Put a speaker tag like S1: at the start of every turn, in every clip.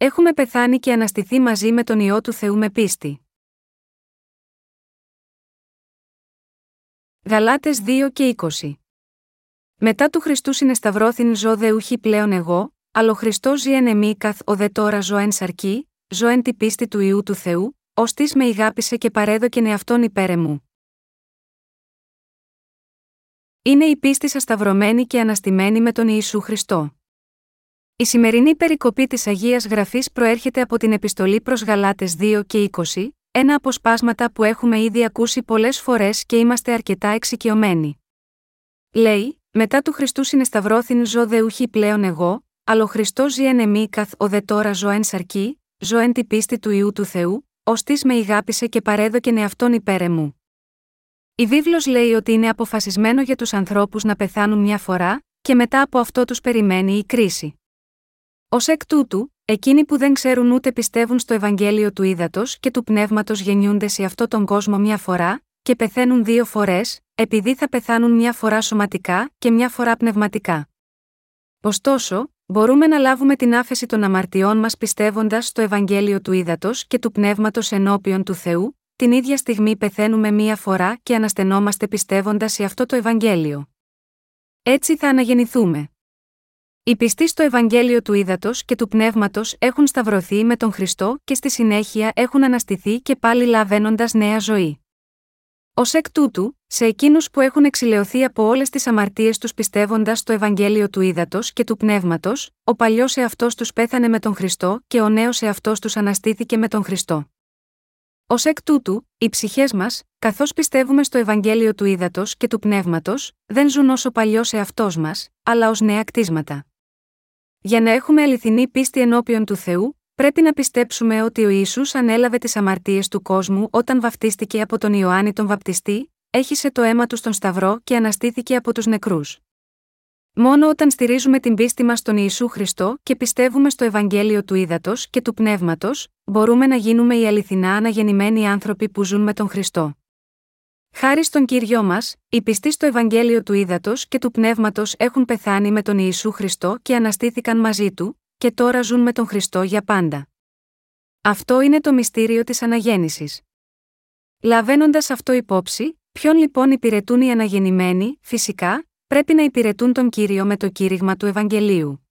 S1: έχουμε πεθάνει και αναστηθεί μαζί με τον ιό του Θεού με πίστη. Γαλάτες 2 και 20 Μετά του Χριστού συνεσταυρώθην ζω δε ουχή πλέον εγώ, αλλά ο Χριστός ζει εν εμή καθ ο δε τώρα ζω εν σαρκή, ζω εν τη πίστη του ιού του Θεού, ως της με ηγάπησε και παρέδοκεν εαυτόν υπέρ μου. Είναι η πίστη σας σταυρωμένη και αναστημένη με τον Ιησού Χριστό. Η σημερινή περικοπή της Αγίας Γραφής προέρχεται από την επιστολή προς Γαλάτες 2 και 20, ένα αποσπάσματα που έχουμε ήδη ακούσει πολλές φορές και είμαστε αρκετά εξοικειωμένοι. Λέει: Μετά του Χριστού συνεσταυρώθην ζω δε ουχή πλέον εγώ, αλλά ο Χριστό ζει εν εμή καθ ο δε τώρα ζω εν σαρκή, ζω εν τη πίστη του ιού του Θεού, ως τη με ηγάπησε και παρέδοκεν εαυτόν υπέρ μου. Η βίβλος λέει ότι είναι αποφασισμένο για τους ανθρώπους να πεθάνουν μια φορά, και μετά από αυτό τους περιμένει η κρίση. Ω εκ τούτου, εκείνοι που δεν ξέρουν ούτε πιστεύουν στο Ευαγγέλιο του ύδατο και του πνεύματος γεννιούνται σε αυτό τον κόσμο μια φορά, και πεθαίνουν δύο φορές, επειδή θα πεθάνουν μια φορά σωματικά και μια φορά πνευματικά. Ωστόσο, μπορούμε να λάβουμε την άφεση των αμαρτιών μας πιστεύοντας στο Ευαγγέλιο του ύδατο και του πνεύματος ενώπιον του Θεού, την ίδια στιγμή πεθαίνουμε μία φορά και αναστενόμαστε πιστεύοντας σε αυτό το Ευαγγέλιο. Έτσι θα αναγεννηθούμε. Οι πιστοί στο Ευαγγέλιο του Ήδατος και του Πνεύματος έχουν σταυρωθεί με τον Χριστό και στη συνέχεια έχουν αναστηθεί και πάλι λαβαίνοντας νέα ζωή. Ω εκ τούτου, σε εκείνους που έχουν εξηλαιωθεί από όλες τις αμαρτίες τους πιστεύοντας στο Ευαγγέλιο του Ήδατος και του Πνεύματος, ο παλιός εαυτός τους πέθανε με τον Χριστό και ο νέος εαυτός τους αναστήθηκε με τον Χριστό. Ω εκ τούτου, οι ψυχές μας, καθώς πιστεύουμε στο Ευαγγέλιο του Ήδατος και του Πνεύματος, δεν ζουν ως ο παλιός εαυτός μας, αλλά ως νέα κτίσματα. Για να έχουμε αληθινή πίστη ενώπιον του Θεού, πρέπει να πιστέψουμε ότι ο Ισού ανέλαβε τις αμαρτίες του κόσμου όταν βαφτίστηκε από τον Ιωάννη τον Βαπτιστή, έχισε το αίμα του στον Σταυρό και αναστήθηκε από τους νεκρούς. Μόνο όταν στηρίζουμε την πίστη μας στον Ιησού Χριστό και πιστεύουμε στο Ευαγγέλιο του Ήδατος και του Πνεύματος, μπορούμε να γίνουμε οι αληθινά αναγεννημένοι άνθρωποι που ζουν με τον Χριστό. Χάρη στον κύριο μας, οι πιστοί στο Ευαγγέλιο του Ήδατος και του Πνεύματος έχουν πεθάνει με τον Ιησού Χριστό και αναστήθηκαν μαζί του, και τώρα ζουν με τον Χριστό για πάντα. Αυτό είναι το μυστήριο της αναγέννησης. Λαβαίνοντας αυτό υπόψη, ποιον λοιπόν υπηρετούν οι αναγεννημένοι, φυσικά, πρέπει να υπηρετούν τον κύριο με το κήρυγμα του Ευαγγελίου.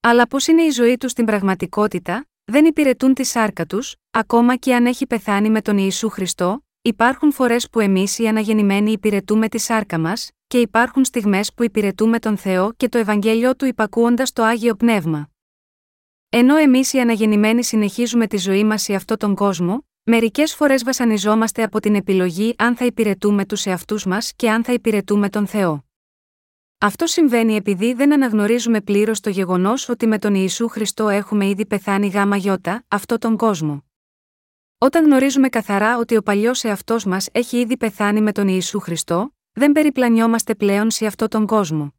S1: Αλλά πώς είναι η ζωή τους στην πραγματικότητα, δεν υπηρετούν τη σάρκα τους, ακόμα και αν έχει πεθάνει με τον Ιησού Χριστό, Υπάρχουν φορές που εμείς οι αναγεννημένοι υπηρετούμε τη σάρκα μας, και υπάρχουν στιγμές που υπηρετούμε τον Θεό και το Ευαγγέλιο του υπακούοντας το άγιο πνεύμα. Ενώ εμείς οι αναγεννημένοι συνεχίζουμε τη ζωή μας σε αυτόν τον κόσμο, μερικές φορές βασανιζόμαστε από την επιλογή αν θα υπηρετούμε τους εαυτούς μας και αν θα υπηρετούμε τον Θεό. Αυτό συμβαίνει επειδή δεν αναγνωρίζουμε πλήρως το γεγονός ότι με τον Ιησού Χριστό έχουμε ήδη πεθάνει γάμα γιώτα, αυτόν τον κόσμο. Όταν γνωρίζουμε καθαρά ότι ο παλιός εαυτός μας έχει ήδη πεθάνει με τον Ιησού Χριστό, δεν περιπλανιόμαστε πλέον σε αυτόν τον κόσμο.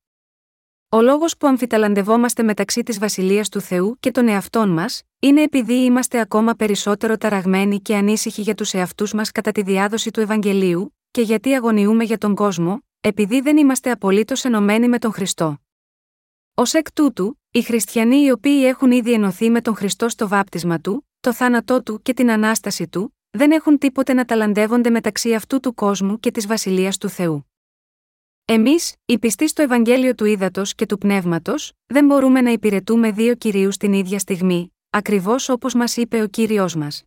S1: Ο λόγος που αμφιταλαντευόμαστε μεταξύ της Βασιλείας του Θεού και των εαυτών μας, είναι επειδή είμαστε ακόμα περισσότερο ταραγμένοι και ανήσυχοι για τους εαυτούς μας κατά τη διάδοση του Ευαγγελίου, και γιατί αγωνιούμε για τον κόσμο, επειδή δεν είμαστε απολύτως ενωμένοι με τον Χριστό. Ω εκ τούτου, οι χριστιανοί οι οποίοι έχουν ήδη ενωθεί με τον Χριστό στο βάπτισμα του, το θάνατό του και την ανάσταση του, δεν έχουν τίποτε να ταλαντεύονται μεταξύ αυτού του κόσμου και της βασιλείας του Θεού. Εμείς, οι πιστοί στο Ευαγγέλιο του Ήδατος και του Πνεύματος, δεν μπορούμε να υπηρετούμε δύο κυρίους την ίδια στιγμή, ακριβώς όπως μας είπε ο κύριος μας.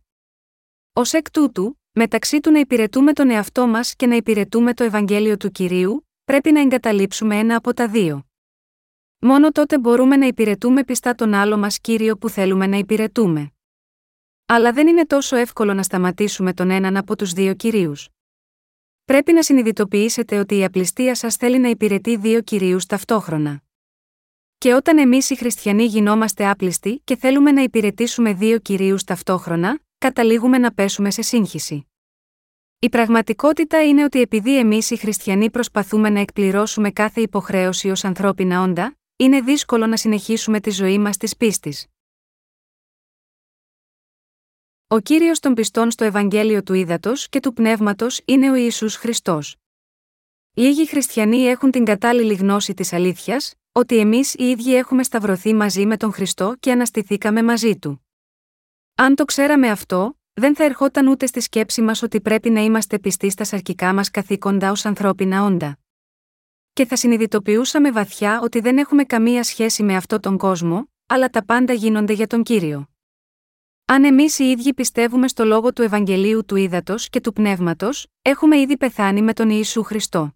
S1: Ω εκ τούτου, μεταξύ του να υπηρετούμε τον εαυτό μας και να υπηρετούμε το Ευαγγέλιο του κυρίου, πρέπει να εγκαταλείψουμε ένα από τα δύο. Μόνο τότε μπορούμε να υπηρετούμε πιστά τον άλλο μας κύριο που θέλουμε να υπηρετούμε. Αλλά δεν είναι τόσο εύκολο να σταματήσουμε τον έναν από τους δύο κυρίους. Πρέπει να συνειδητοποιήσετε ότι η απληστία σας θέλει να υπηρετεί δύο κυρίους ταυτόχρονα. Και όταν εμείς οι χριστιανοί γινόμαστε άπλιστοι και θέλουμε να υπηρετήσουμε δύο κυρίους ταυτόχρονα, καταλήγουμε να πέσουμε σε σύγχυση. Η πραγματικότητα είναι ότι επειδή εμείς οι χριστιανοί προσπαθούμε να εκπληρώσουμε κάθε υποχρέωση ως ανθρώπινα όντα, είναι δύσκολο να συνεχίσουμε τη ζωή μας της πίστης. Ο κύριος των πιστών στο Ευαγγέλιο του Ήδατος και του Πνεύματος είναι ο Ιησούς Χριστός. Λίγοι χριστιανοί έχουν την κατάλληλη γνώση της αλήθειας, ότι εμείς οι ίδιοι έχουμε σταυρωθεί μαζί με τον Χριστό και αναστηθήκαμε μαζί του. Αν το ξέραμε αυτό, δεν θα ερχόταν ούτε στη σκέψη μας ότι πρέπει να είμαστε πιστοί στα σαρκικά μας καθήκοντα ως ανθρώπινα όντα. Και θα συνειδητοποιούσαμε βαθιά ότι δεν έχουμε καμία σχέση με αυτόν τον κόσμο, αλλά τα πάντα γίνονται για τον κύριο. Αν εμείς οι ίδιοι πιστεύουμε στο λόγο του Ευαγγελίου του Ήδατος και του Πνεύματος, έχουμε ήδη πεθάνει με τον Ιησού Χριστό.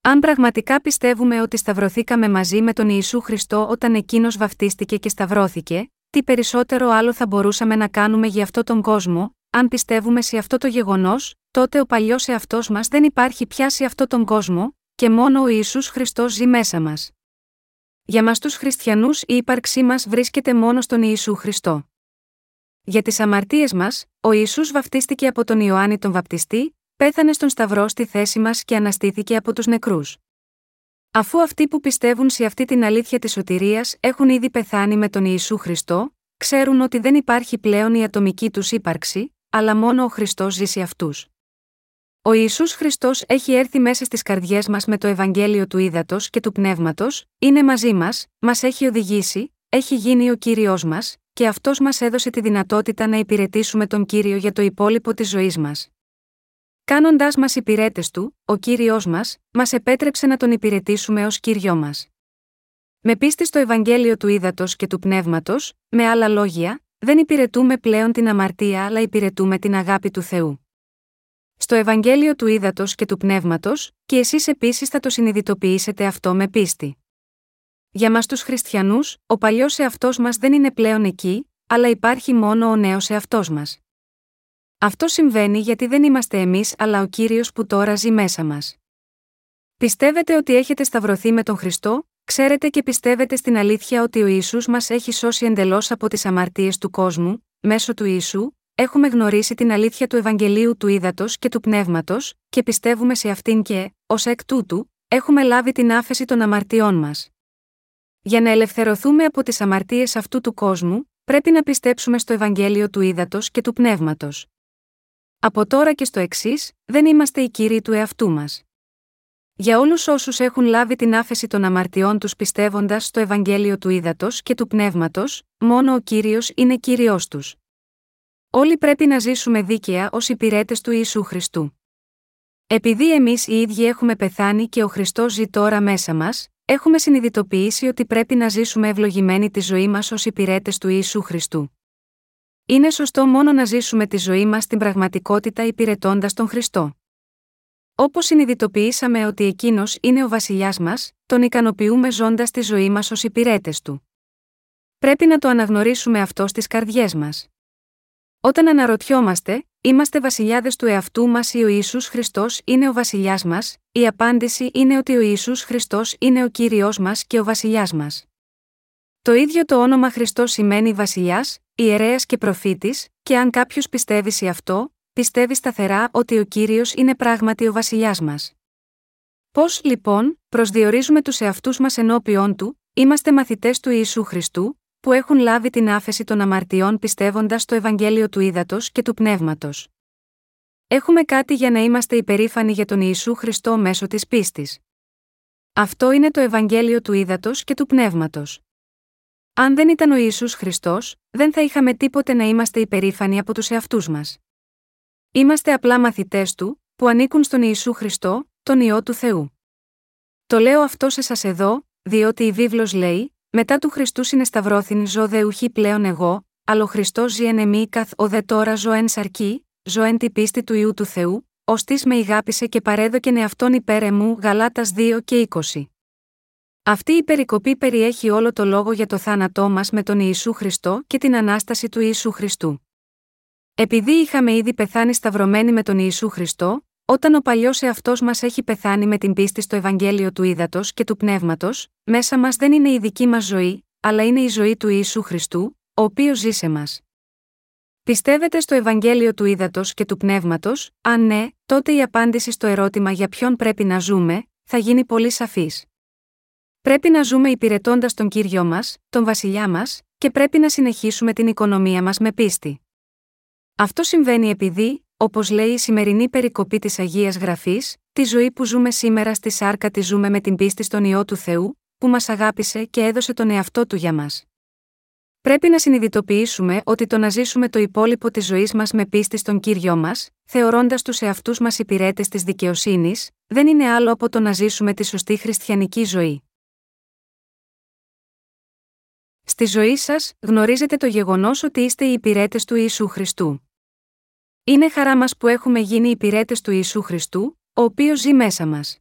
S1: Αν πραγματικά πιστεύουμε ότι σταυρωθήκαμε μαζί με τον Ιησού Χριστό όταν εκείνος βαφτίστηκε και σταυρώθηκε, τι περισσότερο άλλο θα μπορούσαμε να κάνουμε για αυτόν τον κόσμο, αν πιστεύουμε σε αυτό το γεγονός, τότε ο παλιός εαυτός μας δεν υπάρχει πια σε αυτόν τον κόσμο, και μόνο ο Ιησούς Χριστός ζει μέσα μας. Για μας τους χριστιανούς η ύπαρξή μας βρίσκεται μόνο στον Ιησού Χριστό. Για τις αμαρτίες μας, ο Ιησούς βαφτίστηκε από τον Ιωάννη τον Βαπτιστή, πέθανε στον Σταυρό στη θέση μας και αναστήθηκε από τους νεκρούς. Αφού αυτοί που πιστεύουν σε αυτή την αλήθεια της σωτηρίας έχουν ήδη πεθάνει με τον Ιησού Χριστό, ξέρουν ότι δεν υπάρχει πλέον η ατομική τους ύπαρξη, αλλά μόνο ο Χριστός ζει σε αυτούς. Ο Ισού Χριστός έχει έρθει μέσα στις καρδιές μας με το Ευαγγέλιο του Ήδατος και του Πνεύματος, είναι μαζί μας, μας έχει οδηγήσει, έχει γίνει ο κύριος μας, και αυτός μας έδωσε τη δυνατότητα να υπηρετήσουμε τον κύριο για το υπόλοιπο της ζωής μας. Κάνοντάς μας υπηρέτες του, ο κύριος μας, μας επέτρεψε να τον υπηρετήσουμε ως κύριο μας. Με πίστη στο Ευαγγέλιο του Ύδατος και του Πνεύματος, με άλλα λόγια, δεν υπηρετούμε πλέον την αμαρτία αλλά υπηρετούμε την αγάπη του Θεού. Στο Ευαγγέλιο του Ύδατος και του Πνεύματος, και εσείς επίσης θα το συνειδητοποιήσετε αυτό με πίστη. Για μας τους χριστιανούς, ο παλιός εαυτός μας δεν είναι πλέον εκεί, αλλά υπάρχει μόνο ο νέος εαυτός μας. Αυτό συμβαίνει γιατί δεν είμαστε εμείς αλλά ο κύριος που τώρα ζει μέσα μας. Πιστεύετε ότι έχετε σταυρωθεί με τον Χριστό, ξέρετε και πιστεύετε στην αλήθεια ότι ο Ιησούς μας έχει σώσει εντελώς από τις αμαρτίες του κόσμου, μέσω του Ιησού, έχουμε γνωρίσει την αλήθεια του Ευαγγελίου του Ήδατος και του Πνεύματος, και πιστεύουμε σε αυτήν και, ως εκ τούτου, έχουμε λάβει την άφεση των αμαρτιών μας. Για να ελευθερωθούμε από τις αμαρτίες αυτού του κόσμου, πρέπει να πιστέψουμε στο Ευαγγέλιο του Ήδατος και του Πνεύματος. Από τώρα και στο εξής, δεν είμαστε οι κύριοι του εαυτού μας. Για όλους όσους έχουν λάβει την άφεση των αμαρτιών τους πιστεύοντας στο Ευαγγέλιο του Ήδατος και του Πνεύματος, μόνο ο κύριος είναι κύριο τους. Όλοι πρέπει να ζήσουμε δίκαια ως υπηρέτες του Ιησού Χριστού. Επειδή εμείς οι ίδιοι έχουμε πεθάνει και ο Χριστός ζει τώρα μέσα μας, έχουμε συνειδητοποιήσει ότι πρέπει να ζήσουμε ευλογημένοι τη ζωή μας ως υπηρέτες του Ιησού Χριστού. Είναι σωστό μόνο να ζήσουμε τη ζωή μας στην πραγματικότητα υπηρετώντας τον Χριστό. Όπως συνειδητοποιήσαμε ότι εκείνος είναι ο βασιλιάς μας, τον ικανοποιούμε ζώντας τη ζωή μας ως υπηρέτες του. Πρέπει να το αναγνωρίσουμε αυτό στις καρδιές μας. Όταν αναρωτιόμαστε, είμαστε βασιλιάδες του εαυτού μας ή ο Ιησούς Χριστός είναι ο βασιλιάς μας, η απάντηση είναι ότι ο Ιησούς Χριστός είναι ο κύριος μας και ο βασιλιάς μας. Το ίδιο το όνομα Χριστός σημαίνει βασιλιάς, ιερέας και προφήτης, και αν κάποιος πιστεύει σε αυτό, πιστεύει σταθερά ότι ο κύριος είναι πράγματι ο βασιλιάς μας. Πώς, λοιπόν, προσδιορίζουμε τους εαυτούς μας ενώπιον του, είμαστε μαθητές του Ιησού Χριστού, που έχουν λάβει την άφεση των αμαρτιών πιστεύοντας το Ευαγγέλιο του Ήδατος και του Πνεύματος. Έχουμε κάτι για να είμαστε υπερήφανοι για τον Ιησού Χριστό μέσω της πίστης. Αυτό είναι το Ευαγγέλιο του Ήδατος και του Πνεύματος. Αν δεν ήταν ο Ιησούς Χριστός, δεν θα είχαμε τίποτε να είμαστε υπερήφανοι από τους εαυτούς μας. Είμαστε απλά μαθητές του, που ανήκουν στον Ιησού Χριστό, τον ιό του Θεού. Το λέω αυτό σε σας εδώ, διότι η βίβλος λέει: μετά του Χριστού συνεσταυρώθην ζω δε ουχή πλέον εγώ, αλλά ο Χριστός ζει εν εμή καθ ο δε τώρα ζω εν σαρκή, ζω εν τη πίστη του ιού του Θεού, ως τη με ηγάπησε και παρέδοκεν εαυτόν υπέρ εμού Γαλάτας 2 και 20. Αυτή η περικοπή περιέχει όλο το λόγο για το θάνατό μας με τον Ιησού Χριστό και την ανάσταση του Ιησού Χριστού. Επειδή είχαμε ήδη πεθάνει σταυρωμένοι με τον Ιησού Χριστό, όταν ο παλιός εαυτός μας έχει πεθάνει με την πίστη στο Ευαγγέλιο του Ήδατος και του Πνεύματος, μέσα μας δεν είναι η δική μας ζωή, αλλά είναι η ζωή του Ιησού Χριστού, ο οποίος ζει σε μας. Πιστεύετε στο Ευαγγέλιο του Ήδατος και του Πνεύματος, αν ναι, τότε η απάντηση στο ερώτημα για ποιον πρέπει να ζούμε, θα γίνει πολύ σαφής. Πρέπει να ζούμε υπηρετώντας τον κύριο μας, τον βασιλιά μας, και πρέπει να συνεχίσουμε την οικονομία μας με πίστη. Αυτό συμβαίνει επειδή, Όπως λέει η σημερινή περικοπή της Αγίας Γραφής, τη ζωή που ζούμε σήμερα στη σάρκα τη ζούμε με την πίστη στον ιό του Θεού, που μας αγάπησε και έδωσε τον εαυτό του για μας. Πρέπει να συνειδητοποιήσουμε ότι το να ζήσουμε το υπόλοιπο της ζωής μας με πίστη στον κύριο μας, θεωρώντας τους εαυτούς μας υπηρέτες της δικαιοσύνης, δεν είναι άλλο από το να ζήσουμε τη σωστή χριστιανική ζωή. Στη ζωή σας, γνωρίζετε το γεγονός ότι είστε οι υπηρέτες του Ιησού Χριστού. Είναι χαρά μας που έχουμε γίνει υπηρέτες του Ιησού Χριστού, ο οποίος ζει μέσα μας.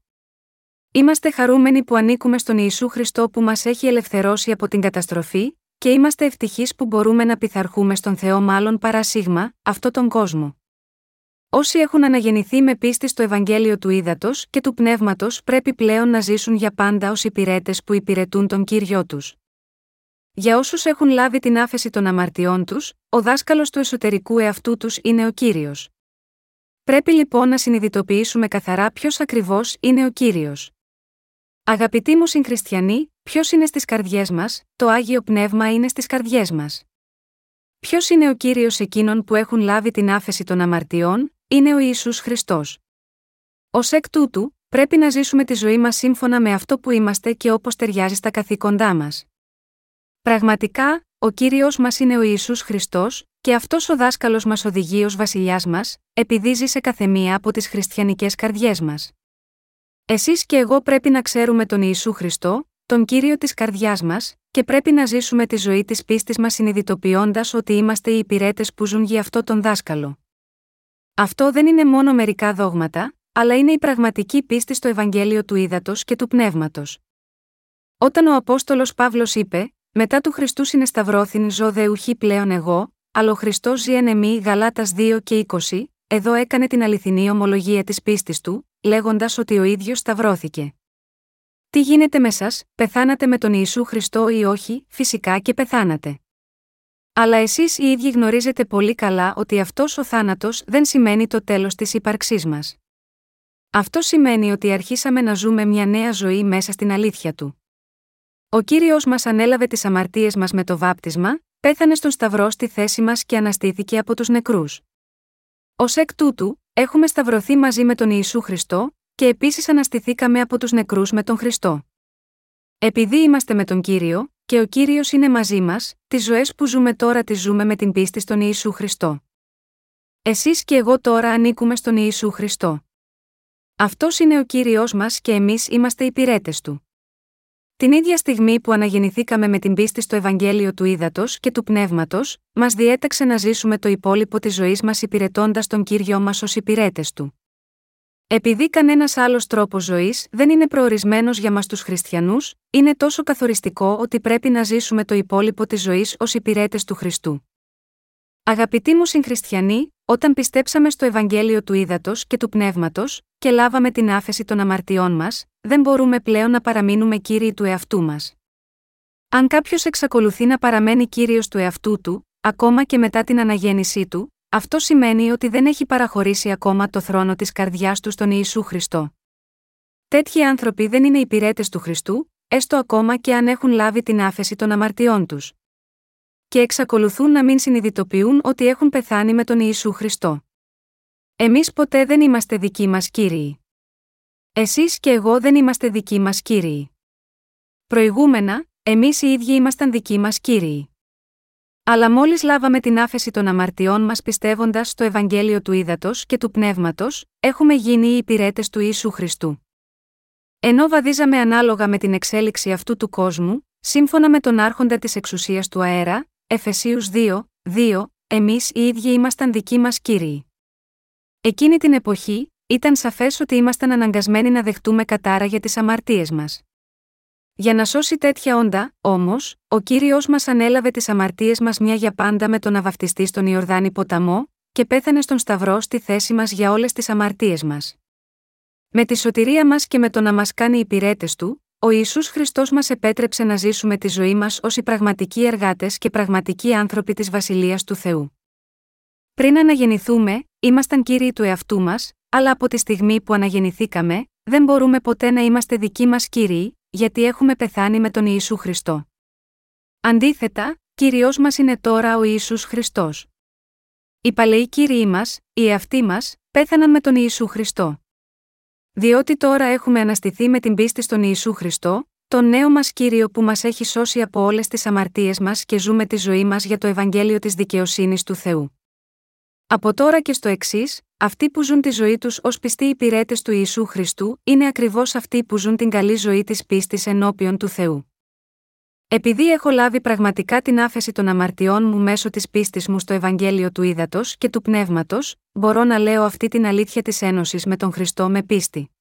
S1: Είμαστε χαρούμενοι που ανήκουμε στον Ιησού Χριστό που μας έχει ελευθερώσει από την καταστροφή, και είμαστε ευτυχείς που μπορούμε να πειθαρχούμε στον Θεό μάλλον παρά σίγμα, αυτόν τον κόσμο. Όσοι έχουν αναγεννηθεί με πίστη στο Ευαγγέλιο του Ήδατος και του Πνεύματος πρέπει πλέον να ζήσουν για πάντα ως υπηρέτες που υπηρετούν τον κύριο τους. Για όσους έχουν λάβει την άφεση των αμαρτιών τους, ο δάσκαλος του εσωτερικού εαυτού τους είναι ο κύριος. Πρέπει λοιπόν να συνειδητοποιήσουμε καθαρά ποιος ακριβώς είναι ο κύριος. Αγαπητοί μου συγχριστιανοί, ποιος είναι στις καρδιές μας, το άγιο πνεύμα είναι στις καρδιές μας. Ποιος είναι ο κύριος εκείνων που έχουν λάβει την άφεση των αμαρτιών, είναι ο Ιησούς Χριστός. Ω εκ τούτου, πρέπει να ζήσουμε τη ζωή μας σύμφωνα με αυτό που είμαστε και όπως ταιριάζει στα καθήκοντά μας. Πραγματικά, ο κύριος μας είναι ο Ιησούς Χριστός, και αυτός ο δάσκαλος μας οδηγεί ως βασιλιάς μας, επειδή ζει σε καθεμία από τις χριστιανικές καρδιές μας. Εσείς και εγώ πρέπει να ξέρουμε τον Ιησού Χριστό, τον κύριο της καρδιάς μας, και πρέπει να ζήσουμε τη ζωή της πίστης μας συνειδητοποιώντας ότι είμαστε οι υπηρέτες που ζουν για αυτό τον δάσκαλο. Αυτό δεν είναι μόνο μερικά δόγματα, αλλά είναι η πραγματική πίστη στο Ευαγγέλιο του Ήδατος και του Πνεύματος. Όταν ο Απόστολος Παύλος είπε: Μετά του Χριστού συνεσταυρώθην ζω δε ουχή πλέον εγώ, αλλά ο Χριστός ζει εν εμή Γαλάτας 2 και 20, εδώ έκανε την αληθινή ομολογία της πίστης του, λέγοντας ότι ο ίδιος σταυρώθηκε. Τι γίνεται με σας, πεθάνατε με τον Ιησού Χριστό ή όχι, φυσικά και πεθάνατε. Αλλά εσείς οι ίδιοι γνωρίζετε πολύ καλά ότι αυτός ο θάνατος δεν σημαίνει το τέλος της ύπαρξής μας. Αυτό σημαίνει ότι αρχίσαμε να ζούμε μια νέα ζωή μέσα στην αλήθεια του. Ο κύριος μας ανέλαβε τις αμαρτίες μας με το βάπτισμα, πέθανε στον Σταυρό στη θέση μας και αναστήθηκε από τους νεκρούς. Ω εκ τούτου, έχουμε σταυρωθεί μαζί με τον Ιησού Χριστό, και επίσης αναστηθήκαμε από τους νεκρούς με τον Χριστό. Επειδή είμαστε με τον κύριο, και ο κύριος είναι μαζί μας, τις ζωές που ζούμε τώρα τις ζούμε με την πίστη στον Ιησού Χριστό. Εσείς και εγώ τώρα ανήκουμε στον Ιησού Χριστό. Αυτός είναι ο κύριος μας και εμείς είμαστε υπηρέτε του. Την ίδια στιγμή που αναγεννηθήκαμε με την πίστη στο Ευαγγέλιο του Ήδατος και του Πνεύματος, μας διέταξε να ζήσουμε το υπόλοιπο της ζωής μας υπηρετώντας τον κύριο μας ως υπηρέτες του. Επειδή κανένας άλλος τρόπος ζωής δεν είναι προορισμένος για μας τους χριστιανούς, είναι τόσο καθοριστικό ότι πρέπει να ζήσουμε το υπόλοιπο της ζωής ως υπηρέτες του Χριστού. Αγαπητοί μου συγχριστιανοί, όταν πιστέψαμε στο Ευαγγέλιο του Ήδατος και του Πνεύματος, και λάβαμε την άφεση των αμαρτιών μας, δεν μπορούμε πλέον να παραμείνουμε κύριοι του εαυτού μας. Αν κάποιος εξακολουθεί να παραμένει κύριος του εαυτού του, ακόμα και μετά την αναγέννησή του, αυτό σημαίνει ότι δεν έχει παραχωρήσει ακόμα το θρόνο της καρδιάς του στον Ιησού Χριστό. Τέτοιοι άνθρωποι δεν είναι υπηρέτες του Χριστού, έστω ακόμα και αν έχουν λάβει την άφεση των αμαρτιών τους. Και εξακολουθούν να μην συνειδητοποιούν ότι έχουν πεθάνει με τον Ιησού Χριστό. Εμείς ποτέ δεν είμαστε δικοί μας κύριοι. Εσείς και εγώ δεν είμαστε δικοί μας κύριοι. Προηγούμενα, εμείς οι ίδιοι ήμασταν δικοί μας κύριοι. Αλλά μόλις λάβαμε την άφεση των αμαρτιών μας πιστεύοντας στο Ευαγγέλιο του Ήδατος και του Πνεύματος, έχουμε γίνει οι υπηρέτες του Ιησού Χριστού. Ενώ βαδίζαμε ανάλογα με την εξέλιξη αυτού του κόσμου, σύμφωνα με τον άρχοντα της εξουσίας του αέρα, Εφεσίους 2, 2, εμείς οι ίδιοι ήμασταν δικοί μας κύριοι. Εκείνη την εποχή, ήταν σαφές ότι ήμασταν αναγκασμένοι να δεχτούμε κατάρα για τις αμαρτίες μας. Για να σώσει τέτοια όντα, όμως, ο κύριος μας ανέλαβε τις αμαρτίες μας μια για πάντα με τον να βαφτιστεί στον Ιορδάνη ποταμό, και πέθανε στον Σταυρό στη θέση μας για όλες τις αμαρτίες μας. Με τη σωτηρία μας και με το να μας κάνει υπηρέτες του, ο Ιησούς Χριστός μας επέτρεψε να ζήσουμε τη ζωή μας ως οι πραγματικοί εργάτες και πραγματικοί άνθρωποι της Βασιλείας του Θεού. Πριν αναγεννηθούμε, ήμασταν κύριοι του εαυτού μας, αλλά από τη στιγμή που αναγεννηθήκαμε, δεν μπορούμε ποτέ να είμαστε δικοί μας κύριοι, γιατί έχουμε πεθάνει με τον Ιησού Χριστό. Αντίθετα, Κύριος μας είναι τώρα ο Ιησούς Χριστός. Οι παλαιοί Κύριοι μας, οι εαυτοί μας, πέθαναν με τον Ιησού Χριστό. Διότι τώρα έχουμε αναστηθεί με την πίστη στον Ιησού Χριστό, τον νέο μας κύριο που μας έχει σώσει από όλες τις αμαρτίες μας και ζούμε τη ζωή μας για το Ευαγγέλιο της δικαιοσύνης του Θεού. Από τώρα και στο εξής, αυτοί που ζουν τη ζωή τους ως πιστοί υπηρέτες του Ιησού Χριστού είναι ακριβώς αυτοί που ζουν την καλή ζωή της πίστης ενώπιον του Θεού. Επειδή έχω λάβει πραγματικά την άφεση των αμαρτιών μου μέσω της πίστης μου στο Ευαγγέλιο του Ήδατος και του Πνεύματος, μπορώ να λέω αυτή την αλήθεια της Ένωσης με τον Χριστό με πίστη.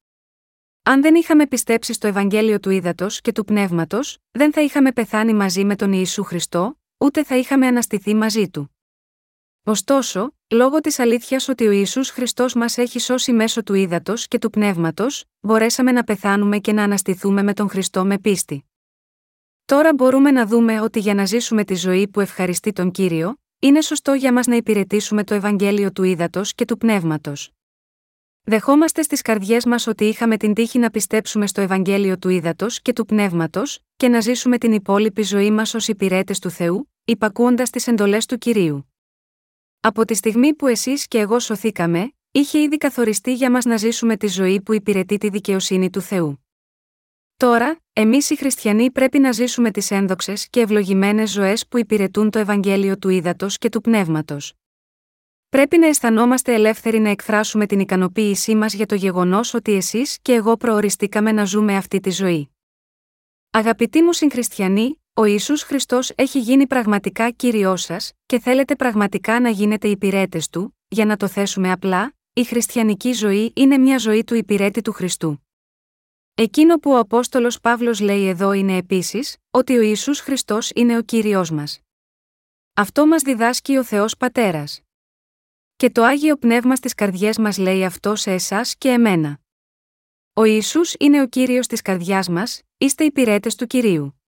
S1: Αν δεν είχαμε πιστέψει στο Ευαγγέλιο του Ήδατος και του Πνεύματος, δεν θα είχαμε πεθάνει μαζί με τον Ιησού Χριστό, ούτε θα είχαμε αναστηθεί μαζί του. Ωστόσο, λόγω της αλήθειας ότι ο Ισού Χριστός μας έχει σώσει μέσω του ύδατο και του πνεύματος, μπορέσαμε να πεθάνουμε και να αναστηθούμε με τον Χριστό με πίστη. Τώρα μπορούμε να δούμε ότι για να ζήσουμε τη ζωή που ευχαριστεί τον κύριο, είναι σωστό για μας να υπηρετήσουμε το Ευαγγέλιο του ύδατο και του πνεύματος. Δεχόμαστε στις καρδιές μας ότι είχαμε την τύχη να πιστέψουμε στο Ευαγγέλιο του ύδατο και του πνεύματος, και να ζήσουμε την υπόλοιπη ζωή μας ως υπηρέτες του Θεού, υπακούοντας τις εντολές του κυρίου. Από τη στιγμή που εσείς και εγώ σωθήκαμε, είχε ήδη καθοριστεί για μας να ζήσουμε τη ζωή που υπηρετεί τη δικαιοσύνη του Θεού. Τώρα, εμείς οι χριστιανοί πρέπει να ζήσουμε τις ένδοξες και ευλογημένες ζωές που υπηρετούν το Ευαγγέλιο του Ήδατος και του Πνεύματος. Πρέπει να αισθανόμαστε ελεύθεροι να εκφράσουμε την ικανοποίησή μας για το γεγονός ότι εσείς και εγώ προοριστήκαμε να ζούμε αυτή τη ζωή. Αγαπητοί μου συγχριστιανοί, ο Ιησούς Χριστός έχει γίνει πραγματικά κύριο σας, και θέλετε πραγματικά να γίνετε υπηρέτες του, για να το θέσουμε απλά, η χριστιανική ζωή είναι μια ζωή του υπηρέτη του Χριστού. Εκείνο που ο Απόστολος Παύλος λέει εδώ είναι επίσης, ότι ο Ιησούς Χριστός είναι ο κύριος μας. Αυτό μας διδάσκει ο Θεός Πατέρας. Και το άγιο πνεύμα στις καρδιές μας λέει αυτό σε εσάς και εμένα. Ο Ιησούς είναι ο κύριος της καρδιάς μας, είστε υπηρέτε του κυρίου.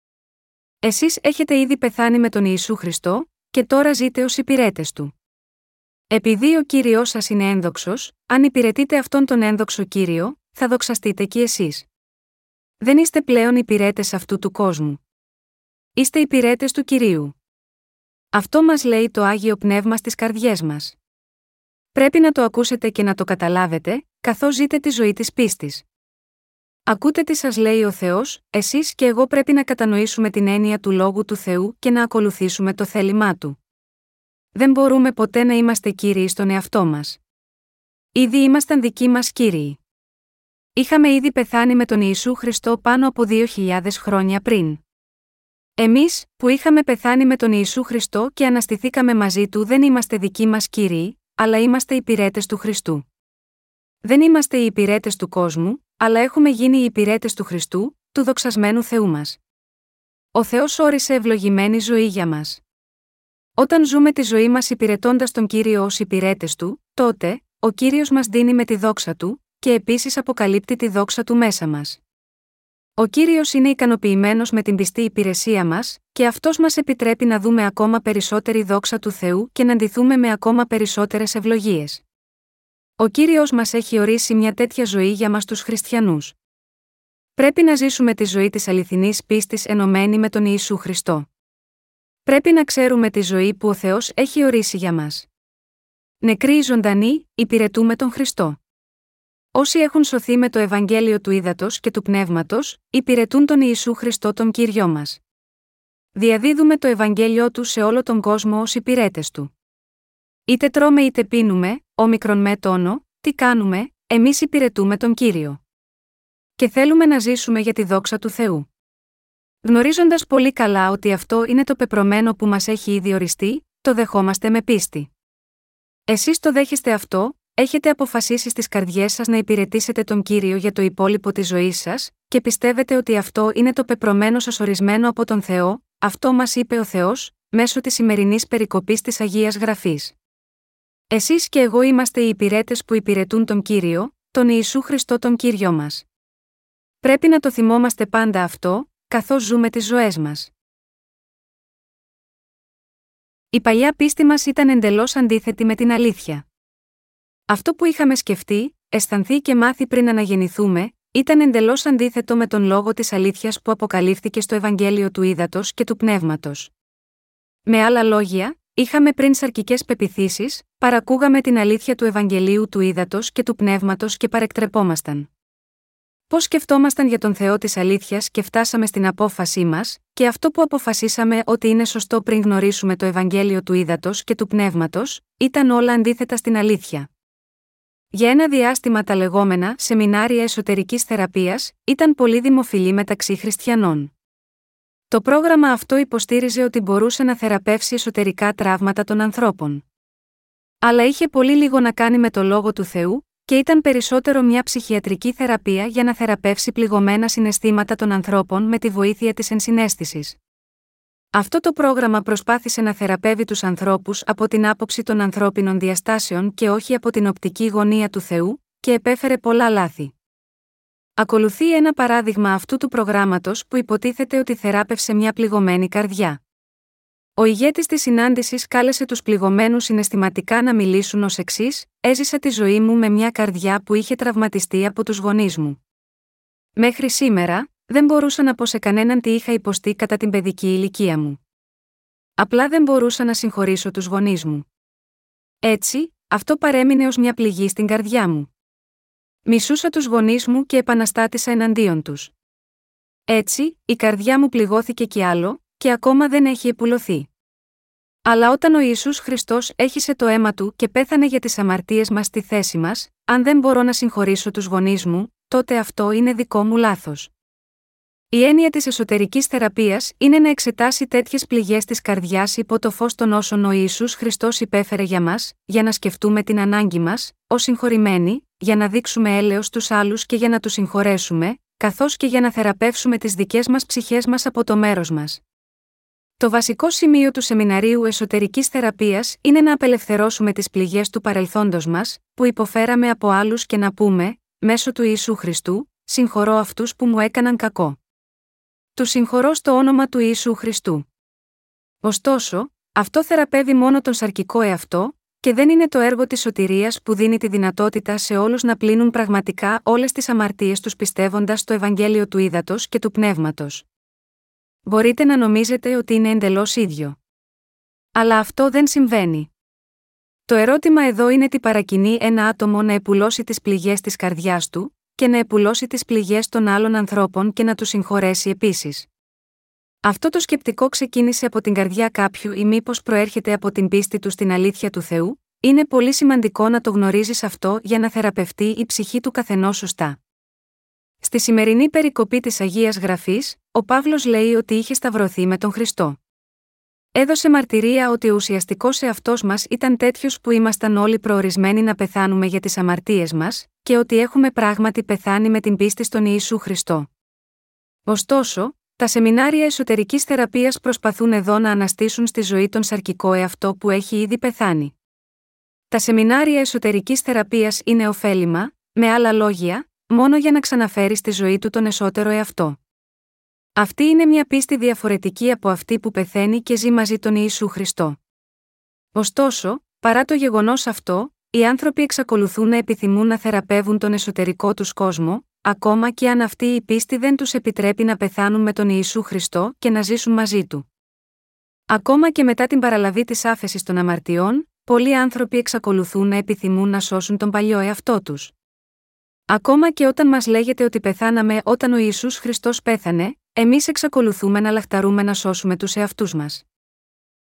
S1: Εσείς έχετε ήδη πεθάνει με τον Ιησού Χριστό, και τώρα ζείτε ως υπηρέτε του. Επειδή ο κύριο σας είναι ένδοξος, αν υπηρετείτε αυτόν τον ένδοξο κύριο, θα δοξαστείτε κι εσείς. Δεν είστε πλέον υπηρέτες αυτού του κόσμου. Είστε υπηρέτες του κυρίου. Αυτό μας λέει το άγιο πνεύμα στις καρδιές μας. Πρέπει να το ακούσετε και να το καταλάβετε, καθώς ζείτε τη ζωή της πίστης. Ακούτε τι σας λέει ο Θεός, εσείς και εγώ πρέπει να κατανοήσουμε την έννοια του λόγου του Θεού και να ακολουθήσουμε το θέλημά του. Δεν μπορούμε ποτέ να είμαστε κύριοι στον εαυτό μας. Ήδη ήμασταν δικοί μας κύριοι. Είχαμε ήδη πεθάνει με τον Ιησού Χριστό πάνω από 2.000 χρόνια πριν. Εμείς, που είχαμε πεθάνει με τον Ιησού Χριστό και αναστηθήκαμε μαζί του, δεν είμαστε δικοί μας κύριοι, αλλά είμαστε υπηρέτες του Χριστού. Δεν είμαστε οι υπηρέτες του κόσμου, αλλά έχουμε γίνει οι υπηρέτες του Χριστού, του δοξασμένου Θεού μας. Ο Θεός όρισε ευλογημένη ζωή για μας. Όταν ζούμε τη ζωή μας υπηρετώντας τον κύριο ως υπηρέτες του, τότε, ο κύριος μας δίνει με τη δόξα του, και επίσης αποκαλύπτει τη δόξα του μέσα μας. Ο κύριος είναι ικανοποιημένος με την πιστή υπηρεσία μας, και αυτός μας επιτρέπει να δούμε ακόμα περισσότερη δόξα του Θεού και να ντυθούμε με ακόμα περισσότερες ευλογίες. Ο κύριος μας έχει ορίσει μια τέτοια ζωή για μας τους χριστιανούς. Πρέπει να ζήσουμε τη ζωή της αληθινής πίστης ενωμένη με τον Ιησού Χριστό. Πρέπει να ξέρουμε τη ζωή που ο Θεός έχει ορίσει για μας. Νεκροί ή ζωντανοί, υπηρετούμε τον Χριστό. Όσοι έχουν σωθεί με το Ευαγγέλιο του Ήδατος και του Πνεύματος, υπηρετούν τον Ιησού Χριστό τον κύριο μας. Διαδίδουμε το Ευαγγέλιο του σε όλο τον κόσμο ως υπηρέτες του. Είτε τρώμε είτε πίνουμε, όμικρον με τόνο, τι κάνουμε, εμείς υπηρετούμε τον κύριο. Και θέλουμε να ζήσουμε για τη δόξα του Θεού. Γνωρίζοντας πολύ καλά ότι αυτό είναι το πεπρωμένο που μας έχει ήδη οριστεί, το δεχόμαστε με πίστη. Εσείς το δέχεστε αυτό, έχετε αποφασίσει στις καρδιές σας να υπηρετήσετε τον κύριο για το υπόλοιπο της ζωής σας, και πιστεύετε ότι αυτό είναι το πεπρωμένο σας ορισμένο από τον Θεό, αυτό μας είπε ο Θεός, μέσω της σημερινής περικοπής της Αγίας Γραφής. Εσείς και εγώ είμαστε οι υπηρέτες που υπηρετούν τον κύριο, τον Ιησού Χριστό τον κύριο μας. Πρέπει να το θυμόμαστε πάντα αυτό, καθώς ζούμε τις ζωές μας. Η παλιά πίστη μας ήταν εντελώς αντίθετη με την αλήθεια. Αυτό που είχαμε σκεφτεί, αισθανθεί και μάθει πριν αναγεννηθούμε, ήταν εντελώς αντίθετο με τον λόγο της αλήθειας που αποκαλύφθηκε στο Ευαγγέλιο του Ήδατος και του Πνεύματος. Με άλλα λόγια, είχαμε πριν σαρκικές πεπιθήσεις, παρακούγαμε την αλήθεια του Ευαγγελίου του Ήδατος και του Πνεύματος και παρεκτρεπόμασταν. Πώς σκεφτόμασταν για τον Θεό της αλήθειας και φτάσαμε στην απόφασή μας, και αυτό που αποφασίσαμε ότι είναι σωστό πριν γνωρίσουμε το Ευαγγέλιο του Ήδατος και του Πνεύματος, ήταν όλα αντίθετα στην αλήθεια. Για ένα διάστημα τα λεγόμενα σεμινάρια εσωτερικής θεραπείας ήταν πολύ δημοφιλή μεταξύ χριστιανών. Το πρόγραμμα αυτό υποστήριζε ότι μπορούσε να θεραπεύσει εσωτερικά τραύματα των ανθρώπων. Αλλά είχε πολύ λίγο να κάνει με το λόγο του Θεού, και ήταν περισσότερο μια ψυχιατρική θεραπεία για να θεραπεύσει πληγωμένα συναισθήματα των ανθρώπων με τη βοήθεια της ενσυναίσθησης. Αυτό το πρόγραμμα προσπάθησε να θεραπεύει τους ανθρώπους από την άποψη των ανθρώπινων διαστάσεων και όχι από την οπτική γωνία του Θεού, και επέφερε πολλά λάθη. Ακολουθεί ένα παράδειγμα αυτού του προγράμματος που υποτίθεται ότι θεράπευσε μια πληγωμένη καρδιά. Ο ηγέτης της συνάντησης κάλεσε τους πληγωμένους συναισθηματικά να μιλήσουν ως εξής: Έζησα τη ζωή μου με μια καρδιά που είχε τραυματιστεί από τους γονείς μου. Μέχρι σήμερα, δεν μπορούσα να πω σε κανέναν τι είχα υποστεί κατά την παιδική ηλικία μου. Απλά δεν μπορούσα να συγχωρήσω τους γονείς μου. Έτσι, αυτό παρέμεινε ως μια πληγή στην καρδιά μου. Μισούσα τους γονείς μου και επαναστάτησα εναντίον τους. Έτσι, η καρδιά μου πληγώθηκε κι άλλο, και ακόμα δεν έχει επουλωθεί. Αλλά όταν ο Ιησούς Χριστός έχισε το αίμα του και πέθανε για τις αμαρτίες μας στη θέση μας, αν δεν μπορώ να συγχωρήσω τους γονείς μου, τότε αυτό είναι δικό μου λάθος. Η έννοια της εσωτερικής θεραπείας είναι να εξετάσει τέτοιες πληγές της καρδιάς υπό το φως των όσων ο Ιησούς Χριστός υπέφερε για μας, για να σκεφτούμε την ανάγκη μας, ως συγχωρημένοι, για να δείξουμε έλεος στους άλλους και για να τους συγχωρέσουμε, καθώς και για να θεραπεύσουμε τις δικές μας ψυχές μας από το μέρος μας. Το βασικό σημείο του σεμιναρίου εσωτερικής θεραπείας είναι να απελευθερώσουμε τις πληγές του παρελθόντος μας, που υποφέραμε από άλλους και να πούμε, μέσω του Ιησού Χριστού, συγχωρώ αυτούς που μου έκαναν κακό. Του συγχωρώ στο όνομα του Ιησού Χριστού. Ωστόσο, αυτό θεραπεύει μόνο τον σαρκικό εαυτό, και δεν είναι το έργο της σωτηρίας που δίνει τη δυνατότητα σε όλους να πλύνουν πραγματικά όλες τις αμαρτίες τους πιστεύοντας το Ευαγγέλιο του Ήδατος και του Πνεύματος. Μπορείτε να νομίζετε ότι είναι εντελώς ίδιο. Αλλά αυτό δεν συμβαίνει. Το ερώτημα εδώ είναι τι παρακινεί ένα άτομο να επουλώσει τις πληγές της καρδιάς του, και να επουλώσει τις πληγές των άλλων ανθρώπων και να τους συγχωρέσει επίσης. Αυτό το σκεπτικό ξεκίνησε από την καρδιά κάποιου ή μήπως προέρχεται από την πίστη του στην αλήθεια του Θεού, είναι πολύ σημαντικό να το γνωρίζεις αυτό για να θεραπευτεί η ψυχή του καθενός σωστά. Στη σημερινή περικοπή της Αγίας Γραφής, ο Παύλος λέει ότι είχε σταυρωθεί με τον Χριστό. Έδωσε μαρτυρία ότι ο ουσιαστικός εαυτός μας ήταν τέτοιος που ήμασταν όλοι προορισμένοι να πεθάνουμε για τις αμαρτίες μας, και ότι έχουμε πράγματι πεθάνει με την πίστη στον Ιησού Χριστό. Ωστόσο, τα σεμινάρια εσωτερικής θεραπείας προσπαθούν εδώ να αναστήσουν στη ζωή τον σαρκικό εαυτό που έχει ήδη πεθάνει. Τα σεμινάρια εσωτερικής θεραπείας είναι ωφέλιμα, με άλλα λόγια, μόνο για να ξαναφέρεις στη ζωή του τον εσωτερό εαυτό. Αυτή είναι μια πίστη διαφορετική από αυτή που πεθαίνει και ζει μαζί τον Ιησού Χριστό. Ωστόσο, παρά το γεγονός αυτό, οι άνθρωποι εξακολουθούν να επιθυμούν να θεραπεύουν τον εσωτερικό τους κόσμο, ακόμα και αν αυτή η πίστη δεν τους επιτρέπει να πεθάνουν με τον Ιησού Χριστό και να ζήσουν μαζί του. Ακόμα και μετά την παραλαβή της άφεσης των αμαρτιών, πολλοί άνθρωποι εξακολουθούν να επιθυμούν να σώσουν τον παλιό εαυτό τους. Ακόμα και όταν μας λέγεται ότι πεθάναμε όταν ο Ιησούς Χριστός πέθανε, εμείς εξακολουθούμε να λαχταρούμε να σώσουμε τους εαυτούς μας.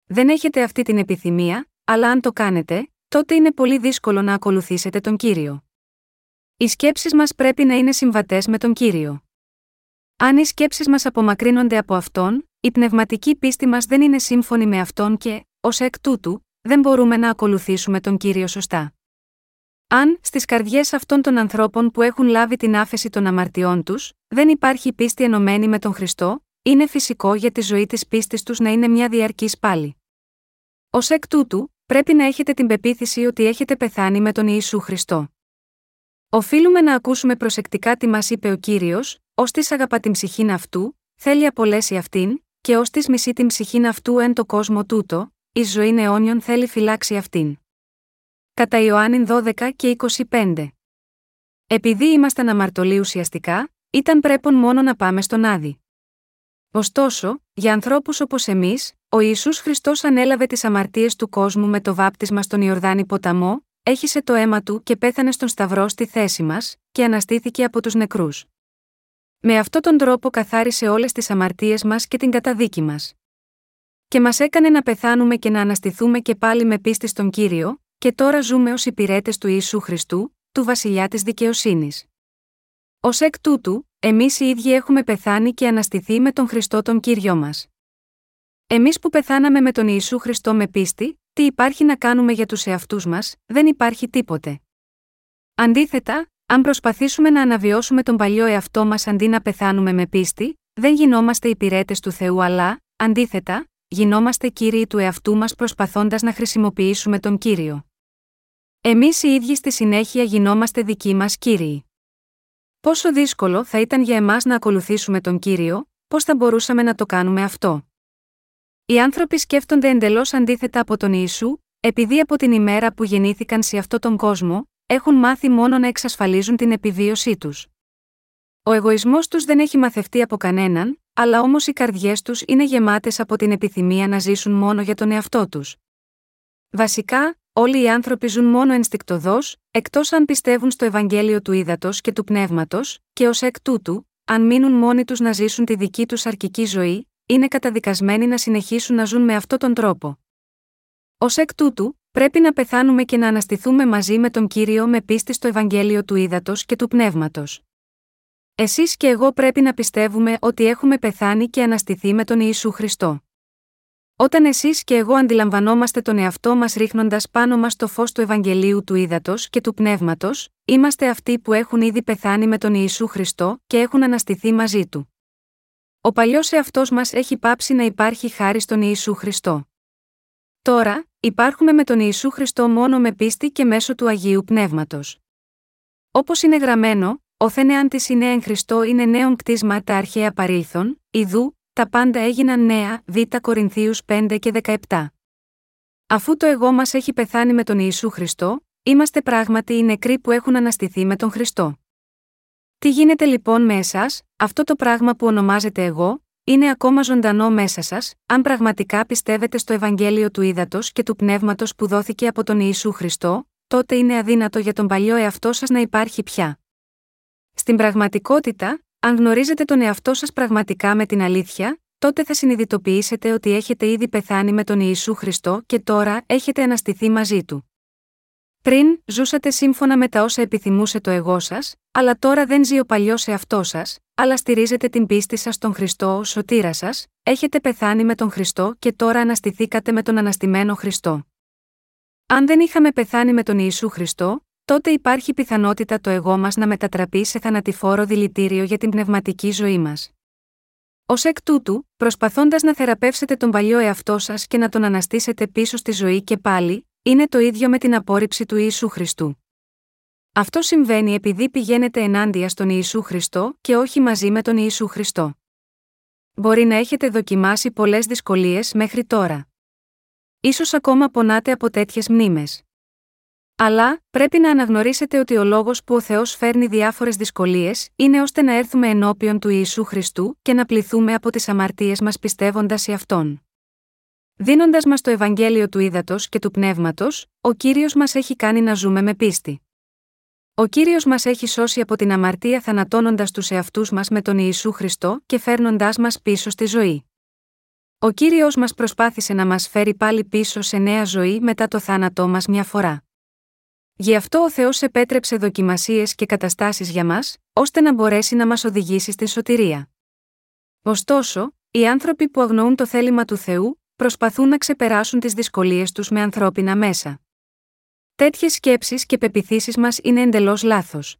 S1: Δεν έχετε αυτή την επιθυμία, αλλά αν το κάνετε, τότε είναι πολύ δύσκολο να ακολουθήσετε τον κύριο. Οι σκέψεις μας πρέπει να είναι συμβατές με τον κύριο. Αν οι σκέψεις μας απομακρύνονται από αυτόν, η πνευματική πίστη μας δεν είναι σύμφωνη με αυτόν και, ως εκ τούτου, δεν μπορούμε να ακολουθήσουμε τον κύριο σωστά. Αν, στις καρδιές αυτών των ανθρώπων που έχουν λάβει την άφεση των αμαρτιών τους, δεν υπάρχει πίστη ενωμένη με τον Χριστό, είναι φυσικό για τη ζωή της πίστης τους να είναι μια διαρκής πάλι. Ω εκ τούτου, πρέπει να έχετε την πεποίθηση ότι έχετε πεθάνει με τον Ιησού Χριστό. Οφείλουμε να ακούσουμε προσεκτικά τι μας είπε ο κύριος, ως της αγαπά την ψυχήν αυτού, θέλει απολέσει αυτήν, και ως της μισή την ψυχήν αυτού εν το κόσμο τούτο, η ζωή αιώνιον θέλει φυλάξει αυτήν. Κατά Ιωάννην 12 και 25. Επειδή ήμασταν αμαρτωλοί ουσιαστικά, ήταν πρέπον μόνο να πάμε στον Άδη. Ωστόσο, για ανθρώπους όπως εμείς, ο Ισού Χριστός ανέλαβε τις αμαρτίες του κόσμου με το βάπτισμα στον Ιορδάνη ποταμό, έχισε το αίμα του και πέθανε στον Σταυρό στη θέση μας, και αναστήθηκε από τους νεκρούς. Με αυτόν τον τρόπο καθάρισε όλες τις αμαρτίες μας και την καταδίκη μας. Και μας έκανε να πεθάνουμε και να αναστηθούμε και πάλι με πίστη στον κύριο, και τώρα ζούμε ως υπηρέτες του Ιησού Χριστού, του βασιλιά της δικαιοσύνης. Ω εκ τούτου, εμείς οι ίδιοι έχουμε πεθάνει και αναστηθεί με τον Χριστό τον κύριο μας. Εμείς που πεθάναμε με τον Ιησού Χριστό με πίστη, τι υπάρχει να κάνουμε για τους εαυτούς μας, δεν υπάρχει τίποτε. Αντίθετα, αν προσπαθήσουμε να αναβιώσουμε τον παλιό εαυτό μας αντί να πεθάνουμε με πίστη, δεν γινόμαστε υπηρέτες του Θεού αλλά, αντίθετα, γινόμαστε κύριοι του εαυτού μας προσπαθώντας να χρησιμοποιήσουμε τον κύριο. Εμείς οι ίδιοι στη συνέχεια γινόμαστε δικοί μας κύριοι. Πόσο δύσκολο θα ήταν για εμάς να ακολουθήσουμε τον κύριο, πώς θα μπορούσαμε να το κάνουμε αυτό. Οι άνθρωποι σκέφτονται εντελώς αντίθετα από τον Ιησού, επειδή από την ημέρα που γεννήθηκαν σε αυτόν τον κόσμο, έχουν μάθει μόνο να εξασφαλίζουν την επιβίωσή τους. Ο εγωισμός τους δεν έχει μαθευτεί από κανέναν, αλλά όμως οι καρδιές τους είναι γεμάτες από την επιθυμία να ζήσουν μόνο για τον εαυτό τους. Βασικά, όλοι οι άνθρωποι ζουν μόνο ενστικτοδός, εκτός αν πιστεύουν στο Ευαγγέλιο του ύδατο και του πνεύματος, και ως εκ τούτου, αν μείνουν μόνοι τους να ζήσουν τη δική τους αρκική ζωή, είναι καταδικασμένοι να συνεχίσουν να ζουν με αυτόν τον τρόπο. Ω εκ τούτου, πρέπει να πεθάνουμε και να αναστηθούμε μαζί με τον κύριο με πίστη στο Ευαγγέλιο του ύδατο και του πνεύματος. Εσείς και εγώ πρέπει να πιστεύουμε ότι έχουμε πεθάνει και αναστηθεί με τον Ιησού Χριστό. Όταν εσείς και εγώ αντιλαμβανόμαστε τον εαυτό μας ρίχνοντας πάνω μας το φως του Ευαγγελίου του ύδατο και του πνεύματος, είμαστε αυτοί που έχουν ήδη πεθάνει με τον Ιησού Χριστό και έχουν αναστηθεί μαζί του. Ο παλιός εαυτός μας έχει πάψει να υπάρχει χάρη στον Ιησού Χριστό. Τώρα, υπάρχουμε με τον Ιησού Χριστό μόνο με πίστη και μέσω του Αγίου Πνεύματος. Όπως είναι γραμμένο, ο θενεάν της είναι εν Χριστό είναι νέον κτίσμα τα αρχαία παρήλθον, ιδού, τα πάντα έγιναν νέα, Β Κορινθίους 5 και 17. Αφού το εγώ μας έχει πεθάνει με τον Ιησού Χριστό, είμαστε πράγματι οι νεκροί που έχουν αναστηθεί με τον Χριστό. Τι γίνεται λοιπόν με εσάς, αυτό το πράγμα που ονομάζεται εγώ, είναι ακόμα ζωντανό μέσα σας, αν πραγματικά πιστεύετε στο Ευαγγέλιο του Ήδατος και του Πνεύματος που δόθηκε από τον Ιησού Χριστό, τότε είναι αδύνατο για τον παλιό εαυτό σας να υπάρχει πια. Στην πραγματικότητα, αν γνωρίζετε τον εαυτό σας πραγματικά με την αλήθεια, τότε θα συνειδητοποιήσετε ότι έχετε ήδη πεθάνει με τον Ιησού Χριστό και τώρα έχετε αναστηθεί μαζί του. Πριν, ζούσατε σύμφωνα με τα όσα επιθυμούσε το εγώ σας, αλλά τώρα δεν ζει ο παλιός εαυτός σας, αλλά στηρίζετε την πίστη σας στον Χριστό ως σωτήρα σας, έχετε πεθάνει με τον Χριστό και τώρα αναστηθήκατε με τον αναστημένο Χριστό. Αν δεν είχαμε πεθάνει με τον Ιησού Χριστό, τότε υπάρχει πιθανότητα το εγώ μας να μετατραπεί σε θανατηφόρο δηλητήριο για την πνευματική ζωή μας. Ω εκ τούτου, προσπαθώντας να θεραπεύσετε τον παλιό εαυτό σας και να τον αναστήσετε πίσω στη ζωή και πάλι, είναι το ίδιο με την απόρριψη του Ιησού Χριστού. Αυτό συμβαίνει επειδή πηγαίνετε ενάντια στον Ιησού Χριστό και όχι μαζί με τον Ιησού Χριστό. Μπορεί να έχετε δοκιμάσει πολλές δυσκολίες μέχρι τώρα. Ίσως ακόμα πονάτε από τέτοιες μνήμες. Αλλά, πρέπει να αναγνωρίσετε ότι ο λόγος που ο Θεός φέρνει διάφορες δυσκολίες είναι ώστε να έρθουμε ενώπιον του Ιησού Χριστού και να πληθούμε από τις αμαρτίες μας πιστεύοντας σε αυτόν. Δίνοντας μας το Ευαγγέλιο του ύδατο και του πνεύματος, ο κύριος μας έχει κάνει να ζούμε με πίστη. Ο κύριος μας έχει σώσει από την αμαρτία θανατώνοντας τους εαυτούς μας με τον Ιησού Χριστό και φέρνοντάς μας πίσω στη ζωή. Ο κύριος μας προσπάθησε να μας φέρει πάλι πίσω σε νέα ζωή μετά το θάνατό μας μια φορά. Γι' αυτό ο Θεός επέτρεψε δοκιμασίες και καταστάσεις για μας, ώστε να μπορέσει να μας οδηγήσει στη σωτηρία. Ωστόσο, οι άνθρωποι που αγνοούν το θέλημα του Θεού, προσπαθούν να ξεπεράσουν τις δυσκολίες τους με ανθρώπινα μέσα. Τέτοιες σκέψεις και πεπιθήσεις μας είναι εντελώς λάθος.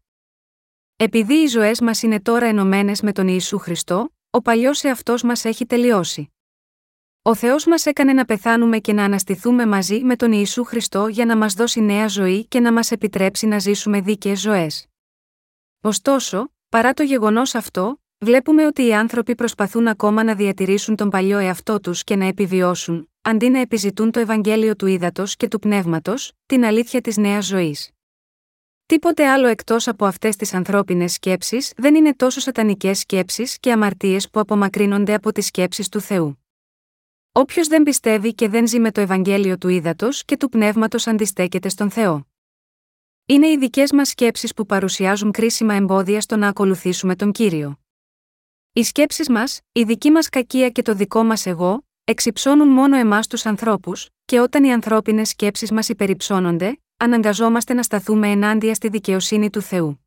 S1: Επειδή οι ζωές μας είναι τώρα ενωμένες με τον Ιησού Χριστό, ο παλιός εαυτός μας έχει τελειώσει. Ο Θεός μας έκανε να πεθάνουμε και να αναστηθούμε μαζί με τον Ιησού Χριστό για να μας δώσει νέα ζωή και να μας επιτρέψει να ζήσουμε δίκαιες ζωές. Ωστόσο, παρά το γεγονός αυτό, βλέπουμε ότι οι άνθρωποι προσπαθούν ακόμα να διατηρήσουν τον παλιό εαυτό τους και να επιβιώσουν, αντί να επιζητούν το Ευαγγέλιο του ύδατο και του πνεύματος, την αλήθεια της νέας ζωής. Τίποτε άλλο εκτός από αυτές τις ανθρώπινες σκέψεις δεν είναι τόσο σατανικές σκέψεις και αμαρτίες που απομακρύνονται από τις σκέψεις του Θεού. Όποιος δεν πιστεύει και δεν ζει με το Ευαγγέλιο του ύδατο και του πνεύματος αντιστέκεται στον Θεό. Είναι οι δικές μας σκέψεις που παρουσιάζουν κρίσιμα εμπόδια στο να ακολουθήσουμε τον κύριο. Οι σκέψεις μας, η δική μας κακία και το δικό μας εγώ, εξυψώνουν μόνο εμάς τους ανθρώπους, και όταν οι ανθρώπινες σκέψεις μας υπερυψώνονται, αναγκαζόμαστε να σταθούμε ενάντια στη δικαιοσύνη του Θεού.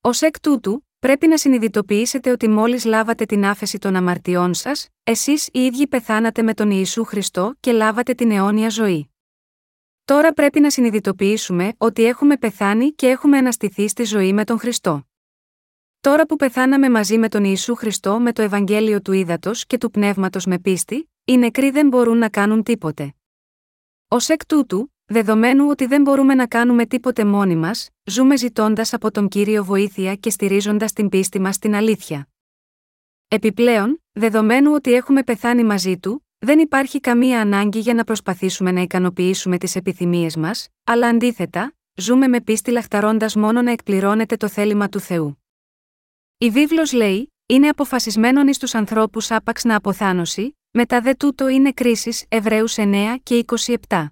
S1: Ω εκ τούτου, πρέπει να συνειδητοποιήσετε ότι μόλις λάβατε την άφεση των αμαρτιών σας, εσείς οι ίδιοι πεθάνατε με τον Ιησού Χριστό και λάβατε την αιώνια ζωή. Τώρα πρέπει να συνειδητοποιήσουμε ότι έχουμε πεθάνει και έχουμε αναστηθεί στη ζωή με τον Χριστό. Τώρα που πεθάναμε μαζί με τον Ιησού Χριστό με το Ευαγγέλιο του Ήδατος και του Πνεύματος με πίστη, οι νεκροί δεν μπορούν να κάνουν τίποτε. Ω εκ τούτου, δεδομένου ότι δεν μπορούμε να κάνουμε τίποτε μόνοι μας, ζούμε ζητώντας από τον κύριο βοήθεια και στηρίζοντας την πίστη μας στην αλήθεια. Επιπλέον, δεδομένου ότι έχουμε πεθάνει μαζί του, δεν υπάρχει καμία ανάγκη για να προσπαθήσουμε να ικανοποιήσουμε τις επιθυμίες μας, αλλά αντίθετα, ζούμε με πίστη λαχταρώντα μόνο να εκπληρώνεται το θέλημα του Θεού. Η βίβλος λέει, είναι αποφασισμένον εις τους ανθρώπους άπαξ να αποθάνωση, μετά δε τούτο είναι κρίση Εβραίους 9 και 27.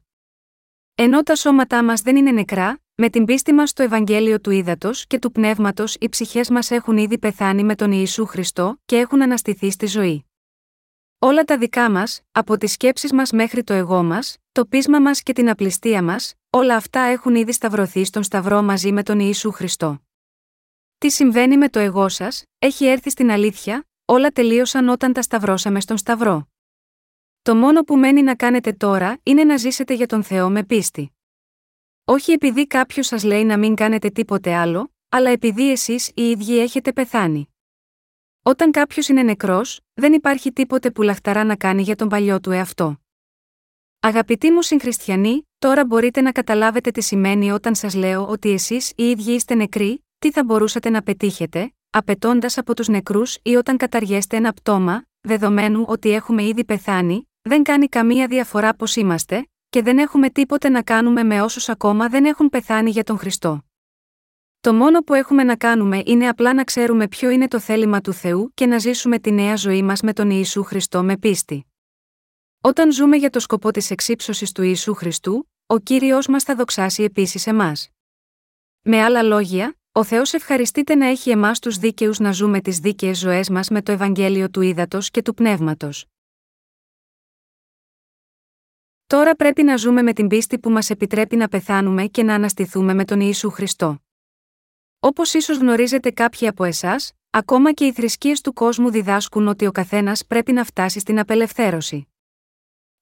S1: Ενώ τα σώματά μας δεν είναι νεκρά, με την πίστη μας στο Ευαγγέλιο του Ήδατος και του Πνεύματος οι ψυχές μας έχουν ήδη πεθάνει με τον Ιησού Χριστό και έχουν αναστηθεί στη ζωή. Όλα τα δικά μας, από τις σκέψεις μας μέχρι το εγώ μας, το πείσμα μας και την απληστία μας, όλα αυτά έχουν ήδη σταυρωθεί στον Σταυρό μαζί με τον Ιησού Χριστό. Τι συμβαίνει με το εγώ σας, έχει έρθει στην αλήθεια, όλα τελείωσαν όταν τα σταυρώσαμε στον Σταυρό. Το μόνο που μένει να κάνετε τώρα είναι να ζήσετε για τον Θεό με πίστη. Όχι επειδή κάποιος σας λέει να μην κάνετε τίποτε άλλο, αλλά επειδή εσείς οι ίδιοι έχετε πεθάνει. Όταν κάποιος είναι νεκρός, δεν υπάρχει τίποτε που λαχταρά να κάνει για τον παλιό του εαυτό. Αγαπητοί μου συγχριστιανοί, τώρα μπορείτε να καταλάβετε τι σημαίνει όταν σας λέω ότι εσείς οι ίδιοι είστε νεκροί, τι θα μπορούσατε να πετύχετε, απαιτώντας από τους νεκρούς ή όταν καταργέστε ένα πτώμα, δεδομένου ότι έχουμε ήδη πεθάνει, δεν κάνει καμία διαφορά πώς είμαστε, και δεν έχουμε τίποτε να κάνουμε με όσους ακόμα δεν έχουν πεθάνει για τον Χριστό. Το μόνο που έχουμε να κάνουμε είναι απλά να ξέρουμε ποιο είναι το θέλημα του Θεού και να ζήσουμε τη νέα ζωή μας με τον Ιησού Χριστό με πίστη. Όταν ζούμε για το σκοπό της εξύψωσης του Ιησού Χριστού, ο κύριος μας θα δοξάσει επίσης εμάς. Με άλλα λόγια, ο Θεός ευχαριστείται να έχει εμάς τους δίκαιους να ζούμε τις δίκαιες ζωές μας με το Ευαγγέλιο του Ήδατος και του Πνεύματος. Τώρα πρέπει να ζούμε με την πίστη που μας επιτρέπει να πεθάνουμε και να αναστηθούμε με τον Ιησού Χριστό. Όπως ίσως γνωρίζετε κάποιοι από εσάς, ακόμα και οι θρησκείες του κόσμου διδάσκουν ότι ο καθένας πρέπει να φτάσει στην απελευθέρωση.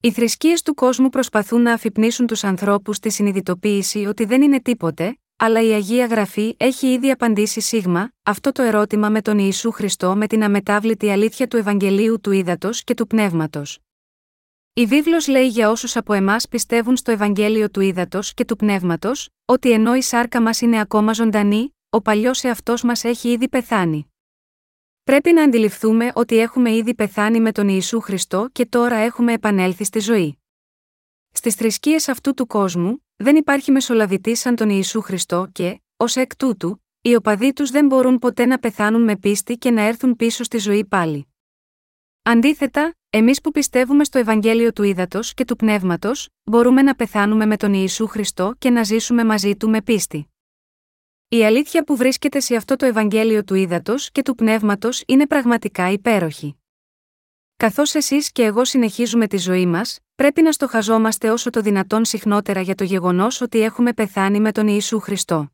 S1: Οι θρησκείες του κόσμου προσπαθούν να αφυπνίσουν τους ανθρώπους στη συνειδητοποίηση ότι δεν είναι τίποτε, αλλά η Αγία Γραφή έχει ήδη απαντήσει σίγμα αυτό το ερώτημα με τον Ιησού Χριστό με την αμετάβλητη αλήθεια του Ευαγγελίου του Ήδατος και του Πνεύματος. Η βίβλος λέει για όσους από εμάς πιστεύουν στο Ευαγγέλιο του Ήδατος και του Πνεύματος, ότι ενώ η σάρκα μας είναι ακόμα ζωντανή, ο παλιός εαυτός μας έχει ήδη πεθάνει. Πρέπει να αντιληφθούμε ότι έχουμε ήδη πεθάνει με τον Ιησού Χριστό και τώρα έχουμε επανέλθει στη ζωή. Στις θρησκείες αυτού του κόσμου, δεν υπάρχει μεσολαβητής σαν τον Ιησού Χριστό και, ως εκ τούτου, οι οπαδοί τους δεν μπορούν ποτέ να πεθάνουν με πίστη και να έρθουν πίσω στη ζωή πάλι. Αντίθετα, εμείς που πιστεύουμε στο Ευαγγέλιο του Ήδατος και του Πνεύματος, μπορούμε να πεθάνουμε με τον Ιησού Χριστό και να ζήσουμε μαζί του με πίστη. Η αλήθεια που βρίσκεται σε αυτό το Ευαγγέλιο του Ήδατος και του Πνεύματος είναι πραγματικά υπέροχη. Καθώς εσείς και εγώ συνεχίζουμε τη ζωή μας, πρέπει να στοχαζόμαστε όσο το δυνατόν συχνότερα για το γεγονός ότι έχουμε πεθάνει με τον Ιησού Χριστό.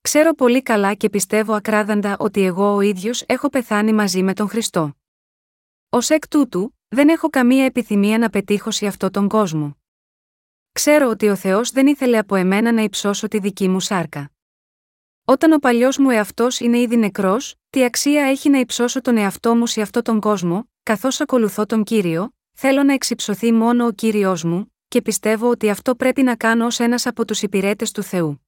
S1: Ξέρω πολύ καλά και πιστεύω ακράδαντα ότι εγώ ο ίδιος έχω πεθάνει μαζί με τον Χριστό. Ω εκ τούτου, δεν έχω καμία επιθυμία να πετύχω σε αυτόν τον κόσμο. Ξέρω ότι ο Θεός δεν ήθελε από εμένα να υψώσω τη δική μου σάρκα. Όταν ο παλιός μου εαυτός είναι ήδη νεκρός, τι αξία έχει να υψώσω τον εαυτό μου σε αυτόν τον κόσμο, καθώς ακολουθώ τον κύριο, θέλω να εξυψωθεί μόνο ο κύριος μου, και πιστεύω ότι αυτό πρέπει να κάνω ως ένας από τους υπηρέτες του Θεού.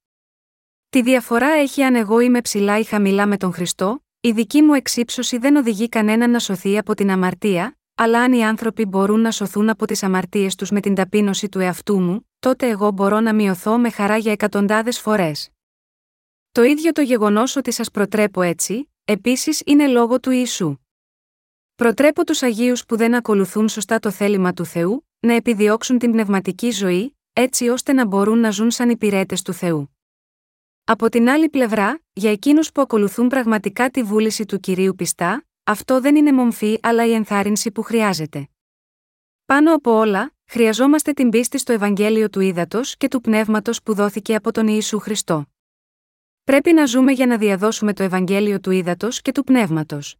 S1: Τη διαφορά έχει αν εγώ είμαι ψηλά ή χαμηλά με τον Χριστό, η δική μου εξύψωση δεν οδηγεί κανέναν να σωθεί από την αμαρτία, αλλά αν οι άνθρωποι μπορούν να σωθούν από τις αμαρτίες τους με την ταπείνωση του εαυτού μου, τότε εγώ μπορώ να μειωθώ με χαρά για εκατοντάδες φορές. Το ίδιο το γεγονός ότι σας προτρέπω έτσι, επίσης είναι λόγο του Ιησού. Προτρέπω τους Αγίους που δεν ακολουθούν σωστά το θέλημα του Θεού, να επιδιώξουν την πνευματική ζωή, έτσι ώστε να μπορούν να ζουν σαν υπηρέτες του Θεού. Από την άλλη πλευρά, για εκείνους που ακολουθούν πραγματικά τη βούληση του κυρίου πιστά, αυτό δεν είναι μομφή αλλά η ενθάρρυνση που χρειάζεται. Πάνω από όλα, χρειαζόμαστε την πίστη στο Ευαγγέλιο του Ήδατος και του Πνεύματος που δόθηκε από τον Ιησού Χριστό. Πρέπει να ζούμε για να διαδώσουμε το Ευαγγέλιο του Ήδατος και του Πνεύματος.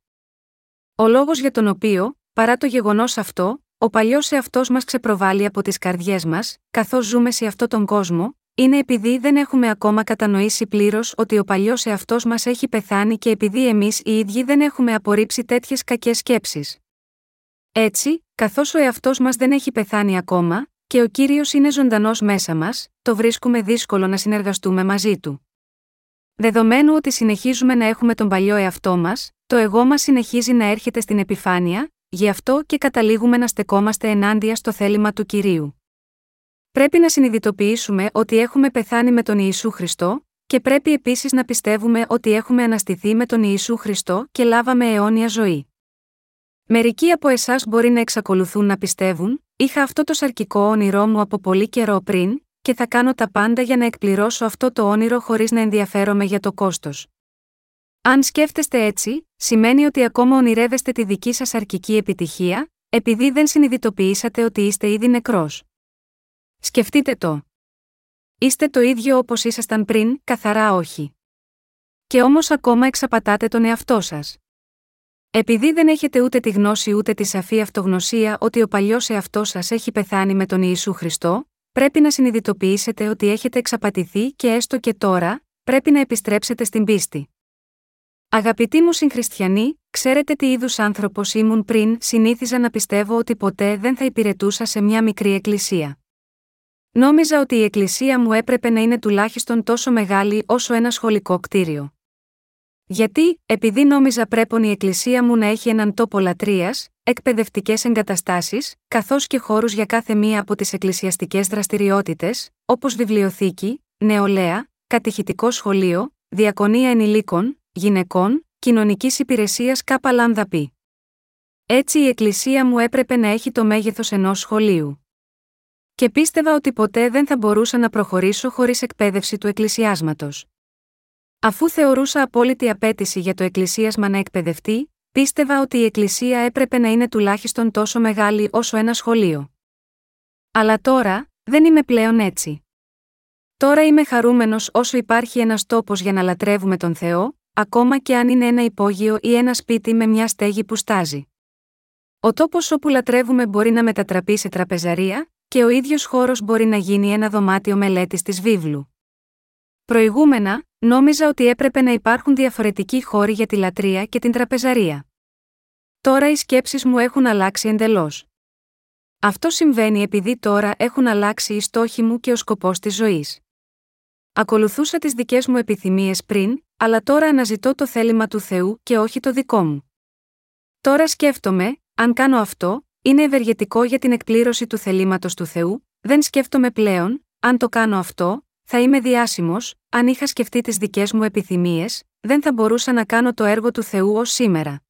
S1: Ο λόγος για τον οποίο, παρά το γεγονός αυτό, ο παλιός εαυτός μας ξεπροβάλλει από τις καρδιές μας, καθώς ζούμε σε αυτόν τον κόσμο, είναι επειδή δεν έχουμε ακόμα κατανοήσει πλήρως ότι ο παλιός εαυτός μας έχει πεθάνει και επειδή εμείς οι ίδιοι δεν έχουμε απορρίψει τέτοιες κακές σκέψεις. Έτσι, καθώς ο εαυτός μας δεν έχει πεθάνει ακόμα, και ο κύριος είναι ζωντανός μέσα μας, το βρίσκουμε δύσκολο να συνεργαστούμε μαζί του. Δεδομένου ότι συνεχίζουμε να έχουμε τον παλιό εαυτό μας, το εγώ μας συνεχίζει να έρχεται στην επιφάνεια, γι' αυτό και καταλήγουμε να στεκόμαστε ενάντια στο θέλημα του κυρίου. Πρέπει να συνειδητοποιήσουμε ότι έχουμε πεθάνει με τον Ιησού Χριστό, και πρέπει επίσης να πιστεύουμε ότι έχουμε αναστηθεί με τον Ιησού Χριστό και λάβαμε αιώνια ζωή. Μερικοί από εσάς μπορεί να εξακολουθούν να πιστεύουν: Είχα αυτό το σαρκικό όνειρό μου από πολύ καιρό πριν, και θα κάνω τα πάντα για να εκπληρώσω αυτό το όνειρο χωρίς να ενδιαφέρομαι για το κόστος. Αν σκέφτεστε έτσι, σημαίνει ότι ακόμα ονειρεύεστε τη δική σας αρκική επιτυχία, επειδή δεν συνειδητοποιήσατε ότι είστε ήδη νεκρός. Σκεφτείτε το. Είστε το ίδιο όπως ήσασταν πριν, καθαρά όχι. Και όμως ακόμα εξαπατάτε τον εαυτό σας. Επειδή δεν έχετε ούτε τη γνώση ούτε τη σαφή αυτογνωσία ότι ο παλιός εαυτός σας έχει πεθάνει με τον Ιησού Χριστό, πρέπει να συνειδητοποιήσετε ότι έχετε εξαπατηθεί και έστω και τώρα, πρέπει να επιστρέψετε στην πίστη. Αγαπητοί μου συγχριστιανοί, ξέρετε τι είδους άνθρωπος ήμουν πριν, συνήθιζα να πιστεύω ότι ποτέ δεν θα υπηρετούσα σε μια μικρή εκκλησία. Νόμιζα ότι η εκκλησία μου έπρεπε να είναι τουλάχιστον τόσο μεγάλη όσο ένα σχολικό κτίριο. Γιατί, επειδή νόμιζα πρέπον η εκκλησία μου να έχει έναν τόπο λατρείας, εκπαιδευτικές εγκαταστάσεις, καθώς και χώρους για κάθε μία από τις εκκλησιαστικές δραστηριότητες, όπως βιβλιοθήκη, νεολαία, κατηχητικό σχολείο, διακονία ενηλίκων, γυναικών, κοινωνικής υπηρεσίας κάπα λάμδα Έτσι η εκκλησία μου έπρεπε να έχει το μέγεθος ενός σχολείου. Και πίστευα ότι ποτέ δεν θα μπορούσα να προχωρήσω χωρίς εκπαίδευση του εκκλησιάσματος. Αφού θεωρούσα απόλυτη απέτηση για το εκκλησίασμα να εκπαιδευτεί, πίστευα ότι η εκκλησία έπρεπε να είναι τουλάχιστον τόσο μεγάλη όσο ένα σχολείο. Αλλά τώρα, δεν είμαι πλέον έτσι. Τώρα είμαι χαρούμενος όσο υπάρχει ένας τόπος για να λατρεύουμε τον Θεό, ακόμα και αν είναι ένα υπόγειο ή ένα σπίτι με μια στέγη που στάζει. Ο τόπος όπου λατρεύουμε μπορεί να μετατραπεί σε τραπεζαρία, και ο ίδιος χώρος μπορεί να γίνει ένα δωμάτιο μελέτης της βίβλου. Προηγούμενα, νόμιζα ότι έπρεπε να υπάρχουν διαφορετικοί χώροι για τη λατρεία και την τραπεζαρία. Τώρα οι σκέψεις μου έχουν αλλάξει εντελώς. Αυτό συμβαίνει επειδή τώρα έχουν αλλάξει οι στόχοι μου και ο σκοπός της ζωής. Ακολουθούσα τις δικές μου επιθυμίες πριν, αλλά τώρα αναζητώ το θέλημα του Θεού και όχι το δικό μου. Τώρα σκέφτομαι, αν κάνω αυτό, είναι ευεργετικό για την εκπλήρωση του θελήματος του Θεού, δεν σκέφτομαι πλέον, αν το κάνω αυτό, θα είμαι διάσημος, αν είχα σκεφτεί τις δικές μου επιθυμίες, δεν θα μπορούσα να κάνω το έργο του Θεού ως σήμερα.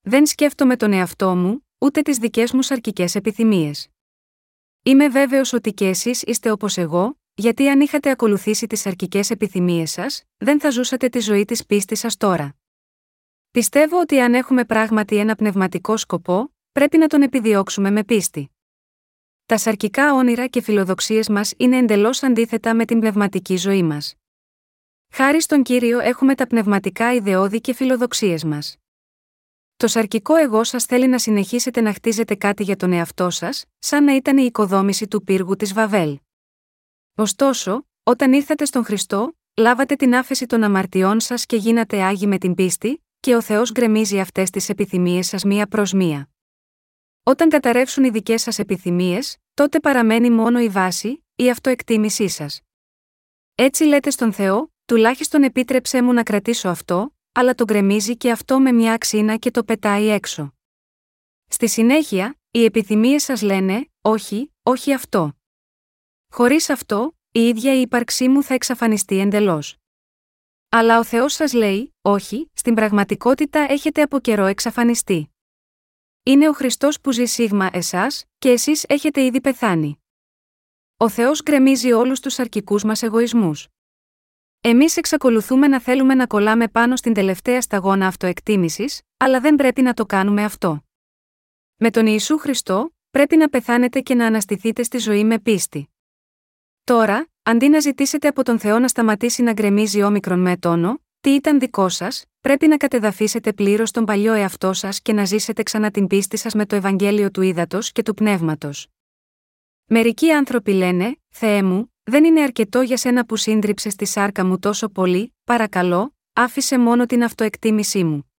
S1: Δεν σκέφτομαι τον εαυτό μου, ούτε τις δικές μου σαρκικές επιθυμίες. Είμαι βέβαιος ότι και εσείς είστε όπως εγώ, γιατί αν είχατε ακολουθήσει τις αρκικέ επιθυμίες σας, δεν θα ζούσατε τη ζωή της πίστης σας τώρα. Πιστεύω ότι αν έχουμε πράγματι ένα πνευματικό σκοπό, πρέπει να τον επιδιώξουμε με πίστη. Τα σαρκικά όνειρα και φιλοδοξίες μας είναι εντελώς αντίθετα με την πνευματική ζωή μας. Χάρη στον κύριο έχουμε τα πνευματικά ιδεώδη και φιλοδοξίες μας. Το σαρκικό εγώ σας θέλει να συνεχίσετε να χτίζετε κάτι για τον εαυτό σας, σαν να ήταν η οικοδόμηση του πύργου της Βαβέλ. Ωστόσο, όταν ήρθατε στον Χριστό, λάβατε την άφεση των αμαρτιών σας και γίνατε άγιοι με την πίστη, και ο Θεός γκρεμίζει αυτές τις επιθυμίες σας μία προς μία. Όταν καταρρεύσουν οι δικές σας επιθυμίες, τότε παραμένει μόνο η βάση, η αυτοεκτίμησή σας. Έτσι λέτε στον Θεό, τουλάχιστον επίτρεψέ μου να κρατήσω αυτό, αλλά το γκρεμίζει και αυτό με μια αξίνα και το πετάει έξω. Στη συνέχεια, οι επιθυμίες σας λένε, όχι, όχι αυτό. Χωρίς αυτό, η ίδια η ύπαρξή μου θα εξαφανιστεί εντελώς. Αλλά ο Θεός σας λέει, όχι, στην πραγματικότητα έχετε από καιρό εξαφανιστεί. Είναι ο Χριστός που ζει σίγμα εσάς, και εσείς έχετε ήδη πεθάνει. Ο Θεός γκρεμίζει όλους τους αρκικού μας εγωισμούς. Εμείς εξακολουθούμε να θέλουμε να κολλάμε πάνω στην τελευταία σταγόνα αυτοεκτίμησης, αλλά δεν πρέπει να το κάνουμε αυτό. Με τον Ιησού Χριστό, πρέπει να πεθάνετε και να αναστηθείτε στη ζωή με πίστη. Τώρα, αντί να ζητήσετε από τον Θεό να σταματήσει να γκρεμίζει όμικρον με τόνο, τι ήταν δικό σας, πρέπει να κατεδαφίσετε πλήρως τον παλιό εαυτό σας και να ζήσετε ξανά την πίστη σας με το Ευαγγέλιο του Ήδατος και του Πνεύματος. Μερικοί άνθρωποι λένε: Θεέ μου, δεν είναι αρκετό για σένα που σύντριψες στη σάρκα μου τόσο πολύ, παρακαλώ, άφησε μόνο την αυτοεκτίμησή μου.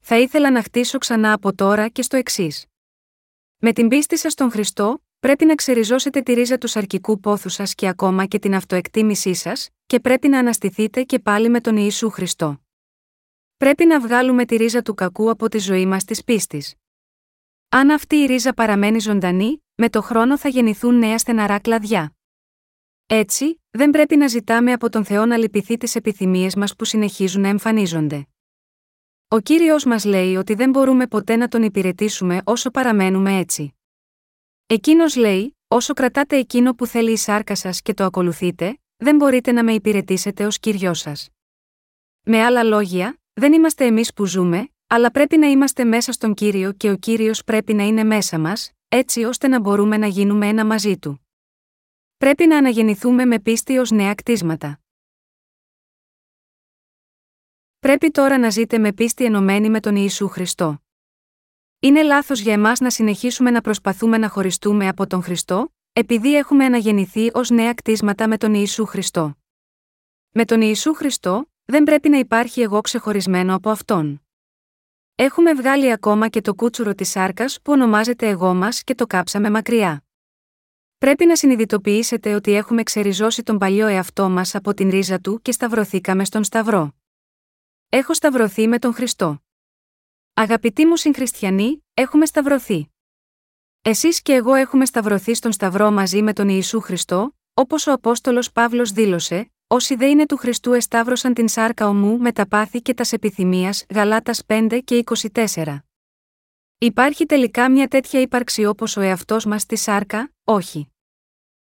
S1: Θα ήθελα να χτίσω ξανά από τώρα και στο εξής. Με την πίστη σας στον Χριστό, πρέπει να ξεριζώσετε τη ρίζα του σαρκικού πόθου σας και ακόμα και την αυτοεκτίμησή σας, και πρέπει να αναστηθείτε και πάλι με τον Ιησού Χριστό. Πρέπει να βγάλουμε τη ρίζα του κακού από τη ζωή μας της πίστης. Αν αυτή η ρίζα παραμένει ζωντανή, με το χρόνο θα γεννηθούν νέα στεναρά κλαδιά. Έτσι, δεν πρέπει να ζητάμε από τον Θεό να λυπηθεί τις επιθυμίες μας που συνεχίζουν να εμφανίζονται. Ο κύριος μας λέει ότι δεν μπορούμε ποτέ να τον υπηρετήσουμε όσο παραμένουμε έτσι. Εκείνος λέει: Όσο κρατάτε εκείνο που θέλει η σάρκα σας και το ακολουθείτε, δεν μπορείτε να με υπηρετήσετε ως κύριο σας. Με άλλα λόγια, δεν είμαστε εμείς που ζούμε, αλλά πρέπει να είμαστε μέσα στον κύριο και ο κύριος πρέπει να είναι μέσα μας, έτσι ώστε να μπορούμε να γίνουμε ένα μαζί του. Πρέπει να αναγεννηθούμε με πίστη ως νέα κτίσματα. Πρέπει τώρα να ζείτε με πίστη ενωμένη με τον Ιησού Χριστό. Είναι λάθος για εμάς να συνεχίσουμε να προσπαθούμε να χωριστούμε από τον Χριστό, επειδή έχουμε αναγεννηθεί ως νέα κτίσματα με τον Ιησού Χριστό. Με τον Ιησού Χριστό, δεν πρέπει να υπάρχει εγώ ξεχωρισμένο από αυτόν. Έχουμε βγάλει ακόμα και το κούτσουρο της σάρκας που ονομάζεται εγώ μας και το κάψαμε μακριά. Πρέπει να συνειδητοποιήσετε ότι έχουμε ξεριζώσει τον παλιό εαυτό μας από την ρίζα του και σταυρωθήκαμε στον Σταυρό. Έχω σταυρωθεί με τον Χριστό. Αγαπητοί μου συγχριστιανοί, έχουμε σταυρωθεί. Εσείς και εγώ έχουμε σταυρωθεί στον Σταυρό μαζί με τον Ιησού Χριστό, όπως ο Απόστολος Παύλος δήλωσε, Όσοι δε είναι του Χριστού εσταύρωσαν την σάρκα ομού με τα πάθη και τας επιθυμίας, Γαλάτας 5 και 24. Υπάρχει τελικά μια τέτοια ύπαρξη όπως ο εαυτός μας στη σάρκα, όχι.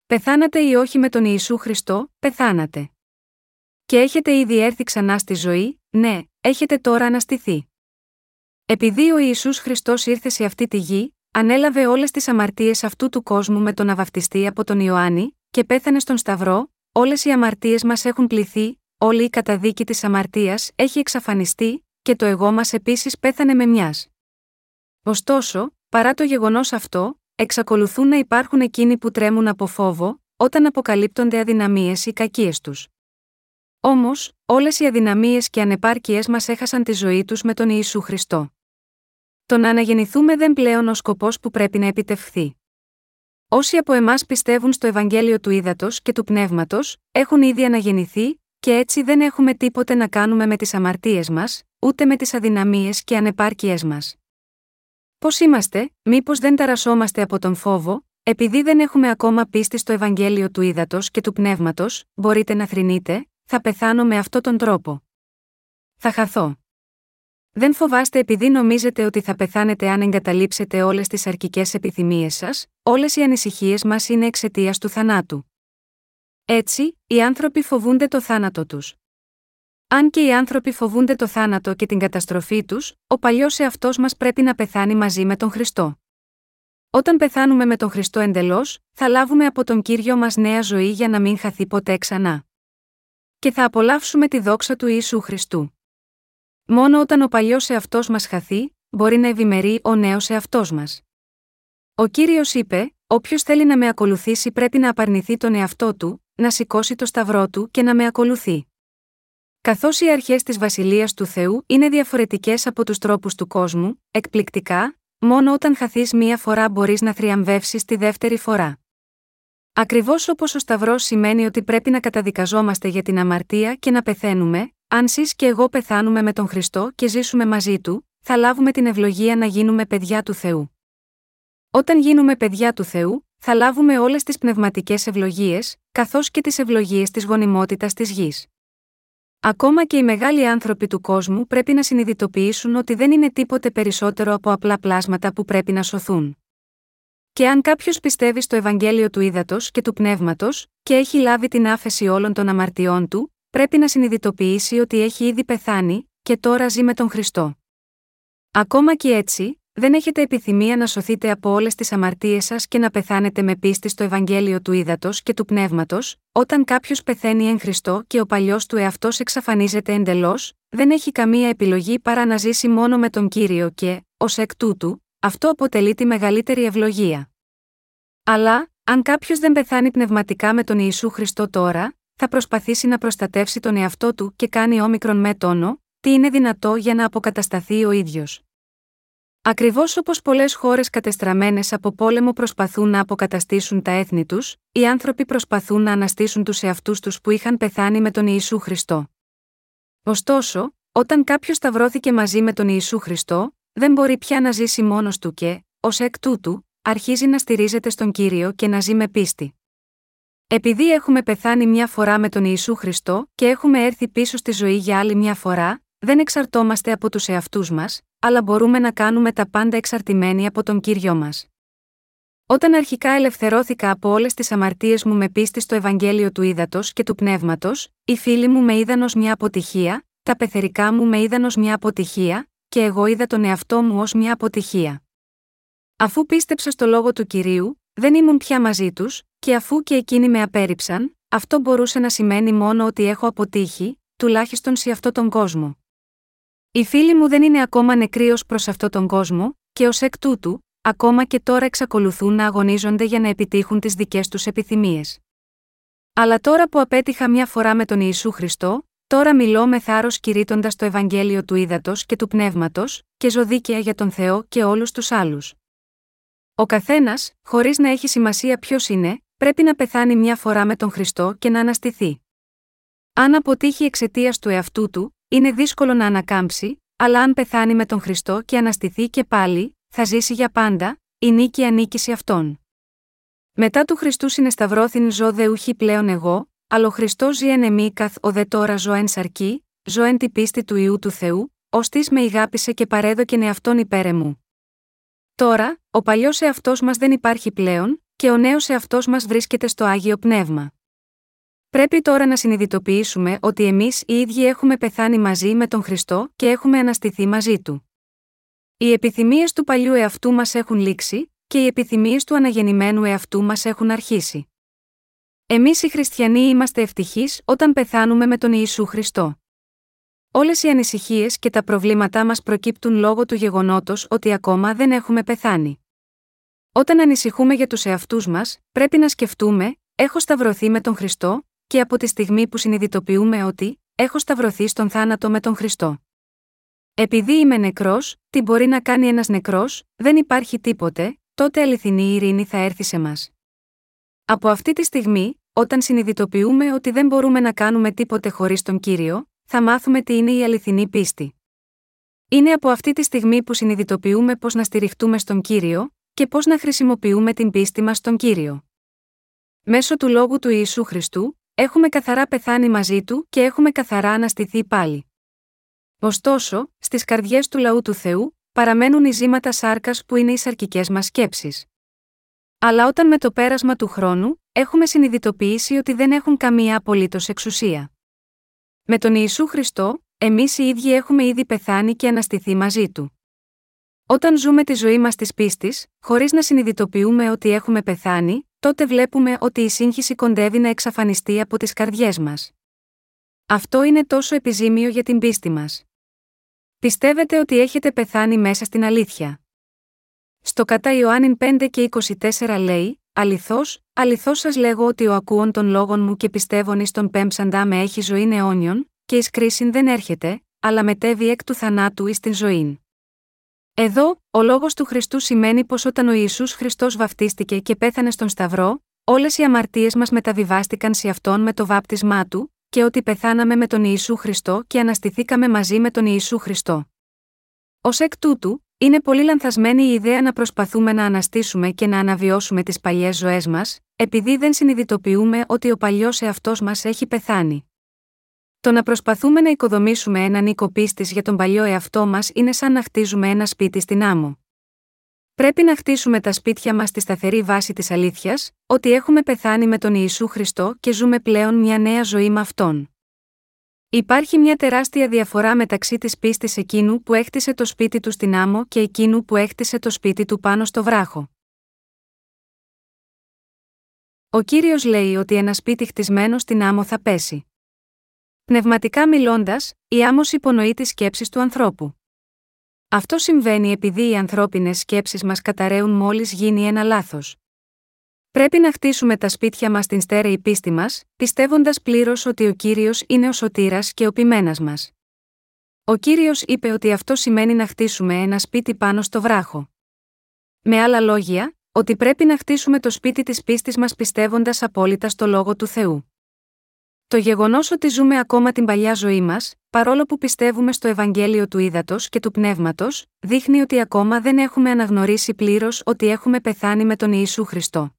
S1: Πεθάνατε ή όχι με τον Ιησού Χριστό, πεθάνατε. Και έχετε ήδη έρθει ξανά στη ζωή, ναι, έχετε τώρα αναστηθεί. Επειδή ο Ιησούς Χριστός ήρθε σε αυτή τη γη, ανέλαβε όλες τις αμαρτίες αυτού του κόσμου με τον αβαυτιστή από τον Ιωάννη και πέθανε στον Σταυρό, Όλες οι αμαρτίες μας έχουν πληθεί, όλη η καταδίκη της αμαρτίας έχει εξαφανιστεί, και το εγώ μας επίσης πέθανε με μιας. Ωστόσο, παρά το γεγονός αυτό, εξακολουθούν να υπάρχουν εκείνοι που τρέμουν από φόβο, όταν αποκαλύπτονται αδυναμίες ή κακίες τους. Όμως, όλες οι αδυναμίες και ανεπάρκειές μας έχασαν τη ζωή τους με τον Ιησού Χριστό. Το να αναγεννηθούμε δεν πλέον ο σκοπός που πρέπει να επιτευχθεί. Όσοι από εμάς πιστεύουν στο Ευαγγέλιο του Ήδατος και του Πνεύματος, έχουν ήδη αναγεννηθεί, και έτσι δεν έχουμε τίποτε να κάνουμε με τις αμαρτίες μας, ούτε με τις αδυναμίες και ανεπάρκειές μας. Πώς είμαστε, μήπως δεν ταρασόμαστε από τον φόβο, επειδή δεν έχουμε ακόμα πίστη στο Ευαγγέλιο του Ήδατος και του Πνεύματος, μπορείτε να θρυνείτε, θα πεθάνω με αυτόν τον τρόπο. Θα χαθώ. Δεν φοβάστε επειδή νομίζετε ότι θα πεθάνετε αν εγκαταλείψετε όλες τις αρκικέ επιθυμίες σας, όλες οι ανησυχίες μας είναι εξαιτίας του θανάτου. Έτσι, οι άνθρωποι φοβούνται το θάνατο τους. Αν και οι άνθρωποι φοβούνται το θάνατο και την καταστροφή τους, ο παλιός εαυτός μας πρέπει να πεθάνει μαζί με τον Χριστό. Όταν πεθάνουμε με τον Χριστό εντελώς, θα λάβουμε από τον κύριο μας νέα ζωή για να μην χαθεί ποτέ ξανά. Και θα απολαύσουμε τη δόξα του Ιησού Χριστού. Μόνο όταν ο παλιός εαυτός μας χαθεί, μπορεί να ευημερεί ο νέος εαυτός μας. Ο κύριος είπε: Όποιος θέλει να με ακολουθήσει πρέπει να απαρνηθεί τον εαυτό του, να σηκώσει το σταυρό του και να με ακολουθεί. Καθώς οι αρχές της βασιλείας του Θεού είναι διαφορετικές από τους τρόπους του κόσμου, εκπληκτικά, μόνο όταν χαθείς μία φορά μπορείς να θριαμβεύσεις τη δεύτερη φορά. Ακριβώς όπως ο Σταυρός σημαίνει ότι πρέπει να καταδικαζόμαστε για την αμαρτία και να πεθαίνουμε, αν σει και εγώ πεθάνουμε με τον Χριστό και ζήσουμε μαζί του, θα λάβουμε την ευλογία να γίνουμε παιδιά του Θεού. Όταν γίνουμε παιδιά του Θεού, θα λάβουμε όλες τις πνευματικές ευλογίες, καθώς και τις ευλογίες της γονιμότητας της γης. Ακόμα και οι μεγάλοι άνθρωποι του κόσμου πρέπει να συνειδητοποιήσουν ότι δεν είναι τίποτε περισσότερο από απλά πλάσματα που πρέπει να σωθούν. Και αν κάποιος πιστεύει στο Ευαγγέλιο του Ήδατος και του Πνεύματος, και έχει λάβει την άφεση όλων των αμαρτιών του, πρέπει να συνειδητοποιήσει ότι έχει ήδη πεθάνει και τώρα ζει με τον Χριστό. Ακόμα και έτσι, δεν έχετε επιθυμία να σωθείτε από όλες τις αμαρτίες σας και να πεθάνετε με πίστη στο Ευαγγέλιο του Ήδατος και του Πνεύματος, όταν κάποιος πεθαίνει εν Χριστώ και ο παλιός του εαυτός εξαφανίζεται εντελώς, δεν έχει καμία επιλογή παρά να ζήσει μόνο με τον κύριο και, ως εκ τούτου, αυτό αποτελεί τη μεγαλύτερη ευλογία. Αλλά, αν κάποιος δεν πεθάνει πνευματικά με τον Ιησού Χριστό τώρα, θα προσπαθήσει να προστατεύσει τον εαυτό του και κάνει όμικρον με τόνο, τι είναι δυνατό για να αποκατασταθεί ο ίδιος. Ακριβώς όπως πολλές χώρες κατεστραμμένες από πόλεμο προσπαθούν να αποκαταστήσουν τα έθνη τους, οι άνθρωποι προσπαθούν να αναστήσουν τους εαυτούς τους που είχαν πεθάνει με τον Ιησού Χριστό. Ωστόσο, όταν κάποιος σταυρώθηκε μαζί με τον Ιησού Χριστό, δεν μπορεί πια να ζήσει μόνος του και, ως εκ τούτου, αρχίζει να στηρίζεται στον κύριο και να ζει με πίστη. Επειδή έχουμε πεθάνει μια φορά με τον Ιησού Χριστό και έχουμε έρθει πίσω στη ζωή για άλλη μια φορά, δεν εξαρτώμαστε από τους εαυτούς μας, αλλά μπορούμε να κάνουμε τα πάντα εξαρτημένοι από τον κύριο μας. Όταν αρχικά ελευθερώθηκα από όλες τις αμαρτίες μου με πίστη στο Ευαγγέλιο του Ήδατος και του Πνεύματος, οι φίλοι μου με είδαν ως μια αποτυχία, τα πεθερικά μου με είδαν ως μια αποτυχία, και εγώ είδα τον εαυτό μου ως μια αποτυχία. Αφού πίστεψα στο λόγο του κυρίου, δεν ήμουν πια μαζί τους, και αφού και εκείνοι με απέρριψαν, αυτό μπορούσε να σημαίνει μόνο ότι έχω αποτύχει, τουλάχιστον σε αυτόν τον κόσμο. Οι φίλοι μου δεν είναι ακόμα νεκροί ως προς αυτόν τον κόσμο, και ως εκ τούτου, ακόμα και τώρα εξακολουθούν να αγωνίζονται για να επιτύχουν τις δικές τους επιθυμίες. Αλλά τώρα που απέτυχα μια φορά με τον Ιησού Χριστό, τώρα μιλώ με θάρρος κηρύττοντας το Ευαγγέλιο του Ήδατος και του Πνεύματος, και ζω δίκαια για τον Θεό και όλους τους άλλους. Ο καθένας, χωρίς να έχει σημασία ποιος είναι, πρέπει να πεθάνει μια φορά με τον Χριστό και να αναστηθεί. Αν αποτύχει εξαιτίας του εαυτού του, είναι δύσκολο να ανακάμψει, αλλά αν πεθάνει με τον Χριστό και αναστηθεί και πάλι, θα ζήσει για πάντα, η νίκη ανήκει σε αυτόν. Μετά του Χριστού συνεσταυρώθην ζω δε ουχή πλέον εγώ, αλλά ο Χριστός ζει εν εμή καθ ο δε τώρα ζω εν σαρκή, ζω εν τη πίστη του ιού του Θεού, ως της με ηγάπησε και παρέδοκεν εαυτόν υπέρ μου. Τώρα, ο παλιός εαυτός μας δεν υπάρχει πλέον, και ο νέος εαυτός μας βρίσκεται στο άγιο πνεύμα. Πρέπει τώρα να συνειδητοποιήσουμε ότι εμείς οι ίδιοι έχουμε πεθάνει μαζί με τον Χριστό και έχουμε αναστηθεί μαζί του. Οι επιθυμίες του παλιού εαυτού μας έχουν λήξει, και οι επιθυμίες του αναγεννημένου εαυτού μας έχουν αρχίσει. Εμείς οι χριστιανοί είμαστε ευτυχείς όταν πεθάνουμε με τον Ιησού Χριστό. Όλες οι ανησυχίες και τα προβλήματά μας προκύπτουν λόγω του γεγονότος ότι ακόμα δεν έχουμε πεθάνει. Όταν ανησυχούμε για τους εαυτούς μας, πρέπει να σκεφτούμε: Έχω σταυρωθεί με τον Χριστό, και από τη στιγμή που συνειδητοποιούμε ότι έχω σταυρωθεί στον θάνατο με τον Χριστό. Επειδή είμαι νεκρός, τι μπορεί να κάνει ένας νεκρός, δεν υπάρχει τίποτε, τότε αληθινή ειρήνη θα έρθει σε μας. Από αυτή τη στιγμή, όταν συνειδητοποιούμε ότι δεν μπορούμε να κάνουμε τίποτε χωρίς τον κύριο, θα μάθουμε τι είναι η αληθινή πίστη. Είναι από αυτή τη στιγμή που συνειδητοποιούμε πώς να στηριχτούμε στον κύριο, και πώς να χρησιμοποιούμε την πίστη μας στον κύριο. Μέσω του λόγου του Ιησού Χριστού, έχουμε καθαρά πεθάνει μαζί του και έχουμε καθαρά αναστηθεί πάλι. Ωστόσο, στις καρδιές του λαού του Θεού, παραμένουν οι ζήματα σάρκας που είναι οι σαρκικέ μας σκέψεις. Αλλά όταν με το πέρασμα του χρόνου, έχουμε συνειδητοποιήσει ότι δεν έχουν καμία απολύτως εξουσία. Με τον Ιησού Χριστό, εμείς οι ίδιοι έχουμε ήδη πεθάνει και αναστηθεί μαζί του. Όταν ζούμε τη ζωή μας της πίστης, χωρίς να συνειδητοποιούμε ότι έχουμε πεθάνει, τότε βλέπουμε ότι η σύγχυση κοντεύει να εξαφανιστεί από τις καρδιές μας. Αυτό είναι τόσο επιζήμιο για την πίστη μας. Πιστεύετε ότι έχετε πεθάνει μέσα στην αλήθεια. Στο κατά Ιωάννην 5 και 24 λέει, Αληθώς, αληθώς σας λέγω ότι ο ακούων των λόγων μου και πιστεύων εις τον πέμψαντά με έχει ζωή αιώνιον, και εις κρίσιν δεν έρχεται, αλλά μετέβει εκ του θανάτου εις την ζωή. Εδώ, ο λόγος του Χριστού σημαίνει πως όταν ο Ιησούς Χριστός βαφτίστηκε και πέθανε στον Σταυρό, όλες οι αμαρτίες μας μεταβιβάστηκαν σε αυτόν με το βάπτισμά του, και ότι πεθάναμε με τον Ιησού Χριστό και αναστηθήκαμε μαζί με τον Ιησού Χριστό. Ω εκ τούτου, είναι πολύ λανθασμένη η ιδέα να προσπαθούμε να αναστήσουμε και να αναβιώσουμε τις παλιές ζωές μας, επειδή δεν συνειδητοποιούμε ότι ο παλιός εαυτός μας έχει πεθάνει. Το να προσπαθούμε να οικοδομήσουμε έναν οίκο πίστης για τον παλιό εαυτό μας είναι σαν να χτίζουμε ένα σπίτι στην άμμο. Πρέπει να χτίσουμε τα σπίτια μας στη σταθερή βάση της αλήθειας, ότι έχουμε πεθάνει με τον Ιησού Χριστό και ζούμε πλέον μια νέα ζωή με αυτόν. Υπάρχει μια τεράστια διαφορά μεταξύ της πίστης εκείνου που έχτισε το σπίτι του στην άμμο και εκείνου που έχτισε το σπίτι του πάνω στο βράχο. Ο κύριος λέει ότι ένα σπίτι χτισμένο στην άμμο θα πέσει. Πνευματικά μιλώντας, η άμμος υπονοεί τις σκέψεις του ανθρώπου. Αυτό συμβαίνει επειδή οι ανθρώπινες σκέψεις μας καταραίουν μόλις γίνει ένα λάθος. Πρέπει να χτίσουμε τα σπίτια μας στην στέρεη πίστη μας, πιστεύοντας πλήρως ότι ο κύριος είναι ο σωτήρας και ο πειμένα μας. Ο κύριος είπε ότι αυτό σημαίνει να χτίσουμε ένα σπίτι πάνω στο βράχο. Με άλλα λόγια, ότι πρέπει να χτίσουμε το σπίτι της πίστης μας πιστεύοντας απόλυτα στο λόγο του Θεού. Το γεγονός ότι ζούμε ακόμα την παλιά ζωή μας, παρόλο που πιστεύουμε στο Ευαγγέλιο του Ήδατος και του Πνεύματος, δείχνει ότι ακόμα δεν έχουμε αναγνωρίσει πλήρως ότι έχουμε πεθάνει με τον Ιησού Χριστό.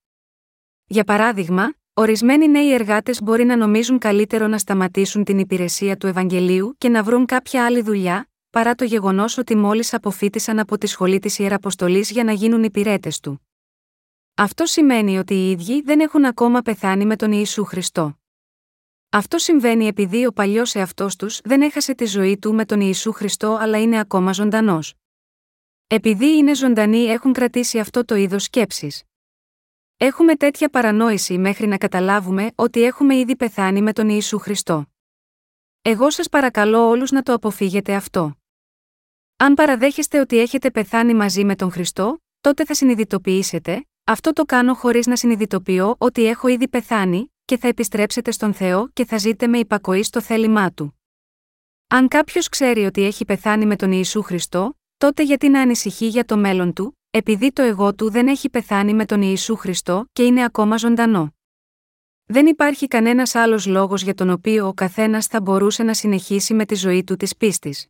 S1: Για παράδειγμα, ορισμένοι νέοι εργάτες μπορεί να νομίζουν καλύτερο να σταματήσουν την υπηρεσία του Ευαγγελίου και να βρουν κάποια άλλη δουλειά, παρά το γεγονός ότι μόλις αποφύτησαν από τη σχολή της Ιεραποστολής για να γίνουν υπηρέτες του. Αυτό σημαίνει ότι οι ίδιοι δεν έχουν ακόμα πεθάνει με τον Ιησού Χριστό. Αυτό συμβαίνει επειδή ο παλιός εαυτός τους δεν έχασε τη ζωή του με τον Ιησού Χριστό αλλά είναι ακόμα ζωντανός. Επειδή είναι ζωντανοί έχουν κρατήσει αυτό το είδος σκέψης. Έχουμε τέτοια παρανόηση μέχρι να καταλάβουμε ότι έχουμε ήδη πεθάνει με τον Ιησού Χριστό. Εγώ σας παρακαλώ όλους να το αποφύγετε αυτό. Αν παραδέχεστε ότι έχετε πεθάνει μαζί με τον Χριστό, τότε θα συνειδητοποιήσετε, αυτό το κάνω χωρίς να συνειδητοποιώ ότι έχω ήδη πεθάνει, και θα επιστρέψετε στον Θεό και θα ζείτε με υπακοή στο θέλημά του. Αν κάποιος ξέρει ότι έχει πεθάνει με τον Ιησού Χριστό, τότε γιατί να ανησυχεί για το μέλλον του, επειδή το εγώ του δεν έχει πεθάνει με τον Ιησού Χριστό και είναι ακόμα ζωντανό. Δεν υπάρχει κανένας άλλος λόγος για τον οποίο ο καθένας θα μπορούσε να συνεχίσει με τη ζωή του της πίστης.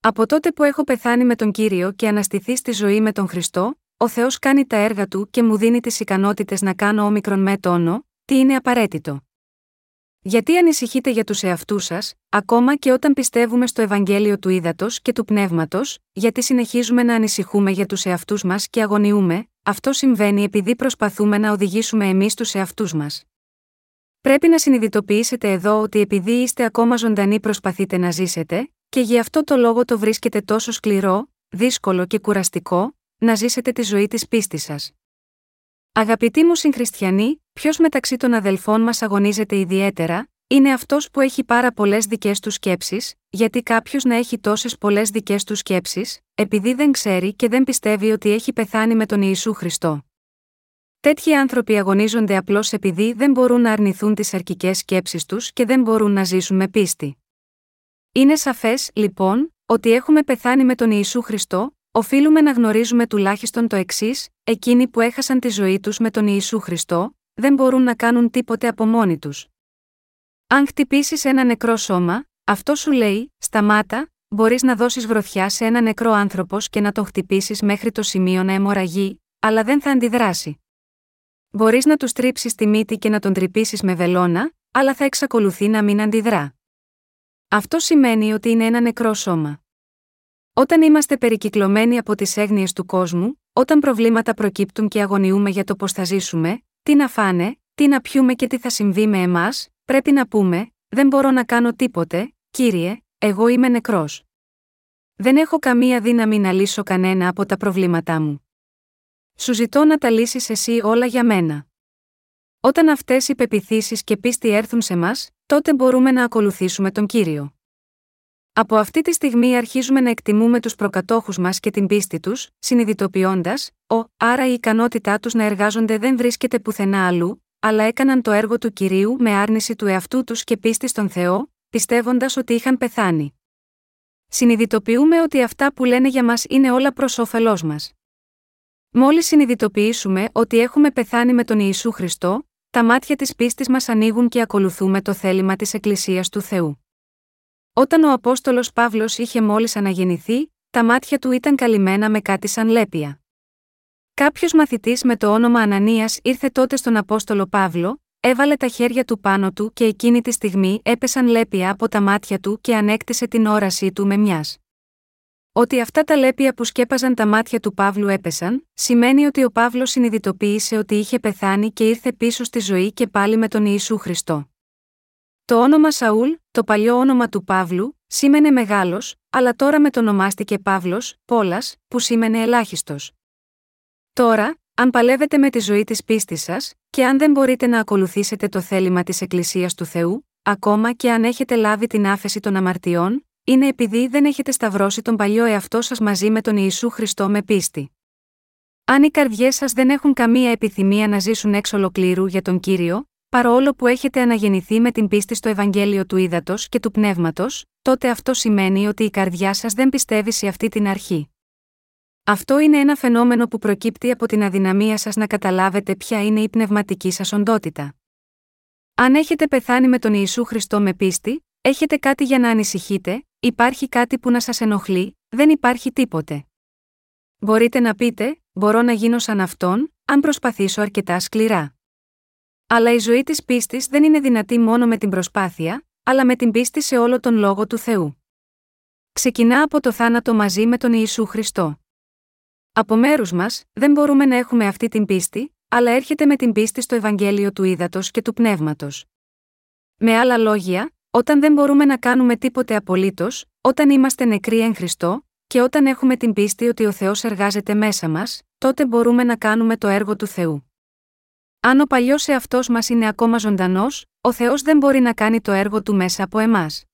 S1: Από τότε που έχω πεθάνει με τον κύριο και αναστηθεί στη ζωή με τον Χριστό, ο Θεός κάνει τα έργα του και μου δίνει τις ικανότητες να κάνω όμικρον με τόνο, τι είναι απαραίτητο. Γιατί ανησυχείτε για τους εαυτούς σας, ακόμα και όταν πιστεύουμε στο Ευαγγέλιο του Ήδατος και του Πνεύματος, γιατί συνεχίζουμε να ανησυχούμε για τους εαυτούς μας και αγωνιούμε, αυτό συμβαίνει επειδή προσπαθούμε να οδηγήσουμε εμείς τους εαυτούς μας. Πρέπει να συνειδητοποιήσετε εδώ ότι επειδή είστε ακόμα ζωντανοί προσπαθείτε να ζήσετε, και γι' αυτό το λόγο το βρίσκετε τόσο σκληρό, δύσκολο και κουραστικό, να ζήσετε τη ζωή της πίστης σας. Αγαπητοί μου συγχριστιανοί, ποιος μεταξύ των αδελφών μας αγωνίζεται ιδιαίτερα, είναι αυτός που έχει πάρα πολλές δικές του σκέψεις, γιατί κάποιος να έχει τόσες πολλές δικές του σκέψεις, επειδή δεν ξέρει και δεν πιστεύει ότι έχει πεθάνει με τον Ιησού Χριστό. Τέτοιοι άνθρωποι αγωνίζονται απλώς επειδή δεν μπορούν να αρνηθούν τις αρκικέ σκέψεις τους και δεν μπορούν να ζήσουν με πίστη. Είναι σαφές, λοιπόν, ότι έχουμε πεθάνει με τον Ιησού Χριστό, οφείλουμε να γνωρίζουμε τουλάχιστον το εξής: εκείνοι που έχασαν τη ζωή τους με τον Ιησού Χριστό, δεν μπορούν να κάνουν τίποτε από μόνοι τους. Αν χτυπήσεις ένα νεκρό σώμα, αυτό σου λέει: Σταμάτα, μπορείς να δώσεις βροθιά σε ένα νεκρό άνθρωπος και να τον χτυπήσεις μέχρι το σημείο να αιμορραγεί, αλλά δεν θα αντιδράσει. Μπορείς να του στρίψεις τη μύτη και να τον τρυπήσεις με βελόνα, αλλά θα εξακολουθεί να μην αντιδρά. Αυτό σημαίνει ότι είναι ένα νεκρό σώμα. Όταν είμαστε περικυκλωμένοι από τις έγνοιες του κόσμου, όταν προβλήματα προκύπτουν και αγωνιούμε για το πώς θα ζήσουμε, τι να φάνε, τι να πιούμε και τι θα συμβεί με εμάς, πρέπει να πούμε: Δεν μπορώ να κάνω τίποτε, κύριε, εγώ είμαι νεκρός. Δεν έχω καμία δύναμη να λύσω κανένα από τα προβλήματά μου. Σου ζητώ να τα λύσεις εσύ όλα για μένα. Όταν αυτές οι πεπιθήσεις και πίστη έρθουν σε μας, τότε μπορούμε να ακολουθήσουμε τον κύριο. Από αυτή τη στιγμή αρχίζουμε να εκτιμούμε τους προκατόχους μας και την πίστη τους, συνειδητοποιώντας, ο, άρα η ικανότητά τους να εργάζονται δεν βρίσκεται πουθενά αλλού, αλλά έκαναν το έργο του κυρίου με άρνηση του εαυτού τους και πίστη στον Θεό, πιστεύοντας ότι είχαν πεθάνει. Συνειδητοποιούμε ότι αυτά που λένε για μας είναι όλα προς όφελός μας. Μόλις συνειδητοποιήσουμε ότι έχουμε πεθάνει με τον Ιησού Χριστό, τα μάτια της πίστης μας ανοίγουν και ακολουθούμε το θέλημα της Εκκλησίας του Θεού. Όταν ο Απόστολος Παύλος είχε μόλις αναγεννηθεί, τα μάτια του ήταν καλυμμένα με κάτι σαν λέπια. Κάποιος μαθητής με το όνομα Ανανίας ήρθε τότε στον Απόστολο Παύλο, έβαλε τα χέρια του πάνω του και εκείνη τη στιγμή έπεσαν λέπια από τα μάτια του και ανέκτησε την όρασή του με μιας. Ότι αυτά τα λέπια που σκέπαζαν τα μάτια του Παύλου έπεσαν, σημαίνει ότι ο Παύλος συνειδητοποίησε ότι είχε πεθάνει και ήρθε πίσω στη ζωή και πάλι με τον Ιησού Χριστό. Το όνομα Σαούλ, το παλιό όνομα του Παύλου, σήμαινε μεγάλος, αλλά τώρα μετονομάστηκε Παύλος, Πόλας, που σήμαινε ελάχιστος. Τώρα, αν παλεύετε με τη ζωή της πίστης σας, και αν δεν μπορείτε να ακολουθήσετε το θέλημα της Εκκλησίας του Θεού, ακόμα και αν έχετε λάβει την άφεση των αμαρτιών, είναι επειδή δεν έχετε σταυρώσει τον παλιό εαυτό σας μαζί με τον Ιησού Χριστό με πίστη. Αν οι καρδιές σας δεν έχουν καμία επιθυμία να ζήσουν εξ ολοκλήρου για τον κύριο, παρόλο που έχετε αναγεννηθεί με την πίστη στο Ευαγγέλιο του Ήδατος και του Πνεύματος, τότε αυτό σημαίνει ότι η καρδιά σας δεν πιστεύει σε αυτή την αρχή. Αυτό είναι ένα φαινόμενο που προκύπτει από την αδυναμία σας να καταλάβετε ποια είναι η πνευματική σας οντότητα. Αν έχετε πεθάνει με τον Ιησού Χριστό με πίστη, έχετε κάτι για να ανησυχείτε, υπάρχει κάτι που να σας ενοχλεί, δεν υπάρχει τίποτε. Μπορείτε να πείτε, μπορώ να γίνω σαν αυτόν, αν προσπαθήσω αρκετά σκληρά. Αλλά η ζωή της πίστης δεν είναι δυνατή μόνο με την προσπάθεια, αλλά με την πίστη σε όλο τον λόγο του Θεού. Ξεκινά από το θάνατο μαζί με τον Ιησού Χριστό. Από μέρους μας, δεν μπορούμε να έχουμε αυτή την πίστη, αλλά έρχεται με την πίστη στο Ευαγγέλιο του Ήδατος και του Πνεύματος. Με άλλα λόγια, όταν δεν μπορούμε να κάνουμε τίποτε απολύτως, όταν είμαστε νεκροί εν Χριστώ, και όταν έχουμε την πίστη ότι ο Θεός εργάζεται μέσα μας, τότε μπορούμε να κάνουμε το έργο του Θεού. Αν ο παλιός εαυτός μας είναι ακόμα ζωντανός, ο Θεός δεν μπορεί να κάνει το έργο του μέσα από εμάς.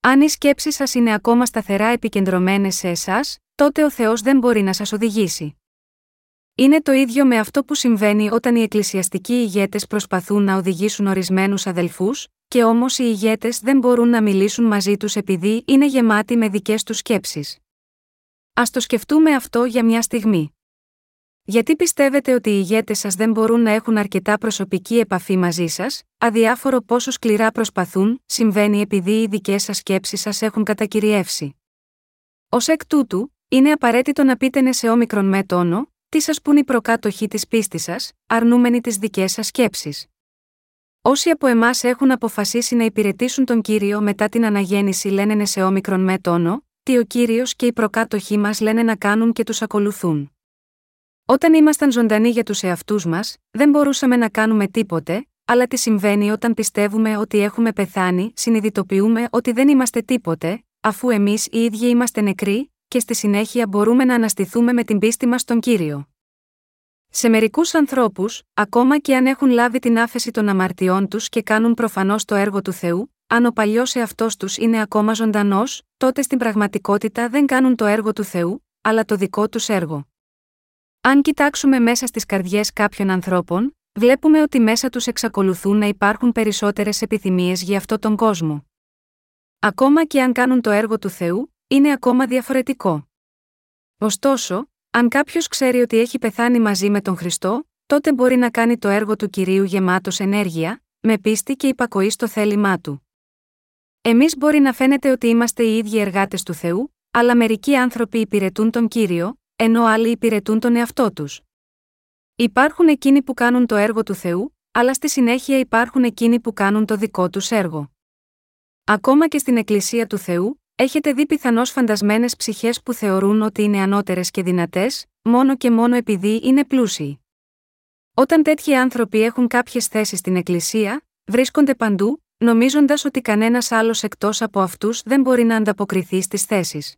S1: Αν οι σκέψεις σας είναι ακόμα σταθερά επικεντρωμένες σε εσάς, τότε ο Θεός δεν μπορεί να σας οδηγήσει. Είναι το ίδιο με αυτό που συμβαίνει όταν οι εκκλησιαστικοί ηγέτες προσπαθούν να οδηγήσουν ορισμένους αδελφούς, και όμως οι ηγέτες δεν μπορούν να μιλήσουν μαζί τους επειδή είναι γεμάτοι με δικές τους σκέψεις. Α το σκεφτούμε αυτό για μια στιγμή. Γιατί πιστεύετε ότι οι ηγέτες σας δεν μπορούν να έχουν αρκετά προσωπική επαφή μαζί σας, αδιάφορο πόσο σκληρά προσπαθούν, συμβαίνει επειδή οι δικές σας σκέψεις σας έχουν κατακυριεύσει. Ω εκ τούτου, είναι απαραίτητο να πείτε σε όμικρον με τόνο, τι σας πούν οι προκάτοχοι της πίστης σας, αρνούμενοι τις δικές σας σκέψεις. Όσοι από εμάς έχουν αποφασίσει να υπηρετήσουν τον κύριο μετά την αναγέννηση λένε σε όμικρον με τόνο, τι ο κύριος και οι προκάτοχοί μας λένε να κάνουν και τους ακολουθούν. Όταν ήμασταν ζωντανοί για τους εαυτούς μας, δεν μπορούσαμε να κάνουμε τίποτε, αλλά τι συμβαίνει όταν πιστεύουμε ότι έχουμε πεθάνει, συνειδητοποιούμε ότι δεν είμαστε τίποτε, αφού εμείς οι ίδιοι είμαστε νεκροί, και στη συνέχεια μπορούμε να αναστηθούμε με την πίστη μας στον κύριο. Σε μερικούς ανθρώπους, ακόμα και αν έχουν λάβει την άφεση των αμαρτιών τους και κάνουν προφανώς το έργο του Θεού, αν ο παλιός εαυτός τους είναι ακόμα ζωντανός, τότε στην πραγματικότητα δεν κάνουν το έργο του Θεού, αλλά το δικό τους έργο. Αν κοιτάξουμε μέσα στις καρδιές κάποιων ανθρώπων, βλέπουμε ότι μέσα τους εξακολουθούν να υπάρχουν περισσότερες επιθυμίες για αυτόν τον κόσμο. Ακόμα και αν κάνουν το έργο του Θεού, είναι ακόμα διαφορετικό. Ωστόσο, αν κάποιος ξέρει ότι έχει πεθάνει μαζί με τον Χριστό, τότε μπορεί να κάνει το έργο του κυρίου γεμάτος ενέργεια, με πίστη και υπακοή στο θέλημά του. Εμείς μπορεί να φαίνεται ότι είμαστε οι ίδιοι εργάτες του Θεού, αλλά μερικοί άνθρωποι υπηρετούν τον κύριο, ενώ άλλοι υπηρετούν τον εαυτό τους. Υπάρχουν εκείνοι που κάνουν το έργο του Θεού, αλλά στη συνέχεια υπάρχουν εκείνοι που κάνουν το δικό τους έργο. Ακόμα και στην Εκκλησία του Θεού, έχετε δει πιθανώς φαντασμένες ψυχές που θεωρούν ότι είναι ανώτερες και δυνατές, μόνο και μόνο επειδή είναι πλούσιοι. Όταν τέτοιοι άνθρωποι έχουν κάποιες θέσεις στην Εκκλησία, βρίσκονται παντού, νομίζοντας ότι κανένας άλλος εκτός από αυτούς δεν μπορεί να ανταποκριθεί στις θέσεις.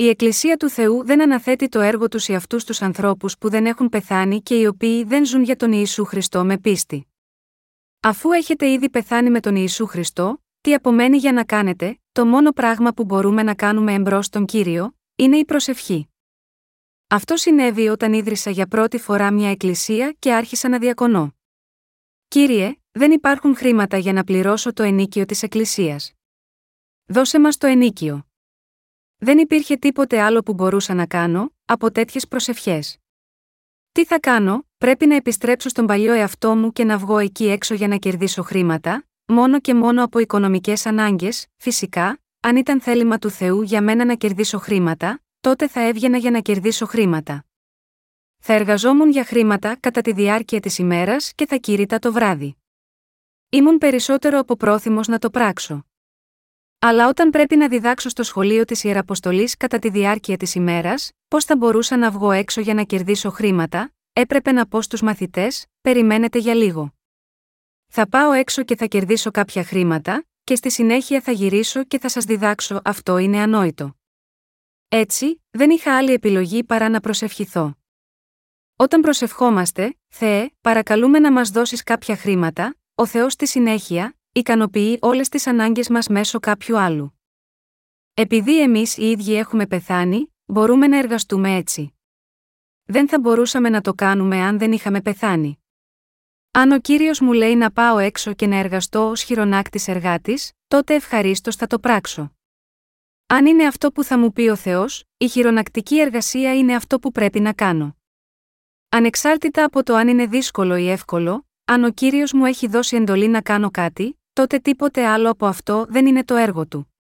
S1: Η Εκκλησία του Θεού δεν αναθέτει το έργο τους σε αυτούς τους ανθρώπους που δεν έχουν πεθάνει και οι οποίοι δεν ζουν για τον Ιησού Χριστό με πίστη. Αφού έχετε ήδη πεθάνει με τον Ιησού Χριστό, τι απομένει για να κάνετε, το μόνο πράγμα που μπορούμε να κάνουμε εμπρός στον κύριο, είναι η προσευχή. Αυτό συνέβη όταν ίδρυσα για πρώτη φορά μια εκκλησία και άρχισα να διακονώ. Κύριε, δεν υπάρχουν χρήματα για να πληρώσω το ενίκιο της εκκλησίας. Δώσε μας το ενίκιο. Δεν υπήρχε τίποτε άλλο που μπορούσα να κάνω, από τέτοιες προσευχές. Τι θα κάνω, πρέπει να επιστρέψω στον παλιό εαυτό μου και να βγω εκεί έξω για να κερδίσω χρήματα, μόνο και μόνο από οικονομικές ανάγκες, φυσικά, αν ήταν θέλημα του Θεού για μένα να κερδίσω χρήματα, τότε θα έβγαινα για να κερδίσω χρήματα. Θα εργαζόμουν για χρήματα κατά τη διάρκεια της ημέρας και θα κήρυτα το βράδυ. Ήμουν περισσότερο από πρόθυμο να το πράξω. Αλλά όταν πρέπει να διδάξω στο σχολείο της Ιεραποστολής κατά τη διάρκεια της ημέρας, πώς θα μπορούσα να βγω έξω για να κερδίσω χρήματα, έπρεπε να πω στους μαθητές: Περιμένετε για λίγο. Θα πάω έξω και θα κερδίσω κάποια χρήματα, και στη συνέχεια θα γυρίσω και θα σας διδάξω, αυτό είναι ανόητο. Έτσι, δεν είχα άλλη επιλογή παρά να προσευχηθώ. Όταν προσευχόμαστε, Θεέ, παρακαλούμε να μας δώσεις κάποια χρήματα, ο Θεός στη συνέχεια, ικανοποιεί όλες τις ανάγκες μας μέσω κάποιου άλλου. Επειδή εμείς οι ίδιοι έχουμε πεθάνει, μπορούμε να εργαστούμε έτσι. Δεν θα μπορούσαμε να το κάνουμε αν δεν είχαμε πεθάνει. Αν ο κύριος μου λέει να πάω έξω και να εργαστώ ως χειρονάκτης εργάτης, τότε ευχαρίστως θα το πράξω. Αν είναι αυτό που θα μου πει ο Θεός, η χειρονακτική εργασία είναι αυτό που πρέπει να κάνω. Ανεξάρτητα από το αν είναι δύσκολο ή εύκολο, αν ο κύριος μου έχει δώσει εντολή να κάνω κάτι, τότε τίποτε άλλο από αυτό δεν είναι το έργο του.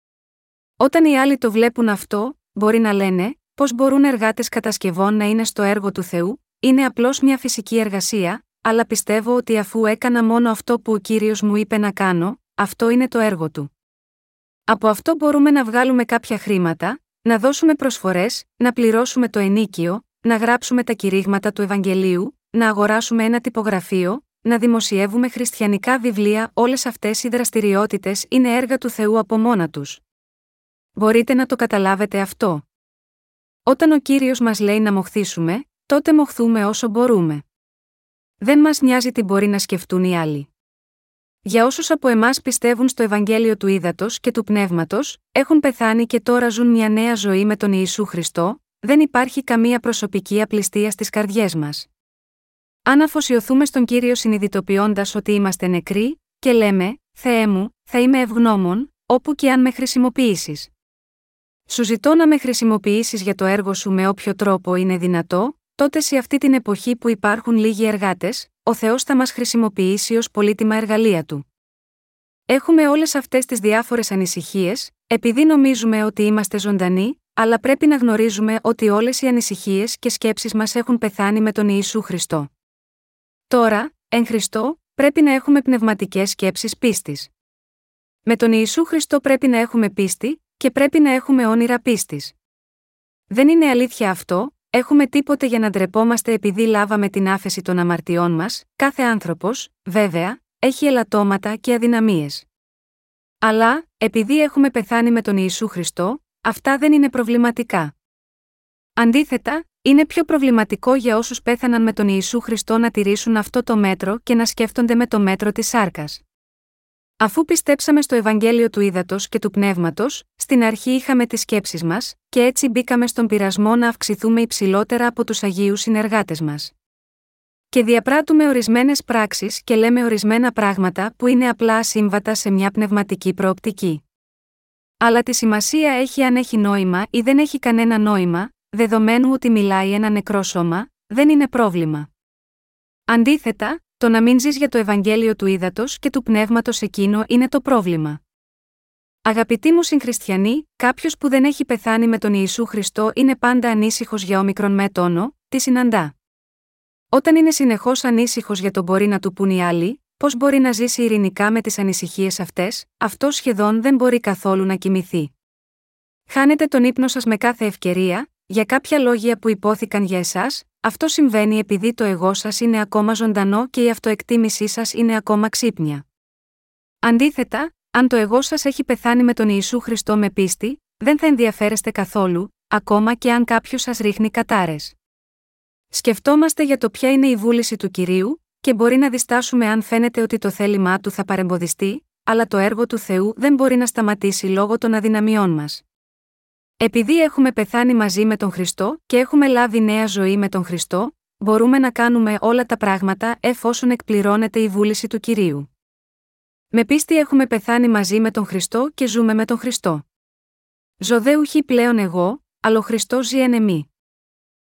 S1: Όταν οι άλλοι το βλέπουν αυτό, μπορεί να λένε, πώς μπορούν εργάτες κατασκευών να είναι στο έργο του Θεού, είναι απλώς μια φυσική εργασία, αλλά πιστεύω ότι αφού έκανα μόνο αυτό που ο κύριος μου είπε να κάνω, αυτό είναι το έργο του. Από αυτό μπορούμε να βγάλουμε κάποια χρήματα, να δώσουμε προσφορές, να πληρώσουμε το ενίκιο, να γράψουμε τα κηρύγματα του Ευαγγελίου, να αγοράσουμε ένα τυπογραφείο, να δημοσιεύουμε χριστιανικά βιβλία, όλες αυτές οι δραστηριότητες είναι έργα του Θεού από μόνα τους. Μπορείτε να το καταλάβετε αυτό. Όταν ο κύριος μας λέει να μοχθήσουμε, τότε μοχθούμε όσο μπορούμε. Δεν μας νοιάζει τι μπορεί να σκεφτούν οι άλλοι. Για όσους από εμάς πιστεύουν στο Ευαγγέλιο του Ήδατος και του Πνεύματος, έχουν πεθάνει και τώρα ζουν μια νέα ζωή με τον Ιησού Χριστό, δεν υπάρχει καμία προσωπική απληστία στις καρδιές μας. Αν αφοσιωθούμε στον κύριο συνειδητοποιώντας ότι είμαστε νεκροί, και λέμε, Θεέ μου, θα είμαι ευγνώμων, όπου και αν με χρησιμοποιήσεις. Σου ζητώ να με χρησιμοποιήσεις για το έργο σου με όποιο τρόπο είναι δυνατό, τότε σε αυτή την εποχή που υπάρχουν λίγοι εργάτες, ο Θεός θα μας χρησιμοποιήσει ως πολύτιμα εργαλεία του. Έχουμε όλες αυτές τις διάφορες ανησυχίες, επειδή νομίζουμε ότι είμαστε ζωντανοί, αλλά πρέπει να γνωρίζουμε ότι όλες οι ανησυχίες και σκέψεις μας έχουν πεθάνει με τον Ιησού Χριστό. Τώρα, εν Χριστώ, πρέπει να έχουμε πνευματικές σκέψεις πίστης. Με τον Ιησού Χριστό πρέπει να έχουμε πίστη, και πρέπει να έχουμε όνειρα πίστης. Δεν είναι αλήθεια αυτό, έχουμε τίποτε για να ντρεπόμαστε επειδή λάβαμε την άφεση των αμαρτιών μας, κάθε άνθρωπος, βέβαια, έχει ελαττώματα και αδυναμίες. Αλλά, επειδή έχουμε πεθάνει με τον Ιησού Χριστό, αυτά δεν είναι προβληματικά. Αντίθετα, είναι πιο προβληματικό για όσους πέθαναν με τον Ιησού Χριστό να τηρήσουν αυτό το μέτρο και να σκέφτονται με το μέτρο της σάρκας. Αφού πιστέψαμε στο Ευαγγέλιο του Ήδατος και του Πνεύματος, στην αρχή είχαμε τις σκέψεις μας, και έτσι μπήκαμε στον πειρασμό να αυξηθούμε υψηλότερα από τους Αγίους συνεργάτες μας. Και διαπράττουμε ορισμένες πράξεις και λέμε ορισμένα πράγματα που είναι απλά ασύμβατα σε μια πνευματική προοπτική. Αλλά τη σημασία έχει αν έχει νόημα ή δεν έχει κανένα νόημα, δεδομένου ότι μιλάει ένα νεκρό σώμα, δεν είναι πρόβλημα. Αντίθετα, το να μην ζεις για το Ευαγγέλιο του ύδατο και του πνεύματος εκείνο είναι το πρόβλημα. Αγαπητοί μου συγχριστιανοί, κάποιος που δεν έχει πεθάνει με τον Ιησού Χριστό είναι πάντα ανήσυχος για όμικρον με τόνο, τι συναντά. Όταν είναι συνεχώς ανήσυχος για το μπορεί να του πούν οι άλλοι, πώς μπορεί να ζήσει ειρηνικά με τις ανησυχίες αυτές, αυτό σχεδόν δεν μπορεί καθόλου να κοιμηθεί. Χάνετε τον ύπνο σας με κάθε ευκαιρία, για κάποια λόγια που υπόθηκαν για εσάς, αυτό συμβαίνει επειδή το εγώ σας είναι ακόμα ζωντανό και η αυτοεκτίμησή σας είναι ακόμα ξύπνια. Αντίθετα, αν το εγώ σας έχει πεθάνει με τον Ιησού Χριστό με πίστη, δεν θα ενδιαφέρεστε καθόλου, ακόμα και αν κάποιος σας ρίχνει κατάρες. Σκεφτόμαστε για το ποια είναι η βούληση του κυρίου, και μπορεί να διστάσουμε αν φαίνεται ότι το θέλημά του θα παρεμποδιστεί, αλλά το έργο του Θεού δεν μπορεί να σταματήσει λόγω των αδυναμιών μας. Επειδή έχουμε πεθάνει μαζί με τον Χριστό και έχουμε λάβει νέα ζωή με τον Χριστό, μπορούμε να κάνουμε όλα τα πράγματα εφόσον εκπληρώνεται η βούληση του κυρίου. Με πίστη έχουμε πεθάνει μαζί με τον Χριστό και ζούμε με τον Χριστό. Ζωδέουχη πλέον εγώ, αλλά ο Χριστός ζει εν εμεί.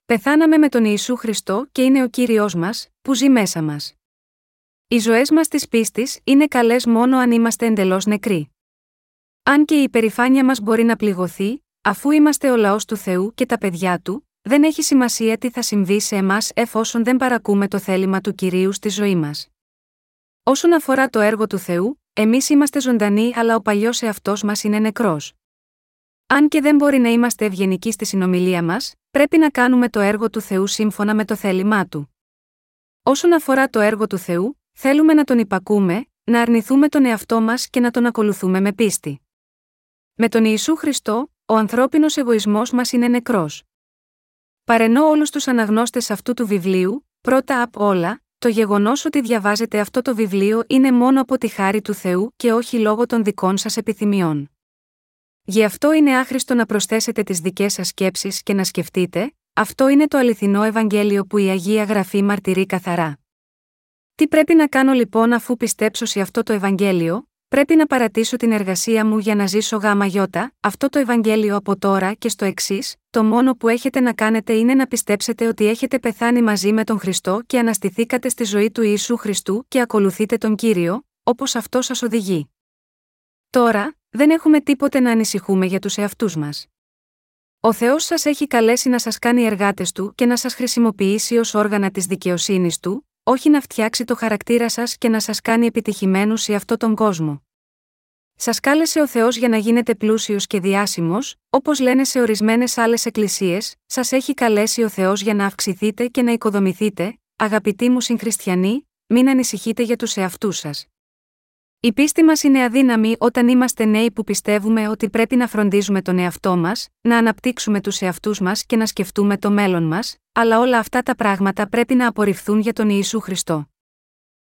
S1: Πεθάναμε με τον Ιησού Χριστό και είναι ο κύριος μας, που ζει μέσα μας. Οι ζωές μας της πίστης είναι καλές μόνο αν είμαστε εντελώς νεκροί. Αν και η υπερηφάνεια μας μπορεί να πληγωθεί, Αφού είμαστε ο λαός του Θεού και τα παιδιά του, δεν έχει σημασία τι θα συμβεί σε εμάς εφόσον δεν παρακούμε το θέλημα του κυρίου στη ζωή μας. Όσον αφορά το έργο του Θεού, εμείς είμαστε ζωντανοί αλλά ο παλιός εαυτός μας είναι νεκρός. Αν και δεν μπορεί να είμαστε ευγενικοί στη συνομιλία μας, πρέπει να κάνουμε το έργο του Θεού σύμφωνα με το θέλημά του. Όσον αφορά το έργο του Θεού, θέλουμε να τον υπακούμε, να αρνηθούμε τον εαυτό μας και να τον ακολουθούμε με πίστη. Με τον Ιησού Χριστό, ο ανθρώπινος εγωισμός μας είναι νεκρός. Παρενώ όλους τους αναγνώστες αυτού του βιβλίου, πρώτα απ' όλα, το γεγονός ότι διαβάζετε αυτό το βιβλίο είναι μόνο από τη χάρη του Θεού και όχι λόγω των δικών σας επιθυμιών. Γι' αυτό είναι άχρηστο να προσθέσετε τις δικές σας σκέψεις και να σκεφτείτε, αυτό είναι το αληθινό Ευαγγέλιο που η Αγία Γραφή μαρτυρεί καθαρά. Τι πρέπει να κάνω λοιπόν αφού πιστέψω σε αυτό το Ευαγγέλιο, πρέπει να παρατήσω την εργασία μου για να ζήσω γάμα γιώτα, αυτό το Ευαγγέλιο από τώρα και στο εξής, το μόνο που έχετε να κάνετε είναι να πιστέψετε ότι έχετε πεθάνει μαζί με τον Χριστό και αναστηθήκατε στη ζωή του Ιησού Χριστού και ακολουθείτε τον Κύριο, όπως αυτό σας οδηγεί. Τώρα, δεν έχουμε τίποτε να ανησυχούμε για τους εαυτούς μας. Ο Θεός σας έχει καλέσει να σας κάνει εργάτες του και να σας χρησιμοποιήσει ως όργανα της δικαιοσύνης του, όχι να φτιάξει το χαρακτήρα σας και να σας κάνει επιτυχημένους σε αυτόν τον κόσμο. Σας κάλεσε ο Θεός για να γίνετε πλούσιος και διάσημος, όπως λένε σε ορισμένες άλλες εκκλησίες, σας έχει καλέσει ο Θεός για να αυξηθείτε και να οικοδομηθείτε, αγαπητοί μου συγχριστιανοί, μην ανησυχείτε για τους εαυτούς σας. Η πίστη μας είναι αδύναμη όταν είμαστε νέοι που πιστεύουμε ότι πρέπει να φροντίζουμε τον εαυτό μας, να αναπτύξουμε τους εαυτούς μας και να σκεφτούμε το μέλλον μας, αλλά όλα αυτά τα πράγματα πρέπει να απορριφθούν για τον Ιησού Χριστό.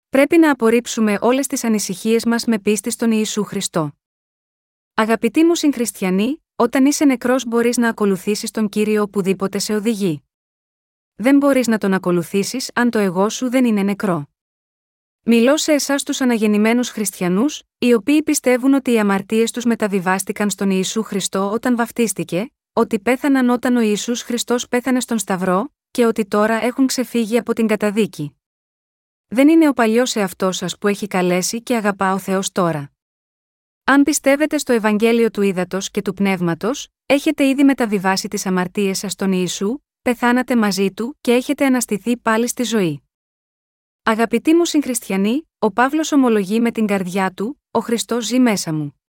S1: Πρέπει να απορρίψουμε όλες τις ανησυχίες μας με πίστη στον Ιησού Χριστό. Αγαπητοί μου συγχριστιανοί, όταν είσαι νεκρός μπορείς να ακολουθήσεις τον κύριο οπουδήποτε σε οδηγεί. Δεν μπορείς να τον ακολουθήσεις αν το εγώ σου δεν είναι νεκρό. Μιλώ σε εσάς τους αναγεννημένους χριστιανούς, οι οποίοι πιστεύουν ότι οι αμαρτίες τους μεταβιβάστηκαν στον Ιησού Χριστό όταν βαφτίστηκε, ότι πέθαναν όταν ο Ιησούς Χριστός πέθανε στον Σταυρό, και ότι τώρα έχουν ξεφύγει από την καταδίκη. Δεν είναι ο παλιός εαυτός σας που έχει καλέσει και αγαπά ο Θεός τώρα. Αν πιστεύετε στο Ευαγγέλιο του Ήδατος και του Πνεύματος, έχετε ήδη μεταβιβάσει τις αμαρτίες σας στον Ιησού, πεθάνατε μαζί του και έχετε αναστηθεί πάλι στη ζωή. Αγαπητοί μου συγχριστιανοί, ο Παύλος ομολογεί με την καρδιά του: Ο Χριστός ζει μέσα μου.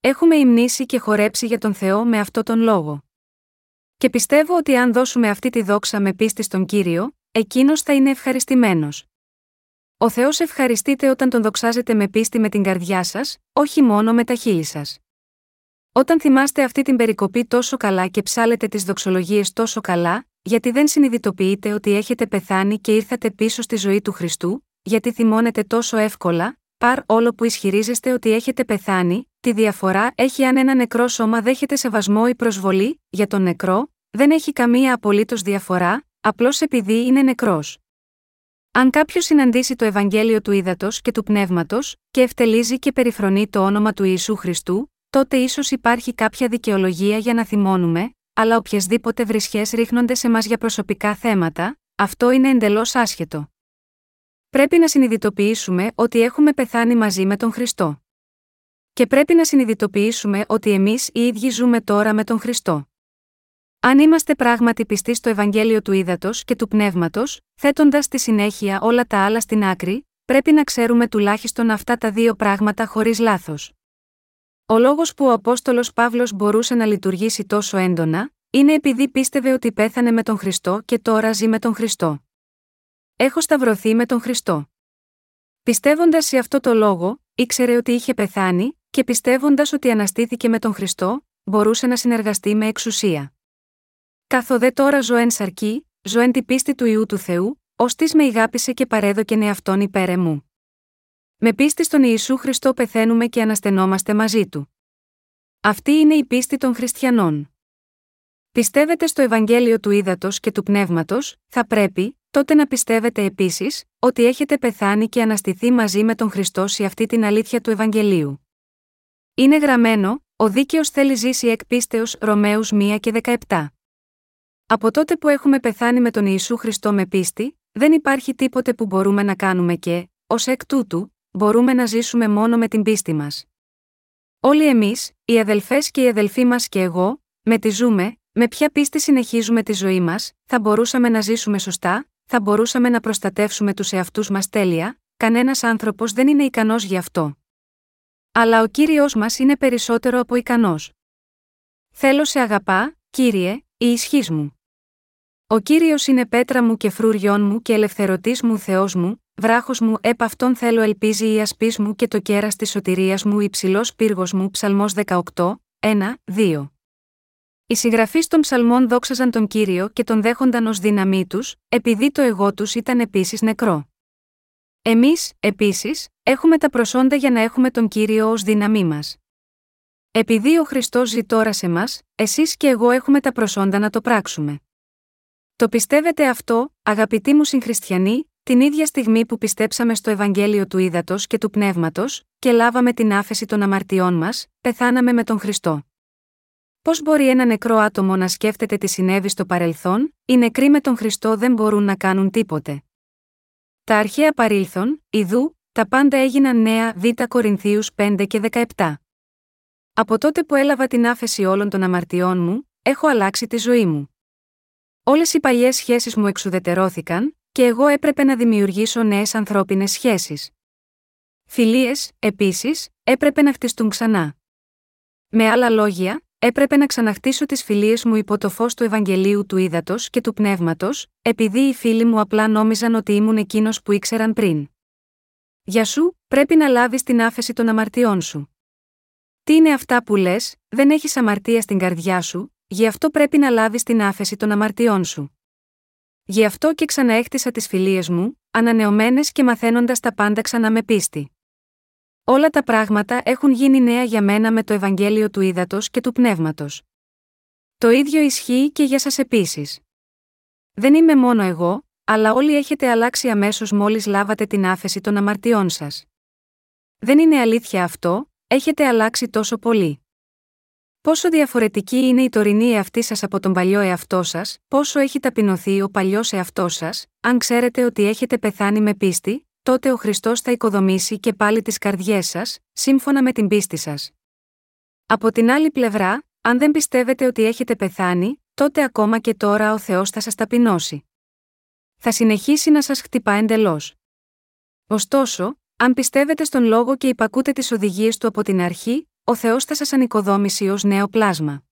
S1: Έχουμε υμνήσει και χορέψει για τον Θεό με αυτό τον λόγο. Και πιστεύω ότι αν δώσουμε αυτή τη δόξα με πίστη στον κύριο, εκείνος θα είναι ευχαριστημένος. Ο Θεός ευχαριστείτε όταν τον δοξάζετε με πίστη με την καρδιά σας, όχι μόνο με τα χείλη σας. Όταν θυμάστε αυτή την περικοπή τόσο καλά και ψάλετε τις δοξολογίες τόσο καλά, γιατί δεν συνειδητοποιείτε ότι έχετε πεθάνει και ήρθατε πίσω στη ζωή του Χριστού, γιατί θυμώνετε τόσο εύκολα, παρ όλο που ισχυρίζεστε ότι έχετε πεθάνει, τη διαφορά έχει αν ένα νεκρό σώμα δέχεται σεβασμό ή προσβολή, για τον νεκρό, δεν έχει καμία απολύτως διαφορά, απλώς επειδή είναι νεκρός. Αν κάποιος συναντήσει το Ευαγγέλιο του Ήδατος και του Πνεύματος, και ευτελίζει και περιφρονεί το όνομα του Ιησού Χριστού, τότε ίσως υπάρχει κάποια δικαιολογία για να θυμώνουμε, αλλά οποιασδήποτε βρισχές ρίχνονται σε μας για προσωπικά θέματα, αυτό είναι εντελώς άσχετο. Πρέπει να συνειδητοποιήσουμε ότι έχουμε πεθάνει μαζί με τον Χριστό. Και πρέπει να συνειδητοποιήσουμε ότι εμείς οι ίδιοι ζούμε τώρα με τον Χριστό. Αν είμαστε πράγματι πιστοί στο Ευαγγέλιο του Ήδατος και του Πνεύματος, θέτοντας στη συνέχεια όλα τα άλλα στην άκρη, πρέπει να ξέρουμε τουλάχιστον αυτά τα δύο πράγματα χωρίς λάθος. Ο λόγος που ο Απόστολος Παύλος μπορούσε να λειτουργήσει τόσο έντονα, είναι επειδή πίστευε ότι πέθανε με τον Χριστό και τώρα ζει με τον Χριστό. Έχω σταυρωθεί με τον Χριστό. Πιστεύοντας σε αυτό το λόγο, ήξερε ότι είχε πεθάνει, και πιστεύοντας ότι αναστήθηκε με τον Χριστό, μπορούσε να συνεργαστεί με εξουσία. Καθοδέ τώρα ζω εν σαρκή, ζω εν τη πίστη του ιού του Θεού, ως της με ηγάπησε και παρέδοκεν εαυτόν υπέρ εμού. Με πίστη στον Ιησού Χριστό πεθαίνουμε και αναστενόμαστε μαζί του. Αυτή είναι η πίστη των χριστιανών. Πιστεύετε στο Ευαγγέλιο του Ήδατος και του Πνεύματος, θα πρέπει, τότε να πιστεύετε επίσης, ότι έχετε πεθάνει και αναστηθεί μαζί με τον Χριστό σε αυτή την αλήθεια του Ευαγγελίου. Είναι γραμμένο, ο δίκαιος θέλει ζήσει εκ πίστεως Ρωμαίους 1 και 17. Από τότε που έχουμε πεθάνει με τον Ιησού Χριστό με πίστη, δεν υπάρχει τίποτε που μπορούμε να κάνουμε και, ως εκ τούτου, μπορούμε να ζήσουμε μόνο με την πίστη μας. Όλοι εμείς, οι αδελφές και οι αδελφοί μας και εγώ, με τη ζούμε, με ποια πίστη συνεχίζουμε τη ζωή μας, θα μπορούσαμε να ζήσουμε σωστά, θα μπορούσαμε να προστατεύσουμε τους εαυτούς μας τέλεια, κανένας άνθρωπος δεν είναι ικανός γι' αυτό. Αλλά ο κύριος μας είναι περισσότερο από ικανός. Θέλω σε αγαπά, κύριε, η ισχύς μου. Ο κύριος είναι πέτρα μου και φρούριόν μου και ελευθερωτής μου Θεός μου, βράχος μου, επ' αυτόν θέλω ελπίζει η ασπής μου και το κέρας της σωτηρίας μου, υψηλός πύργος μου, ψαλμός 18, 1, 2. Οι συγγραφείς των ψαλμών δόξαζαν τον κύριο και τον δέχονταν ως δύναμή τους, επειδή το εγώ τους ήταν επίσης νεκρό. Εμείς, επίσης, έχουμε τα προσόντα για να έχουμε τον κύριο ως δύναμή μας. Επειδή ο Χριστός ζει τώρα σε μας, εσείς και εγώ έχουμε τα προσόντα να το πράξουμε. Το πιστεύετε αυτό, αγαπητοί μου συγχριστιανοί, την ίδια στιγμή που πιστέψαμε στο Ευαγγέλιο του Ήδατος και του Πνεύματος, και λάβαμε την άφεση των αμαρτιών μας, πεθάναμε με τον Χριστό. Πώς μπορεί ένα νεκρό άτομο να σκέφτεται τι συνέβη στο παρελθόν, οι νεκροί με τον Χριστό δεν μπορούν να κάνουν τίποτε. Τα αρχαία παρήλθον, ιδού, τα πάντα έγιναν νέα Β Κορινθίους 5 και 17. Από τότε που έλαβα την άφεση όλων των αμαρτιών μου, έχω αλλάξει τη ζωή μου. Όλες οι παλιές σχέσεις μου εξουδετερώθηκαν, και εγώ έπρεπε να δημιουργήσω νέες ανθρώπινες σχέσεις. Φιλίες, επίσης, έπρεπε να χτιστούν ξανά. Με άλλα λόγια, έπρεπε να ξαναχτίσω τις φιλίες μου υπό το φως του Ευαγγελίου του Ήδατος και του Πνεύματος, επειδή οι φίλοι μου απλά νόμιζαν ότι ήμουν εκείνος που ήξεραν πριν. Για σου, πρέπει να λάβεις την άφεση των αμαρτιών σου. Τι είναι αυτά που λες, δεν έχεις αμαρτία στην καρδιά σου, γι' αυτό πρέπει να λάβεις την άφεση των αμαρτιών σου. Γι' αυτό και ξαναέχτισα τις φιλίες μου, ανανεωμένες και μαθαίνοντας τα πάντα ξανά με πίστη. Όλα τα πράγματα έχουν γίνει νέα για μένα με το Ευαγγέλιο του Ήδατος και του Πνεύματος. Το ίδιο ισχύει και για σας επίσης. Δεν είμαι μόνο εγώ, αλλά όλοι έχετε αλλάξει αμέσως μόλις λάβατε την άφεση των αμαρτιών σας. Δεν είναι αλήθεια αυτό, έχετε αλλάξει τόσο πολύ. Πόσο διαφορετική είναι η τωρινή εαυτή σας από τον παλιό εαυτό σας, πόσο έχει ταπεινωθεί ο παλιός εαυτός σας, αν ξέρετε ότι έχετε πεθάνει με πίστη, τότε ο Χριστός θα οικοδομήσει και πάλι τις καρδιές σας, σύμφωνα με την πίστη σας. Από την άλλη πλευρά, αν δεν πιστεύετε ότι έχετε πεθάνει, τότε ακόμα και τώρα ο Θεός θα σας ταπεινώσει. Θα συνεχίσει να σας χτυπά εντελώς. Ωστόσο, αν πιστεύετε στον λόγο και υπακούτε τις οδηγίες του από την αρχή, ο Θεός θα σας ανοικοδόμησει ως νέο πλάσμα.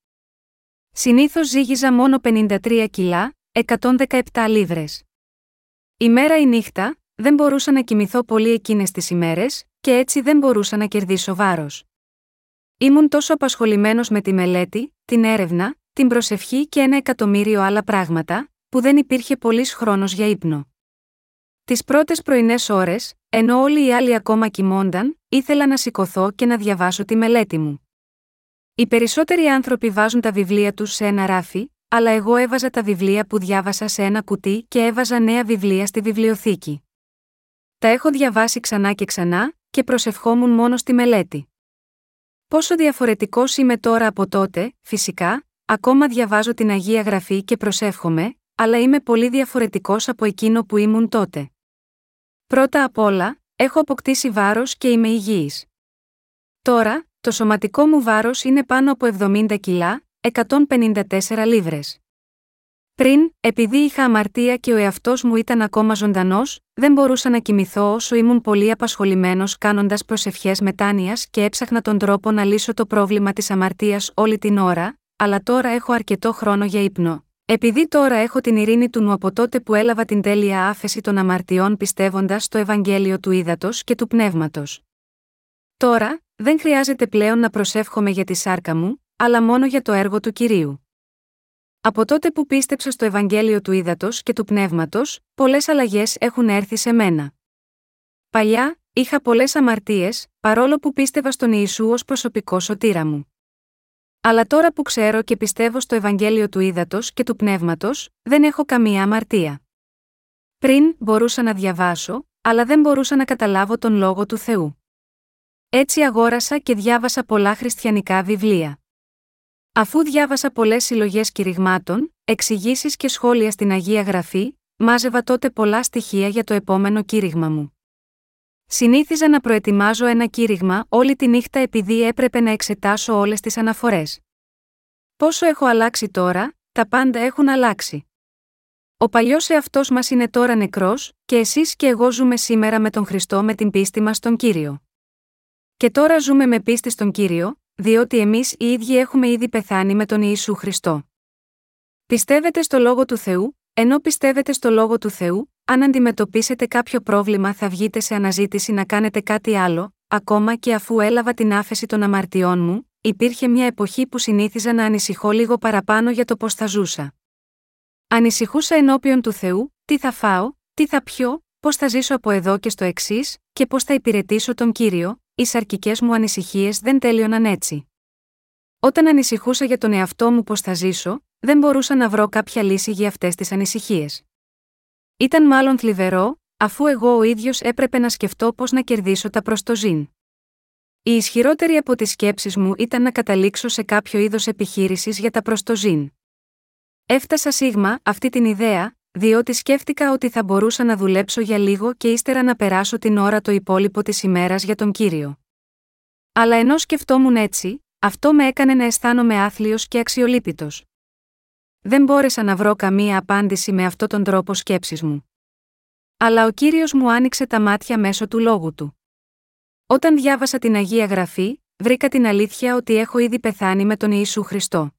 S1: Συνήθως ζύγιζα μόνο 53 κιλά, 117 λίβρες. Η μέρα ή νύχτα, δεν μπορούσα να κοιμηθώ πολύ εκείνες τις ημέρες, και έτσι δεν μπορούσα να κερδίσω βάρος. Ήμουν τόσο απασχολημένος με τη μελέτη, την έρευνα, την προσευχή και ένα εκατομμύριο άλλα πράγματα, που δεν υπήρχε πολλή χρόνος για ύπνο. Τις πρώτες πρωινές ώρες, ενώ όλοι οι άλλοι ακόμα κοιμόνταν, ήθελα να σηκωθώ και να διαβάσω τη μελέτη μου. Οι περισσότεροι άνθρωποι βάζουν τα βιβλία τους σε ένα ράφι, αλλά εγώ έβαζα τα βιβλία που διάβασα σε ένα κουτί και έβαζα νέα βιβλία στη βιβλιοθήκη. Τα έχω διαβάσει ξανά και ξανά, και προσευχόμουν μόνο στη μελέτη. Πόσο διαφορετικός είμαι τώρα από τότε, φυσικά, ακόμα διαβάζω την Αγία Γραφή και προσεύχομαι, αλλά είμαι πολύ διαφορετικός από εκείνο που ήμουν τότε. Πρώτα απ' όλα, έχω αποκτήσει βάρος και είμαι υγιής. Τώρα, το σωματικό μου βάρος είναι πάνω από 70 κιλά, 154 λίβρες. Πριν, επειδή είχα αμαρτία και ο εαυτός μου ήταν ακόμα ζωντανός, δεν μπορούσα να κοιμηθώ όσο ήμουν πολύ απασχολημένος κάνοντας προσευχές μετάνοιας και έψαχνα τον τρόπο να λύσω το πρόβλημα της αμαρτίας όλη την ώρα, αλλά τώρα έχω αρκετό χρόνο για ύπνο. Επειδή τώρα έχω την ειρήνη του νου από τότε που έλαβα την τέλεια άφεση των αμαρτιών πιστεύοντας στο Ευαγγέλιο του Ήδατος και του Πνεύματος. Τώρα, δεν χρειάζεται πλέον να προσεύχομαι για τη σάρκα μου, αλλά μόνο για το έργο του κυρίου. Από τότε που πίστεψα στο Ευαγγέλιο του Ήδατος και του Πνεύματος, πολλές αλλαγές έχουν έρθει σε μένα. Παλιά, είχα πολλές αμαρτίες, παρόλο που πίστευα στον Ιησού ως προσωπικό σωτήρα μου. Αλλά τώρα που ξέρω και πιστεύω στο Ευαγγέλιο του Ήδατος και του Πνεύματος, δεν έχω καμία αμαρτία. Πριν, μπορούσα να διαβάσω, αλλά δεν μπορούσα να καταλάβω τον λόγο του Θεού. Έτσι αγόρασα και διάβασα πολλά χριστιανικά βιβλία. Αφού διάβασα πολλές συλλογές κηρυγμάτων, εξηγήσεις και σχόλια στην Αγία Γραφή, μάζευα τότε πολλά στοιχεία για το επόμενο κήρυγμα μου. Συνήθιζα να προετοιμάζω ένα κήρυγμα όλη τη νύχτα επειδή έπρεπε να εξετάσω όλες τις αναφορές. Πόσο έχω αλλάξει τώρα, τα πάντα έχουν αλλάξει. Ο παλιός εαυτός μας είναι τώρα νεκρός, και εσείς και εγώ ζούμε σήμερα με τον Χριστό με την πίστη μας στον κύριο. Και τώρα ζούμε με πίστη στον κύριο, διότι εμείς οι ίδιοι έχουμε ήδη πεθάνει με τον Ιησού Χριστό. Πιστεύετε στο λόγο του Θεού, ενώ πιστεύετε στο λόγο του Θεού, αν αντιμετωπίσετε κάποιο πρόβλημα θα βγείτε σε αναζήτηση να κάνετε κάτι άλλο, ακόμα και αφού έλαβα την άφεση των αμαρτιών μου, υπήρχε μια εποχή που συνήθιζα να ανησυχώ λίγο παραπάνω για το πώς θα ζούσα. Ανησυχούσα ενώπιον του Θεού, τι θα φάω, τι θα πιω, πώς θα ζήσω από εδώ και στο εξής, και πώς θα υπηρετήσω τον κύριο, οι σαρκικές μου ανησυχίες δεν τέλειωναν έτσι. Όταν ανησυχούσα για τον εαυτό μου πώς θα ζήσω, δεν μπορούσα να βρω κάποια λύση για αυτές τις ανησυχίες. Ήταν μάλλον θλιβερό, αφού εγώ ο ίδιος έπρεπε να σκεφτώ πώς να κερδίσω τα προστοζήν. Η ισχυρότερη από τις σκέψεις μου ήταν να καταλήξω σε κάποιο είδος επιχείρησης για τα προστοζήν. Έφτασα σίγμα αυτή την ιδέα, διότι σκέφτηκα ότι θα μπορούσα να δουλέψω για λίγο και ύστερα να περάσω την ώρα το υπόλοιπο της ημέρας για τον κύριο. Αλλά ενώ σκεφτόμουν έτσι, αυτό με έκανε να αισθάνομαι άθλιος και αξιολύπητος. Δεν μπόρεσα να βρω καμία απάντηση με αυτόν τον τρόπο σκέψης μου. Αλλά ο κύριος μου άνοιξε τα μάτια μέσω του λόγου του. Όταν διάβασα την Αγία Γραφή, βρήκα την αλήθεια ότι έχω ήδη πεθάνει με τον Ιησού Χριστό.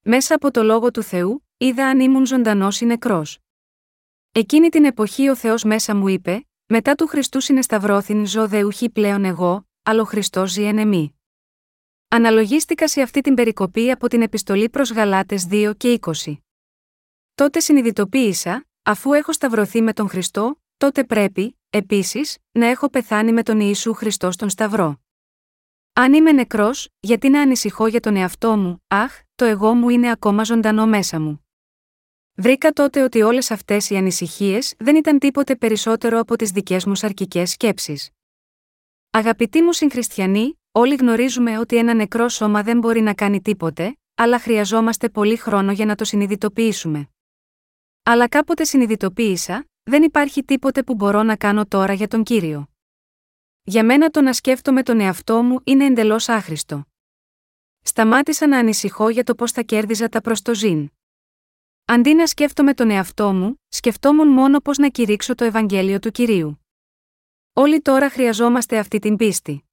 S1: Μέσα από το λόγο του Θεού, είδα αν ήμουν ζωντανός ή νεκρός. Εκείνη την εποχή ο Θεός μέσα μου είπε: Μετά του Χριστού συνεσταυρώθην ζω δεουχή πλέον εγώ, αλλά ο Χριστός ζει εν Αναλογίστηκα σε αυτή την περικοπή από την επιστολή προς Γαλάτες 2 και 20. Τότε συνειδητοποίησα, αφού έχω σταυρωθεί με τον Χριστό, τότε πρέπει, επίσης, να έχω πεθάνει με τον Ιησού Χριστό στον Σταυρό. Αν είμαι νεκρός, γιατί να ανησυχώ για τον εαυτό μου, αχ, το εγώ μου είναι ακόμα ζωντανό μέσα μου. Βρήκα τότε ότι όλες αυτές οι ανησυχίες δεν ήταν τίποτε περισσότερο από τις δικές μου σαρκικές σκέψεις. Αγαπητοί μου συγχριστιανοί, όλοι γνωρίζουμε ότι ένα νεκρό σώμα δεν μπορεί να κάνει τίποτε, αλλά χρειαζόμαστε πολύ χρόνο για να το συνειδητοποιήσουμε. Αλλά κάποτε συνειδητοποίησα, δεν υπάρχει τίποτε που μπορώ να κάνω τώρα για τον κύριο. Για μένα το να σκέφτομαι τον εαυτό μου είναι εντελώς άχρηστο. Σταμάτησα να ανησυχώ για το πώς θα κέρδιζα τα προστοζήν. Αντί να σκέφτομαι τον εαυτό μου, σκεφτόμουν μόνο πώς να κηρύξω το Ευαγγέλιο του κυρίου. Όλοι τώρα χρειαζόμαστε αυτή την πίστη.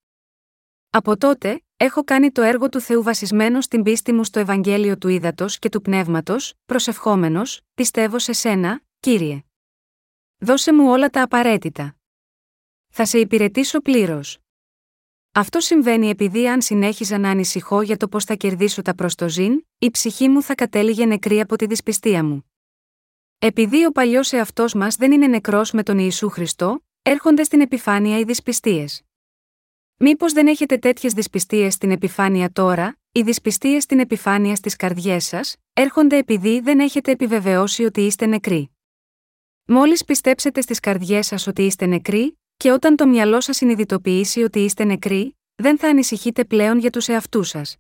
S1: Από τότε, έχω κάνει το έργο του Θεού βασισμένο στην πίστη μου στο Ευαγγέλιο του Ήδατος και του Πνεύματος, προσευχόμενος, πιστεύω σε σένα, κύριε. Δώσε μου όλα τα απαραίτητα. Θα σε υπηρετήσω πλήρως. Αυτό συμβαίνει επειδή αν συνέχιζα να ανησυχώ για το πώς θα κερδίσω τα προστοζήν, η ψυχή μου θα κατέληγε νεκρή από τη δυσπιστία μου. Επειδή ο παλιός εαυτός μας δεν είναι νεκρός με τον Ιησού Χριστό, έρχονται στην επιφάνεια οι δυσπιστίες. Μήπως δεν έχετε τέτοιες δυσπιστίες στην επιφάνεια τώρα, οι δυσπιστίες στην επιφάνεια στις καρδιές σας, έρχονται επειδή δεν έχετε επιβεβαιώσει ότι είστε νεκροί. Μόλις πιστέψετε στις καρδιές σας ότι είστε νεκροί, και όταν το μυαλό σας συνειδητοποιήσει ότι είστε νεκροί, δεν θα ανησυχείτε πλέον για τους εαυτούς σας.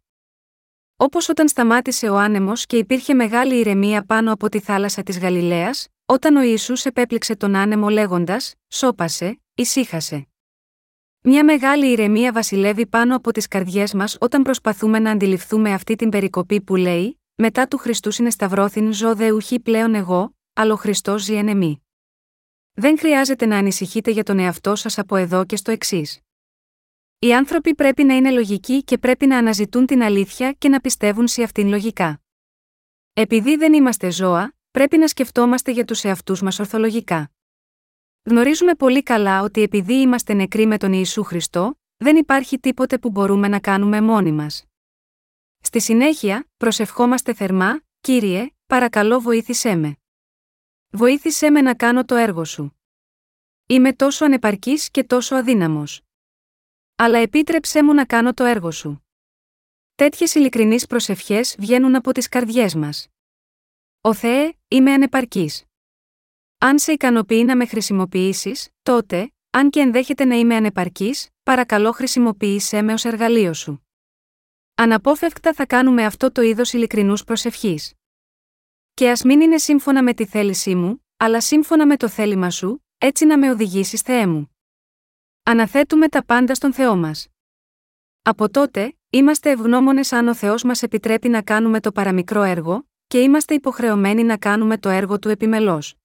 S1: Όπως όταν σταμάτησε ο άνεμος και υπήρχε μεγάλη ηρεμία πάνω από τη θάλασσα της Γαλιλαίας, όταν ο Ιησούς επέπληξε τον άνεμο λέγοντας: Σώπασε, ησύχασε. Μια μεγάλη ηρεμία βασιλεύει πάνω από τις καρδιές μας όταν προσπαθούμε να αντιληφθούμε αυτή την περικοπή που λέει: Μετά του Χριστού συνεσταυρώθην ζω δε ουχή πλέον εγώ, αλλά ο Χριστός ζει εν δεν χρειάζεται να ανησυχείτε για τον εαυτό σας από εδώ και στο εξής. Οι άνθρωποι πρέπει να είναι λογικοί και πρέπει να αναζητούν την αλήθεια και να πιστεύουν σε αυτήν λογικά. Επειδή δεν είμαστε ζώα, πρέπει να σκεφτόμαστε για τους εαυτούς μας ορθολογικά. Γνωρίζουμε πολύ καλά ότι επειδή είμαστε νεκροί με τον Ιησού Χριστό, δεν υπάρχει τίποτε που μπορούμε να κάνουμε μόνοι μας. Στη συνέχεια, προσευχόμαστε θερμά, κύριε, παρακαλώ βοήθησέ με. Βοήθησέ με να κάνω το έργο σου. Είμαι τόσο ανεπαρκής και τόσο αδύναμος. Αλλά επίτρεψέ μου να κάνω το έργο σου. Τέτοιες ειλικρινείς προσευχές βγαίνουν από τις καρδιές μας. Ο Θεέ, είμαι ανεπαρκής. Αν σε ικανοποιεί να με χρησιμοποιήσεις, τότε, αν και ενδέχεται να είμαι ανεπαρκής, παρακαλώ χρησιμοποίησέ με ως εργαλείο σου. Αναπόφευκτα θα κάνουμε αυτό το είδος ειλικρινούς προσευχής. Και ας μην είναι σύμφωνα με τη θέλησή μου, αλλά σύμφωνα με το θέλημα σου, έτσι να με οδηγήσεις Θεέ μου. Αναθέτουμε τα πάντα στον Θεό μας. Από τότε, είμαστε ευγνώμονες αν ο Θεός μας επιτρέπει να κάνουμε το παραμικρό έργο, και είμαστε υποχρεωμένοι να κάνουμε το έργο του επιμελώς.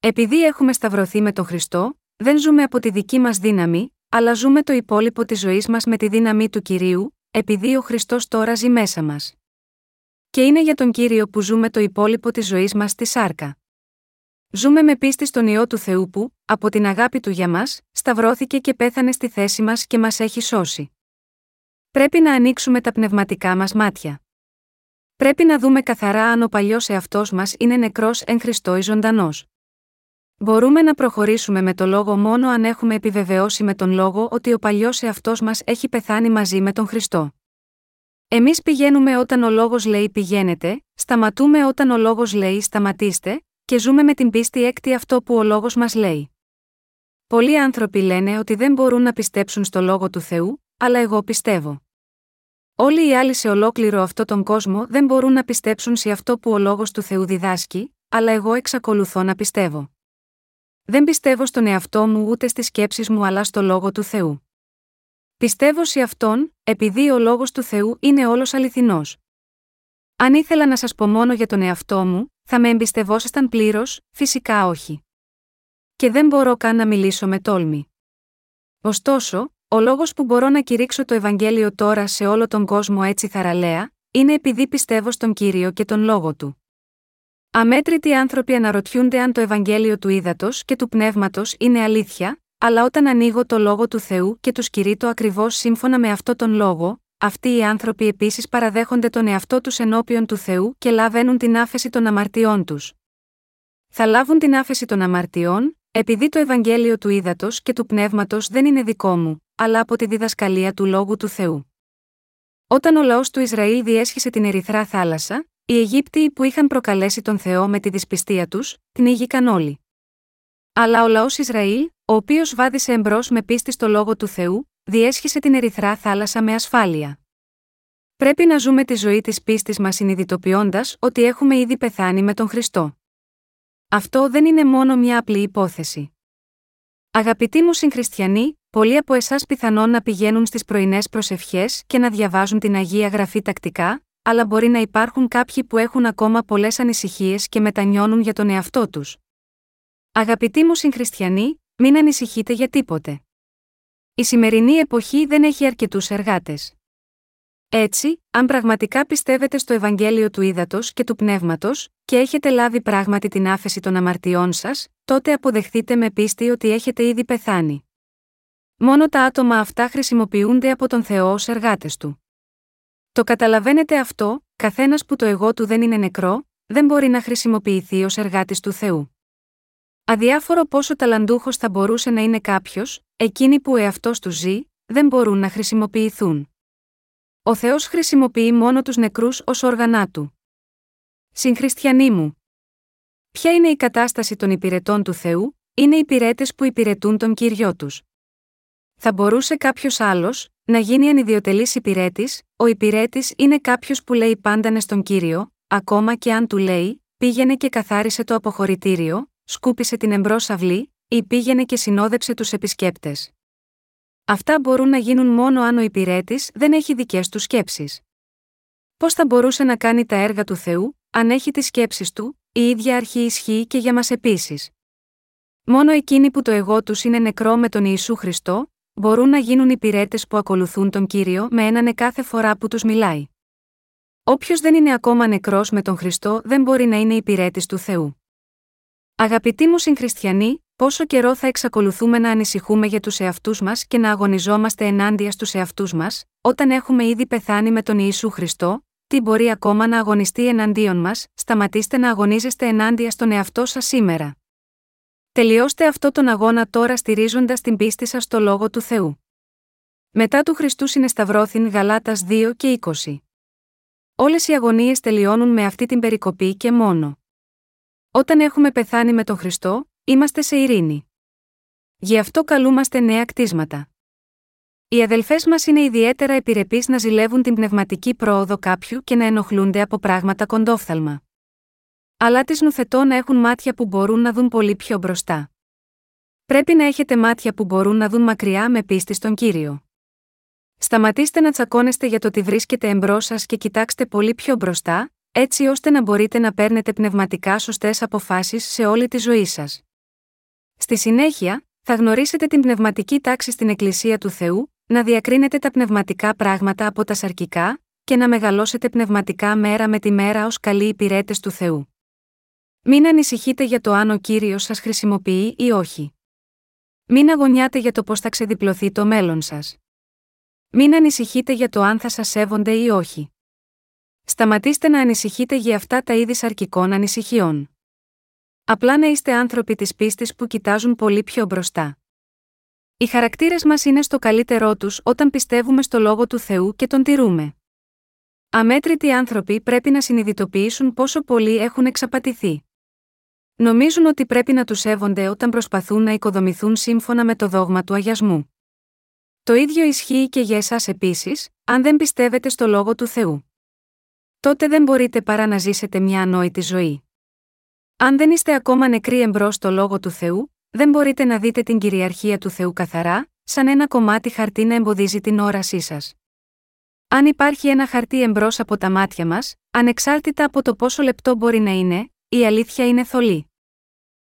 S1: Επειδή έχουμε σταυρωθεί με τον Χριστό, δεν ζούμε από τη δική μας δύναμη, αλλά ζούμε το υπόλοιπο της ζωής μας με τη δύναμη του κυρίου, επειδή ο Χριστός τώρα ζει μέσα μας και είναι για τον κύριο που ζούμε το υπόλοιπο της ζωής μας στη σάρκα. Ζούμε με πίστη στον ιό του Θεού που, από την αγάπη του για μας, σταυρώθηκε και πέθανε στη θέση μας και μας έχει σώσει. Πρέπει να ανοίξουμε τα πνευματικά μας μάτια. Πρέπει να δούμε καθαρά αν ο παλιός εαυτός μας είναι νεκρός εν Χριστώ ή ζωντανός. Μπορούμε να προχωρήσουμε με το λόγο μόνο αν έχουμε επιβεβαιώσει με τον λόγο ότι ο παλιός εαυτός μας έχει πεθάνει μαζί με τον Χριστό. Εμείς πηγαίνουμε όταν ο λόγος λέει πηγαίνετε, σταματούμε όταν ο λόγος λέει σταματήστε, και ζούμε με την πίστη έκτη αυτό που ο λόγος μας λέει. Πολλοί άνθρωποι λένε ότι δεν μπορούν να πιστέψουν στο λόγο του Θεού, αλλά εγώ πιστεύω. Όλοι οι άλλοι σε ολόκληρο αυτό τον κόσμο δεν μπορούν να πιστέψουν σε αυτό που ο λόγος του Θεού διδάσκει, αλλά εγώ εξακολουθώ να πιστεύω. Δεν πιστεύω στον εαυτό μου ούτε στις σκέψεις μου αλλά στο λόγο του Θεού. Πιστεύω σε αυτόν, επειδή ο λόγος του Θεού είναι όλος αληθινός. Αν ήθελα να σας πω μόνο για τον εαυτό μου, θα με εμπιστευόσασταν πλήρως, φυσικά όχι. Και δεν μπορώ καν να μιλήσω με τόλμη. Ωστόσο, ο λόγος που μπορώ να κηρύξω το Ευαγγέλιο τώρα σε όλο τον κόσμο έτσι θαραλέα, είναι επειδή πιστεύω στον κύριο και τον λόγο του. Αμέτρητοι άνθρωποι αναρωτιούνται αν το Ευαγγέλιο του ύδατο και του πνεύματος είναι αλήθεια, αλλά όταν ανοίγω το λόγο του Θεού και του κηρύττω ακριβώς σύμφωνα με αυτό τον λόγο, αυτοί οι άνθρωποι επίσης παραδέχονται τον εαυτό τους ενώπιον του Θεού και λαβαίνουν την άφεση των αμαρτιών τους. Θα λάβουν την άφεση των αμαρτιών, επειδή το Ευαγγέλιο του ύδατο και του πνεύματος δεν είναι δικό μου, αλλά από τη διδασκαλία του λόγου του Θεού. Όταν ο λαός του Ισραήλ διέσχισε την Ερυθρά θάλασσα, οι Αιγύπτιοι που είχαν προκαλέσει τον Θεό με τη δυσπιστία τους, πνίγηκαν όλοι. Αλλά ο λαός Ισραήλ, ο οποίος βάδισε εμπρός με πίστη στο λόγο του Θεού, διέσχισε την Ερυθρά θάλασσα με ασφάλεια. Πρέπει να ζούμε τη ζωή της πίστης μας συνειδητοποιώντας ότι έχουμε ήδη πεθάνει με τον Χριστό. Αυτό δεν είναι μόνο μια απλή υπόθεση. Αγαπητοί μου συγχριστιανοί, πολλοί από εσάς πιθανόν να πηγαίνουν στις πρωινές προσευχές και να διαβάζουν την Αγία Γραφή τακτικά, αλλά μπορεί να υπάρχουν κάποιοι που έχουν ακόμα πολλές ανησυχίες και μετανιώνουν για τον εαυτό τους. Αγαπητοί μου συγχριστιανοί, μην ανησυχείτε για τίποτε. Η σημερινή εποχή δεν έχει αρκετούς εργάτες. Έτσι, αν πραγματικά πιστεύετε στο Ευαγγέλιο του Ήδατος και του Πνεύματος, και έχετε λάβει πράγματι την άφεση των αμαρτιών σας, τότε αποδεχτείτε με πίστη ότι έχετε ήδη πεθάνει. Μόνο τα άτομα αυτά χρησιμοποιούνται από τον Θεό ως εργάτες του. Το καταλαβαίνετε αυτό, καθένας που το εγώ του δεν είναι νεκρό, δεν μπορεί να χρησιμοποιηθεί ως εργάτης του Θεού. Αδιάφορο πόσο ταλαντούχος θα μπορούσε να είναι κάποιος, εκείνοι που εαυτός του ζει, δεν μπορούν να χρησιμοποιηθούν. Ο Θεός χρησιμοποιεί μόνο τους νεκρούς ως όργανά του. Συγχριστιανοί μου. Ποια είναι η κατάσταση των υπηρετών του Θεού, είναι οι υπηρέτες που υπηρετούν τον κύριο τους. Θα μπορούσε κάποιος άλλος, να γίνει ανιδιοτελής υπηρέτης, ο υπηρέτης είναι κάποιος που λέει πάντανε στον κύριο, ακόμα και αν του λέει, πήγαινε και καθάρισε το αποχωρητήριο, σκούπισε την εμπρό αυλή, ή πήγαινε και συνόδεψε τους επισκέπτες. Αυτά μπορούν να γίνουν μόνο αν ο υπηρέτης δεν έχει δικές του σκέψεις. Πώς θα μπορούσε να κάνει τα έργα του Θεού, αν έχει τις σκέψεις του, η ίδια αρχή ισχύει και για μας επίσης; Μόνο εκείνοι που το εγώ τους είναι νεκρό με τον Ιησού Χριστό, μπορούν να γίνουν υπηρέτε που ακολουθούν τον κύριο με έναν κάθε φορά που τους μιλάει. Όποιος δεν είναι ακόμα νεκρός με τον Χριστό δεν μπορεί να είναι υπηρέτης του Θεού. Αγαπητοί μου συγχριστιανοί, πόσο καιρό θα εξακολουθούμε να ανησυχούμε για τους εαυτούς μας και να αγωνιζόμαστε ενάντια στους εαυτούς μας, όταν έχουμε ήδη πεθάνει με τον Ιησού Χριστό, τι μπορεί ακόμα να αγωνιστεί εναντίον μας, σταματήστε να αγωνίζεστε ενάντια στον εαυτό σας σήμερα. Τελειώστε αυτό τον αγώνα τώρα στηρίζοντας την πίστη σας στο λόγο του Θεού. Μετά του Χριστού συνεσταυρώθην Γαλάτας 2 και 20. Όλες οι αγωνίες τελειώνουν με αυτή την περικοπή και μόνο. Όταν έχουμε πεθάνει με τον Χριστό, είμαστε σε ειρήνη. Γι' αυτό καλούμαστε νέα κτίσματα. Οι αδελφές μας είναι ιδιαίτερα επιρρεπείς να ζηλεύουν την πνευματική πρόοδο κάποιου και να ενοχλούνται από πράγματα κοντόφθαλμα. Αλλά τις νουθετώ να έχουν μάτια που μπορούν να δουν πολύ πιο μπροστά. Πρέπει να έχετε μάτια που μπορούν να δουν μακριά με πίστη στον κύριο. Σταματήστε να τσακώνεστε για το τι βρίσκεται εμπρός σας και κοιτάξτε πολύ πιο μπροστά, έτσι ώστε να μπορείτε να παίρνετε πνευματικά σωστές αποφάσεις σε όλη τη ζωή σας. Στη συνέχεια, θα γνωρίσετε την πνευματική τάξη στην Εκκλησία του Θεού, να διακρίνετε τα πνευματικά πράγματα από τα σαρκικά, και να μεγαλώσετε πνευματικά μέρα με τη μέρα ως καλοί υπηρέτες του Θεού. Μην ανησυχείτε για το αν ο κύριος σας χρησιμοποιεί ή όχι. Μην αγωνιάτε για το πώς θα ξεδιπλωθεί το μέλλον σας. Μην ανησυχείτε για το αν θα σας σέβονται ή όχι. Σταματήστε να ανησυχείτε για αυτά τα είδη σαρκικών ανησυχιών. Απλά να είστε άνθρωποι της πίστης που κοιτάζουν πολύ πιο μπροστά. Οι χαρακτήρες μας είναι στο καλύτερό τους όταν πιστεύουμε στο λόγο του Θεού και τον τηρούμε. Αμέτρητοι άνθρωποι πρέπει να συνειδητοποιήσουν πόσο πολλοί έχουν εξαπατηθεί. Νομίζουν ότι πρέπει να τους σέβονται όταν προσπαθούν να οικοδομηθούν σύμφωνα με το δόγμα του αγιασμού. Το ίδιο ισχύει και για εσάς επίσης, αν δεν πιστεύετε στο λόγο του Θεού. Τότε δεν μπορείτε παρά να ζήσετε μια ανόητη ζωή. Αν δεν είστε ακόμα νεκροί εμπρός στο λόγο του Θεού, δεν μπορείτε να δείτε την κυριαρχία του Θεού καθαρά, σαν ένα κομμάτι χαρτί να εμποδίζει την όρασή σας. Αν υπάρχει ένα χαρτί εμπρός από τα μάτια μας, ανεξάρτητα από το πόσο λεπτό μπορεί να είναι, η αλήθεια είναι θολή.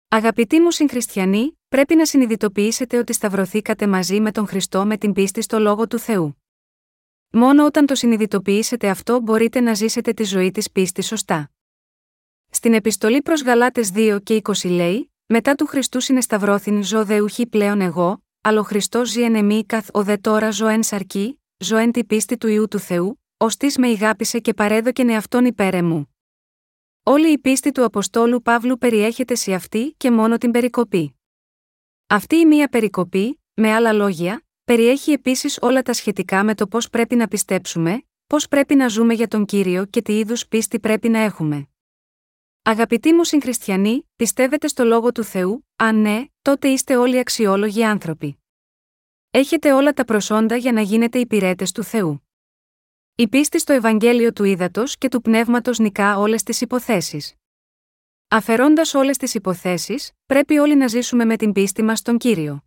S1: Αγαπητοί μου συγχριστιανοί, πρέπει να συνειδητοποιήσετε ότι σταυρωθήκατε μαζί με τον Χριστό με την πίστη στο λόγο του Θεού. Μόνο όταν το συνειδητοποιήσετε αυτό μπορείτε να ζήσετε τη ζωή της πίστης σωστά. Στην επιστολή προς Γαλάτες 2 και 20 λέει: Μετά του Χριστού συνεσταυρώθην ζω δε ουχή πλέον εγώ, αλλά ο Χριστός ζει εν εμή καθ ο δε τώρα ζω εν σαρκή, ζω εν τη πίστη του ιού του Θεού, ως της με ηγάπησε και παρέδοκεν εαυτόν υπέρ μου. Όλη η πίστη του Αποστόλου Παύλου περιέχεται σε αυτή και μόνο την περικοπή. Αυτή η μία περικοπή, με άλλα λόγια, περιέχει επίσης όλα τα σχετικά με το πώς πρέπει να πιστέψουμε, πώς πρέπει να ζούμε για τον κύριο και τι είδους πίστη πρέπει να έχουμε. Αγαπητοί μου συγχριστιανοί, πιστεύετε στο λόγο του Θεού, αν ναι, τότε είστε όλοι αξιόλογοι άνθρωποι. Έχετε όλα τα προσόντα για να γίνετε υπηρέτες του Θεού. Η πίστη στο Ευαγγέλιο του Ήδατος και του Πνεύματος νικά όλες τις υποθέσεις. Αφαιρώντας όλες τις υποθέσεις, πρέπει όλοι να ζήσουμε με την πίστη μας στον κύριο.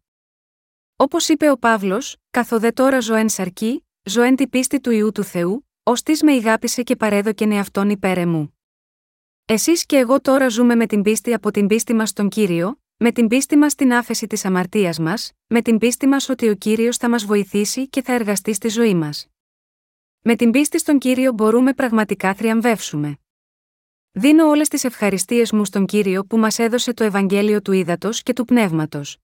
S1: Όπως είπε ο Παύλος, καθοδέ τώρα ζωέν σαρκή, ζωέν τη πίστη του ιού του Θεού, ως τη με ηγάπησε και παρέδοκεν εαυτόν υπέρ μου. Εσείς και εγώ τώρα ζούμε με την πίστη από την πίστη μας στον κύριο, με την πίστη μας στην άφεση της αμαρτίας μας, με την πίστη μας ότι ο κύριος θα μας βοηθήσει και θα εργαστεί στη ζωή μας. Με την πίστη στον κύριο μπορούμε πραγματικά θριαμβεύσουμε. Δίνω όλες τις ευχαριστίες μου στον κύριο που μας έδωσε το Ευαγγέλιο του Ήδατος και του Πνεύματος.